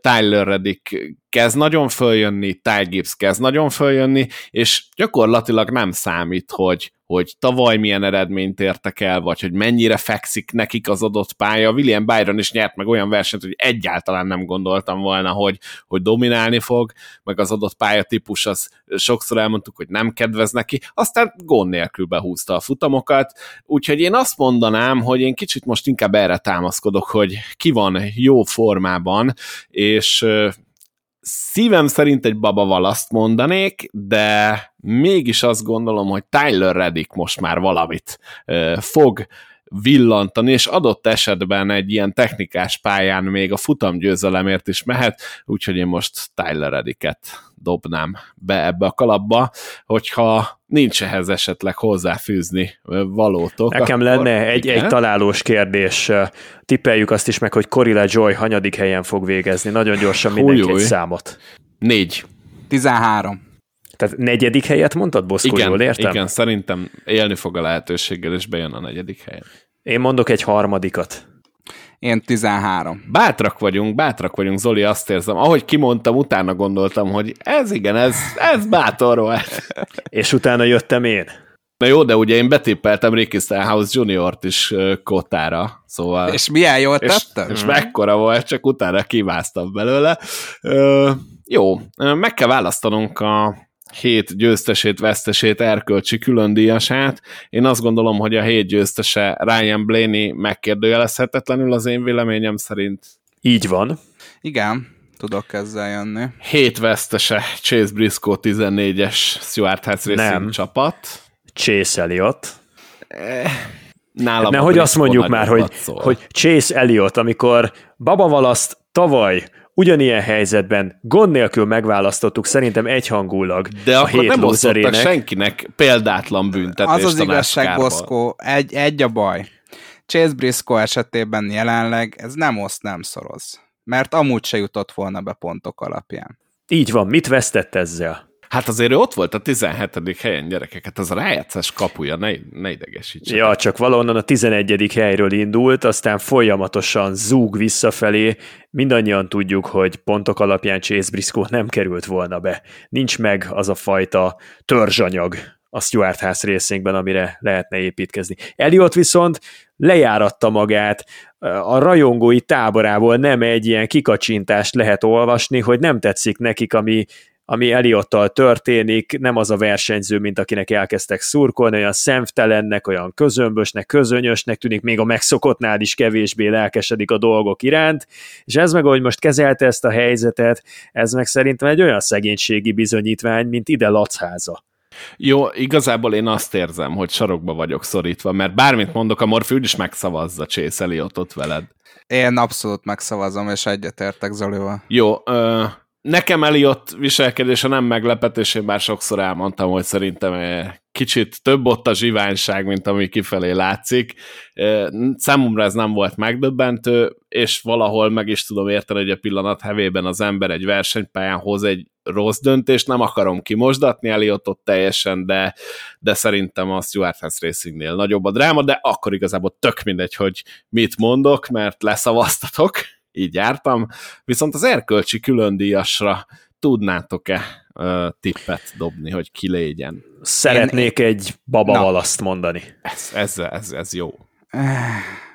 Tyler Reddick kezd nagyon följönni, Ty kezd nagyon följönni, és gyakorlatilag nem számít, hogy, hogy tavaly milyen eredményt értek el, vagy hogy mennyire fekszik nekik az adott pálya. William Byron is nyert meg olyan versenyt, hogy egyáltalán nem gondoltam volna, hogy, hogy dominálni fog, meg az adott pályatípus, az sokszor elmondtuk, hogy nem kedvez neki, aztán gond nélkül behúzta a futamokat, úgyhogy én azt mondanám, hogy én kicsit most inkább erre támaszkodok, hogy ki van jó formában, és szívem szerint egy baba valaszt mondanék, de mégis azt gondolom, hogy Tyler Reddick most már valamit fog villantani, és adott esetben egy ilyen technikás pályán még a futamgyőzelemért is mehet, úgyhogy én most Tyler Redicket dobnám be ebbe a kalapba, hogyha nincs ehhez esetleg hozzáfűzni valótok. Nekem akkor... lenne egy, egy találós kérdés. Tippeljük azt is meg, hogy Corilla Joy hanyadik helyen fog végezni. Nagyon gyorsan mindenki egy számot. Négy. Tizenhárom. Tehát negyedik helyet mondtad, Boszkó, igen, jól értem? Igen, szerintem élni fog a lehetőséggel, és bejön a negyedik helyen. Én mondok egy harmadikat. Én 13. Bátrak vagyunk, bátrak vagyunk, Zoli, azt érzem. Ahogy kimondtam, utána gondoltam, hogy ez igen, ez, ez bátor volt. <laughs> És utána jöttem én. Na jó, de ugye én betippeltem Ricky Stenhouse Junior-t is kotára, szóval... És milyen jól tettem? És, és mekkora volt, csak utána kiváztam belőle. Ö, jó, meg kell választanunk a hét győztesét, vesztesét, erkölcsi különdíjasát. Én azt gondolom, hogy a hét győztese Ryan Blaney megkérdőjelezhetetlenül az én véleményem szerint. Így van. Igen, tudok ezzel jönni. Hét vesztese Chase Briscoe 14-es Stuart House Racing Nem. csapat. Chase Elliott. Eh, nálam ne, hogy azt mondjuk már, hogy, hogy Chase Elliott, amikor Baba Valaszt tavaly ugyanilyen helyzetben gond nélkül megválasztottuk szerintem egyhangulag De a akkor hét nem osztottak senkinek példátlan büntetést Az az igazság, Boszkó, egy, egy a baj. Chase Briscoe esetében jelenleg ez nem oszt, nem szoroz. Mert amúgy se jutott volna be pontok alapján. Így van, mit vesztett ezzel? Hát azért ő ott volt a 17. helyen gyerekeket, az a rájátszás kapuja, ne, ne idegesítsen. Ja, csak valahonnan a 11. helyről indult, aztán folyamatosan zúg visszafelé. Mindannyian tudjuk, hogy pontok alapján Chase Briscoe nem került volna be. Nincs meg az a fajta törzsanyag a Stuart House részénkben, amire lehetne építkezni. Eliott viszont lejáratta magát, a rajongói táborából nem egy ilyen kikacsintást lehet olvasni, hogy nem tetszik nekik, ami ami Eliottal történik, nem az a versenyző, mint akinek elkezdtek szurkolni, olyan szemtelennek, olyan közömbösnek, közönyösnek tűnik, még a megszokottnál is kevésbé lelkesedik a dolgok iránt, és ez meg, ahogy most kezelte ezt a helyzetet, ez meg szerintem egy olyan szegénységi bizonyítvány, mint ide Lacháza. Jó, igazából én azt érzem, hogy sarokba vagyok szorítva, mert bármit mondok, a Morfi is megszavazza Chase Eliotot veled. Én abszolút megszavazom, és egyetértek Zolival. Jó, ö, Nekem Eliott viselkedése nem meglepetés, én már sokszor elmondtam, hogy szerintem eh, kicsit több ott a zsiványság, mint ami kifelé látszik. Eh, számomra ez nem volt megdöbbentő, és valahol meg is tudom érteni, hogy a pillanat hevében az ember egy versenypályán hoz egy rossz döntést, nem akarom kimosdatni Eliottot teljesen, de, de szerintem a Stuart House Racingnél nagyobb a dráma, de akkor igazából tök mindegy, hogy mit mondok, mert leszavaztatok így jártam, viszont az erkölcsi különdíjasra tudnátok-e uh, tippet dobni, hogy ki legyen? Szeretnék én... egy babavalaszt mondani. Ez, ez, ez, ez jó.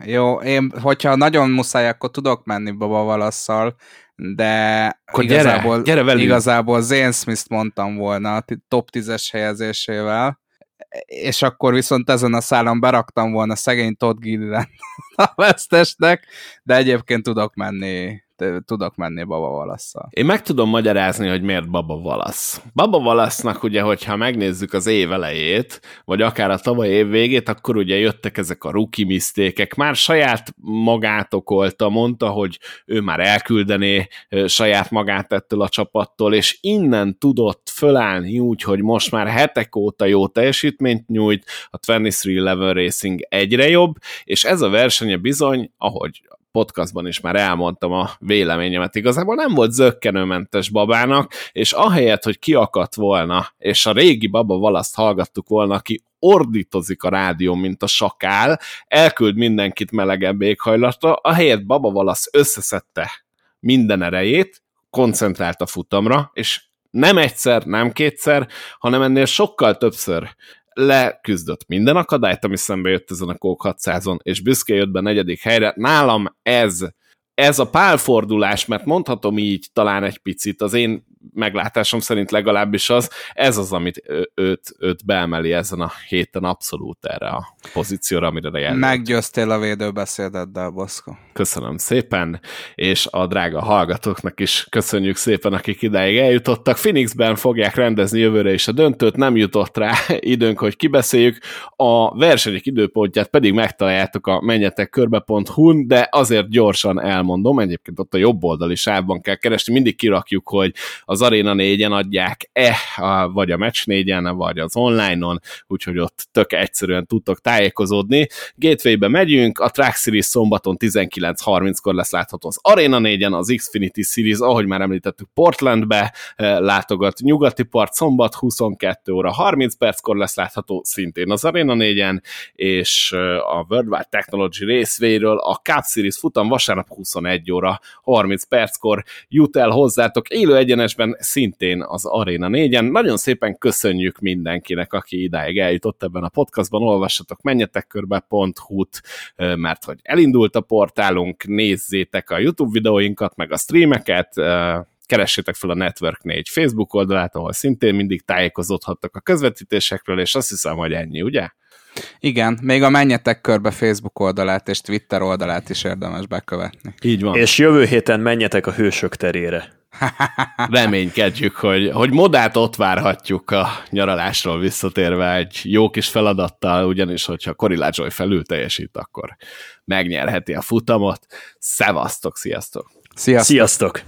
Jó, én, hogyha nagyon muszáj, akkor tudok menni babavalasszal, de akkor igazából, gyere, gyere igazából Zane Smith-t mondtam volna a top 10-es helyezésével, és akkor viszont ezen a szálon beraktam volna szegény Todd Gilliland <laughs> a vesztesnek, de egyébként tudok menni tudok menni Baba Valasszal. Én meg tudom magyarázni, hogy miért Baba Valasz. Baba Valasznak ugye, hogyha megnézzük az év elejét, vagy akár a tavaly év végét, akkor ugye jöttek ezek a rookie misztékek, már saját magát okolta, mondta, hogy ő már elküldené saját magát ettől a csapattól, és innen tudott fölállni úgy, hogy most már hetek óta jó teljesítményt nyújt, a 2311 Racing egyre jobb, és ez a versenye bizony, ahogy podcastban is már elmondtam a véleményemet, igazából nem volt zöggenőmentes babának, és ahelyett, hogy kiakadt volna, és a régi baba valaszt hallgattuk volna, aki ordítozik a rádió, mint a sakál, elküld mindenkit melegebb éghajlatra, ahelyett baba valasz összeszedte minden erejét, koncentrált a futamra, és nem egyszer, nem kétszer, hanem ennél sokkal többször leküzdött minden akadályt, ami szembe jött ezen a Kók 600-on, és büszke jött be negyedik helyre. Nálam ez, ez a pálfordulás, mert mondhatom így talán egy picit, az én meglátásom szerint legalábbis az, ez az, amit őt, őt beemeli ezen a héten abszolút erre a pozícióra, amire jelent. Meggyőztél a védőbeszédeddel, Boszko. Köszönöm szépen, és a drága hallgatóknak is köszönjük szépen, akik idáig eljutottak. Phoenixben fogják rendezni jövőre is a döntőt, nem jutott rá <laughs> időnk, hogy kibeszéljük. A versenyek időpontját pedig megtaláljátok a menjetekkörbe.hu-n, de azért gyorsan elmondom, egyébként ott a jobb oldali sávban kell keresni, mindig kirakjuk, hogy az Arena 4-en adják-e, vagy a Match 4-en, vagy az online-on, úgyhogy ott tök egyszerűen tudtok tájékozódni. Gateway-be megyünk, a Track Series szombaton 19.30-kor lesz látható az Arena 4-en, az Xfinity Series, ahogy már említettük, Portlandbe látogat, nyugati part szombat 22 óra 30 perckor lesz látható szintén az Arena 4-en, és a Worldwide Technology részvéről a Cup Series futam vasárnap 21 óra 30 perckor jut el hozzátok élő egyenes adásban szintén az Arena 4-en. Nagyon szépen köszönjük mindenkinek, aki idáig eljutott ebben a podcastban, olvassatok menjetekkörbe.hu-t, mert hogy elindult a portálunk, nézzétek a YouTube videóinkat, meg a streameket, keressétek fel a Network 4 Facebook oldalát, ahol szintén mindig tájékozódhattak a közvetítésekről, és azt hiszem, hogy ennyi, ugye? Igen, még a menjetek körbe Facebook oldalát és Twitter oldalát is érdemes bekövetni. Így van. És jövő héten menjetek a hősök terére. Reménykedjük, hogy, hogy modát ott várhatjuk a nyaralásról visszatérve egy jó kis feladattal, ugyanis, hogyha Korilácsoly felül teljesít, akkor megnyerheti a futamot. Szevasztok, sziasztok! Sziasztok! sziasztok.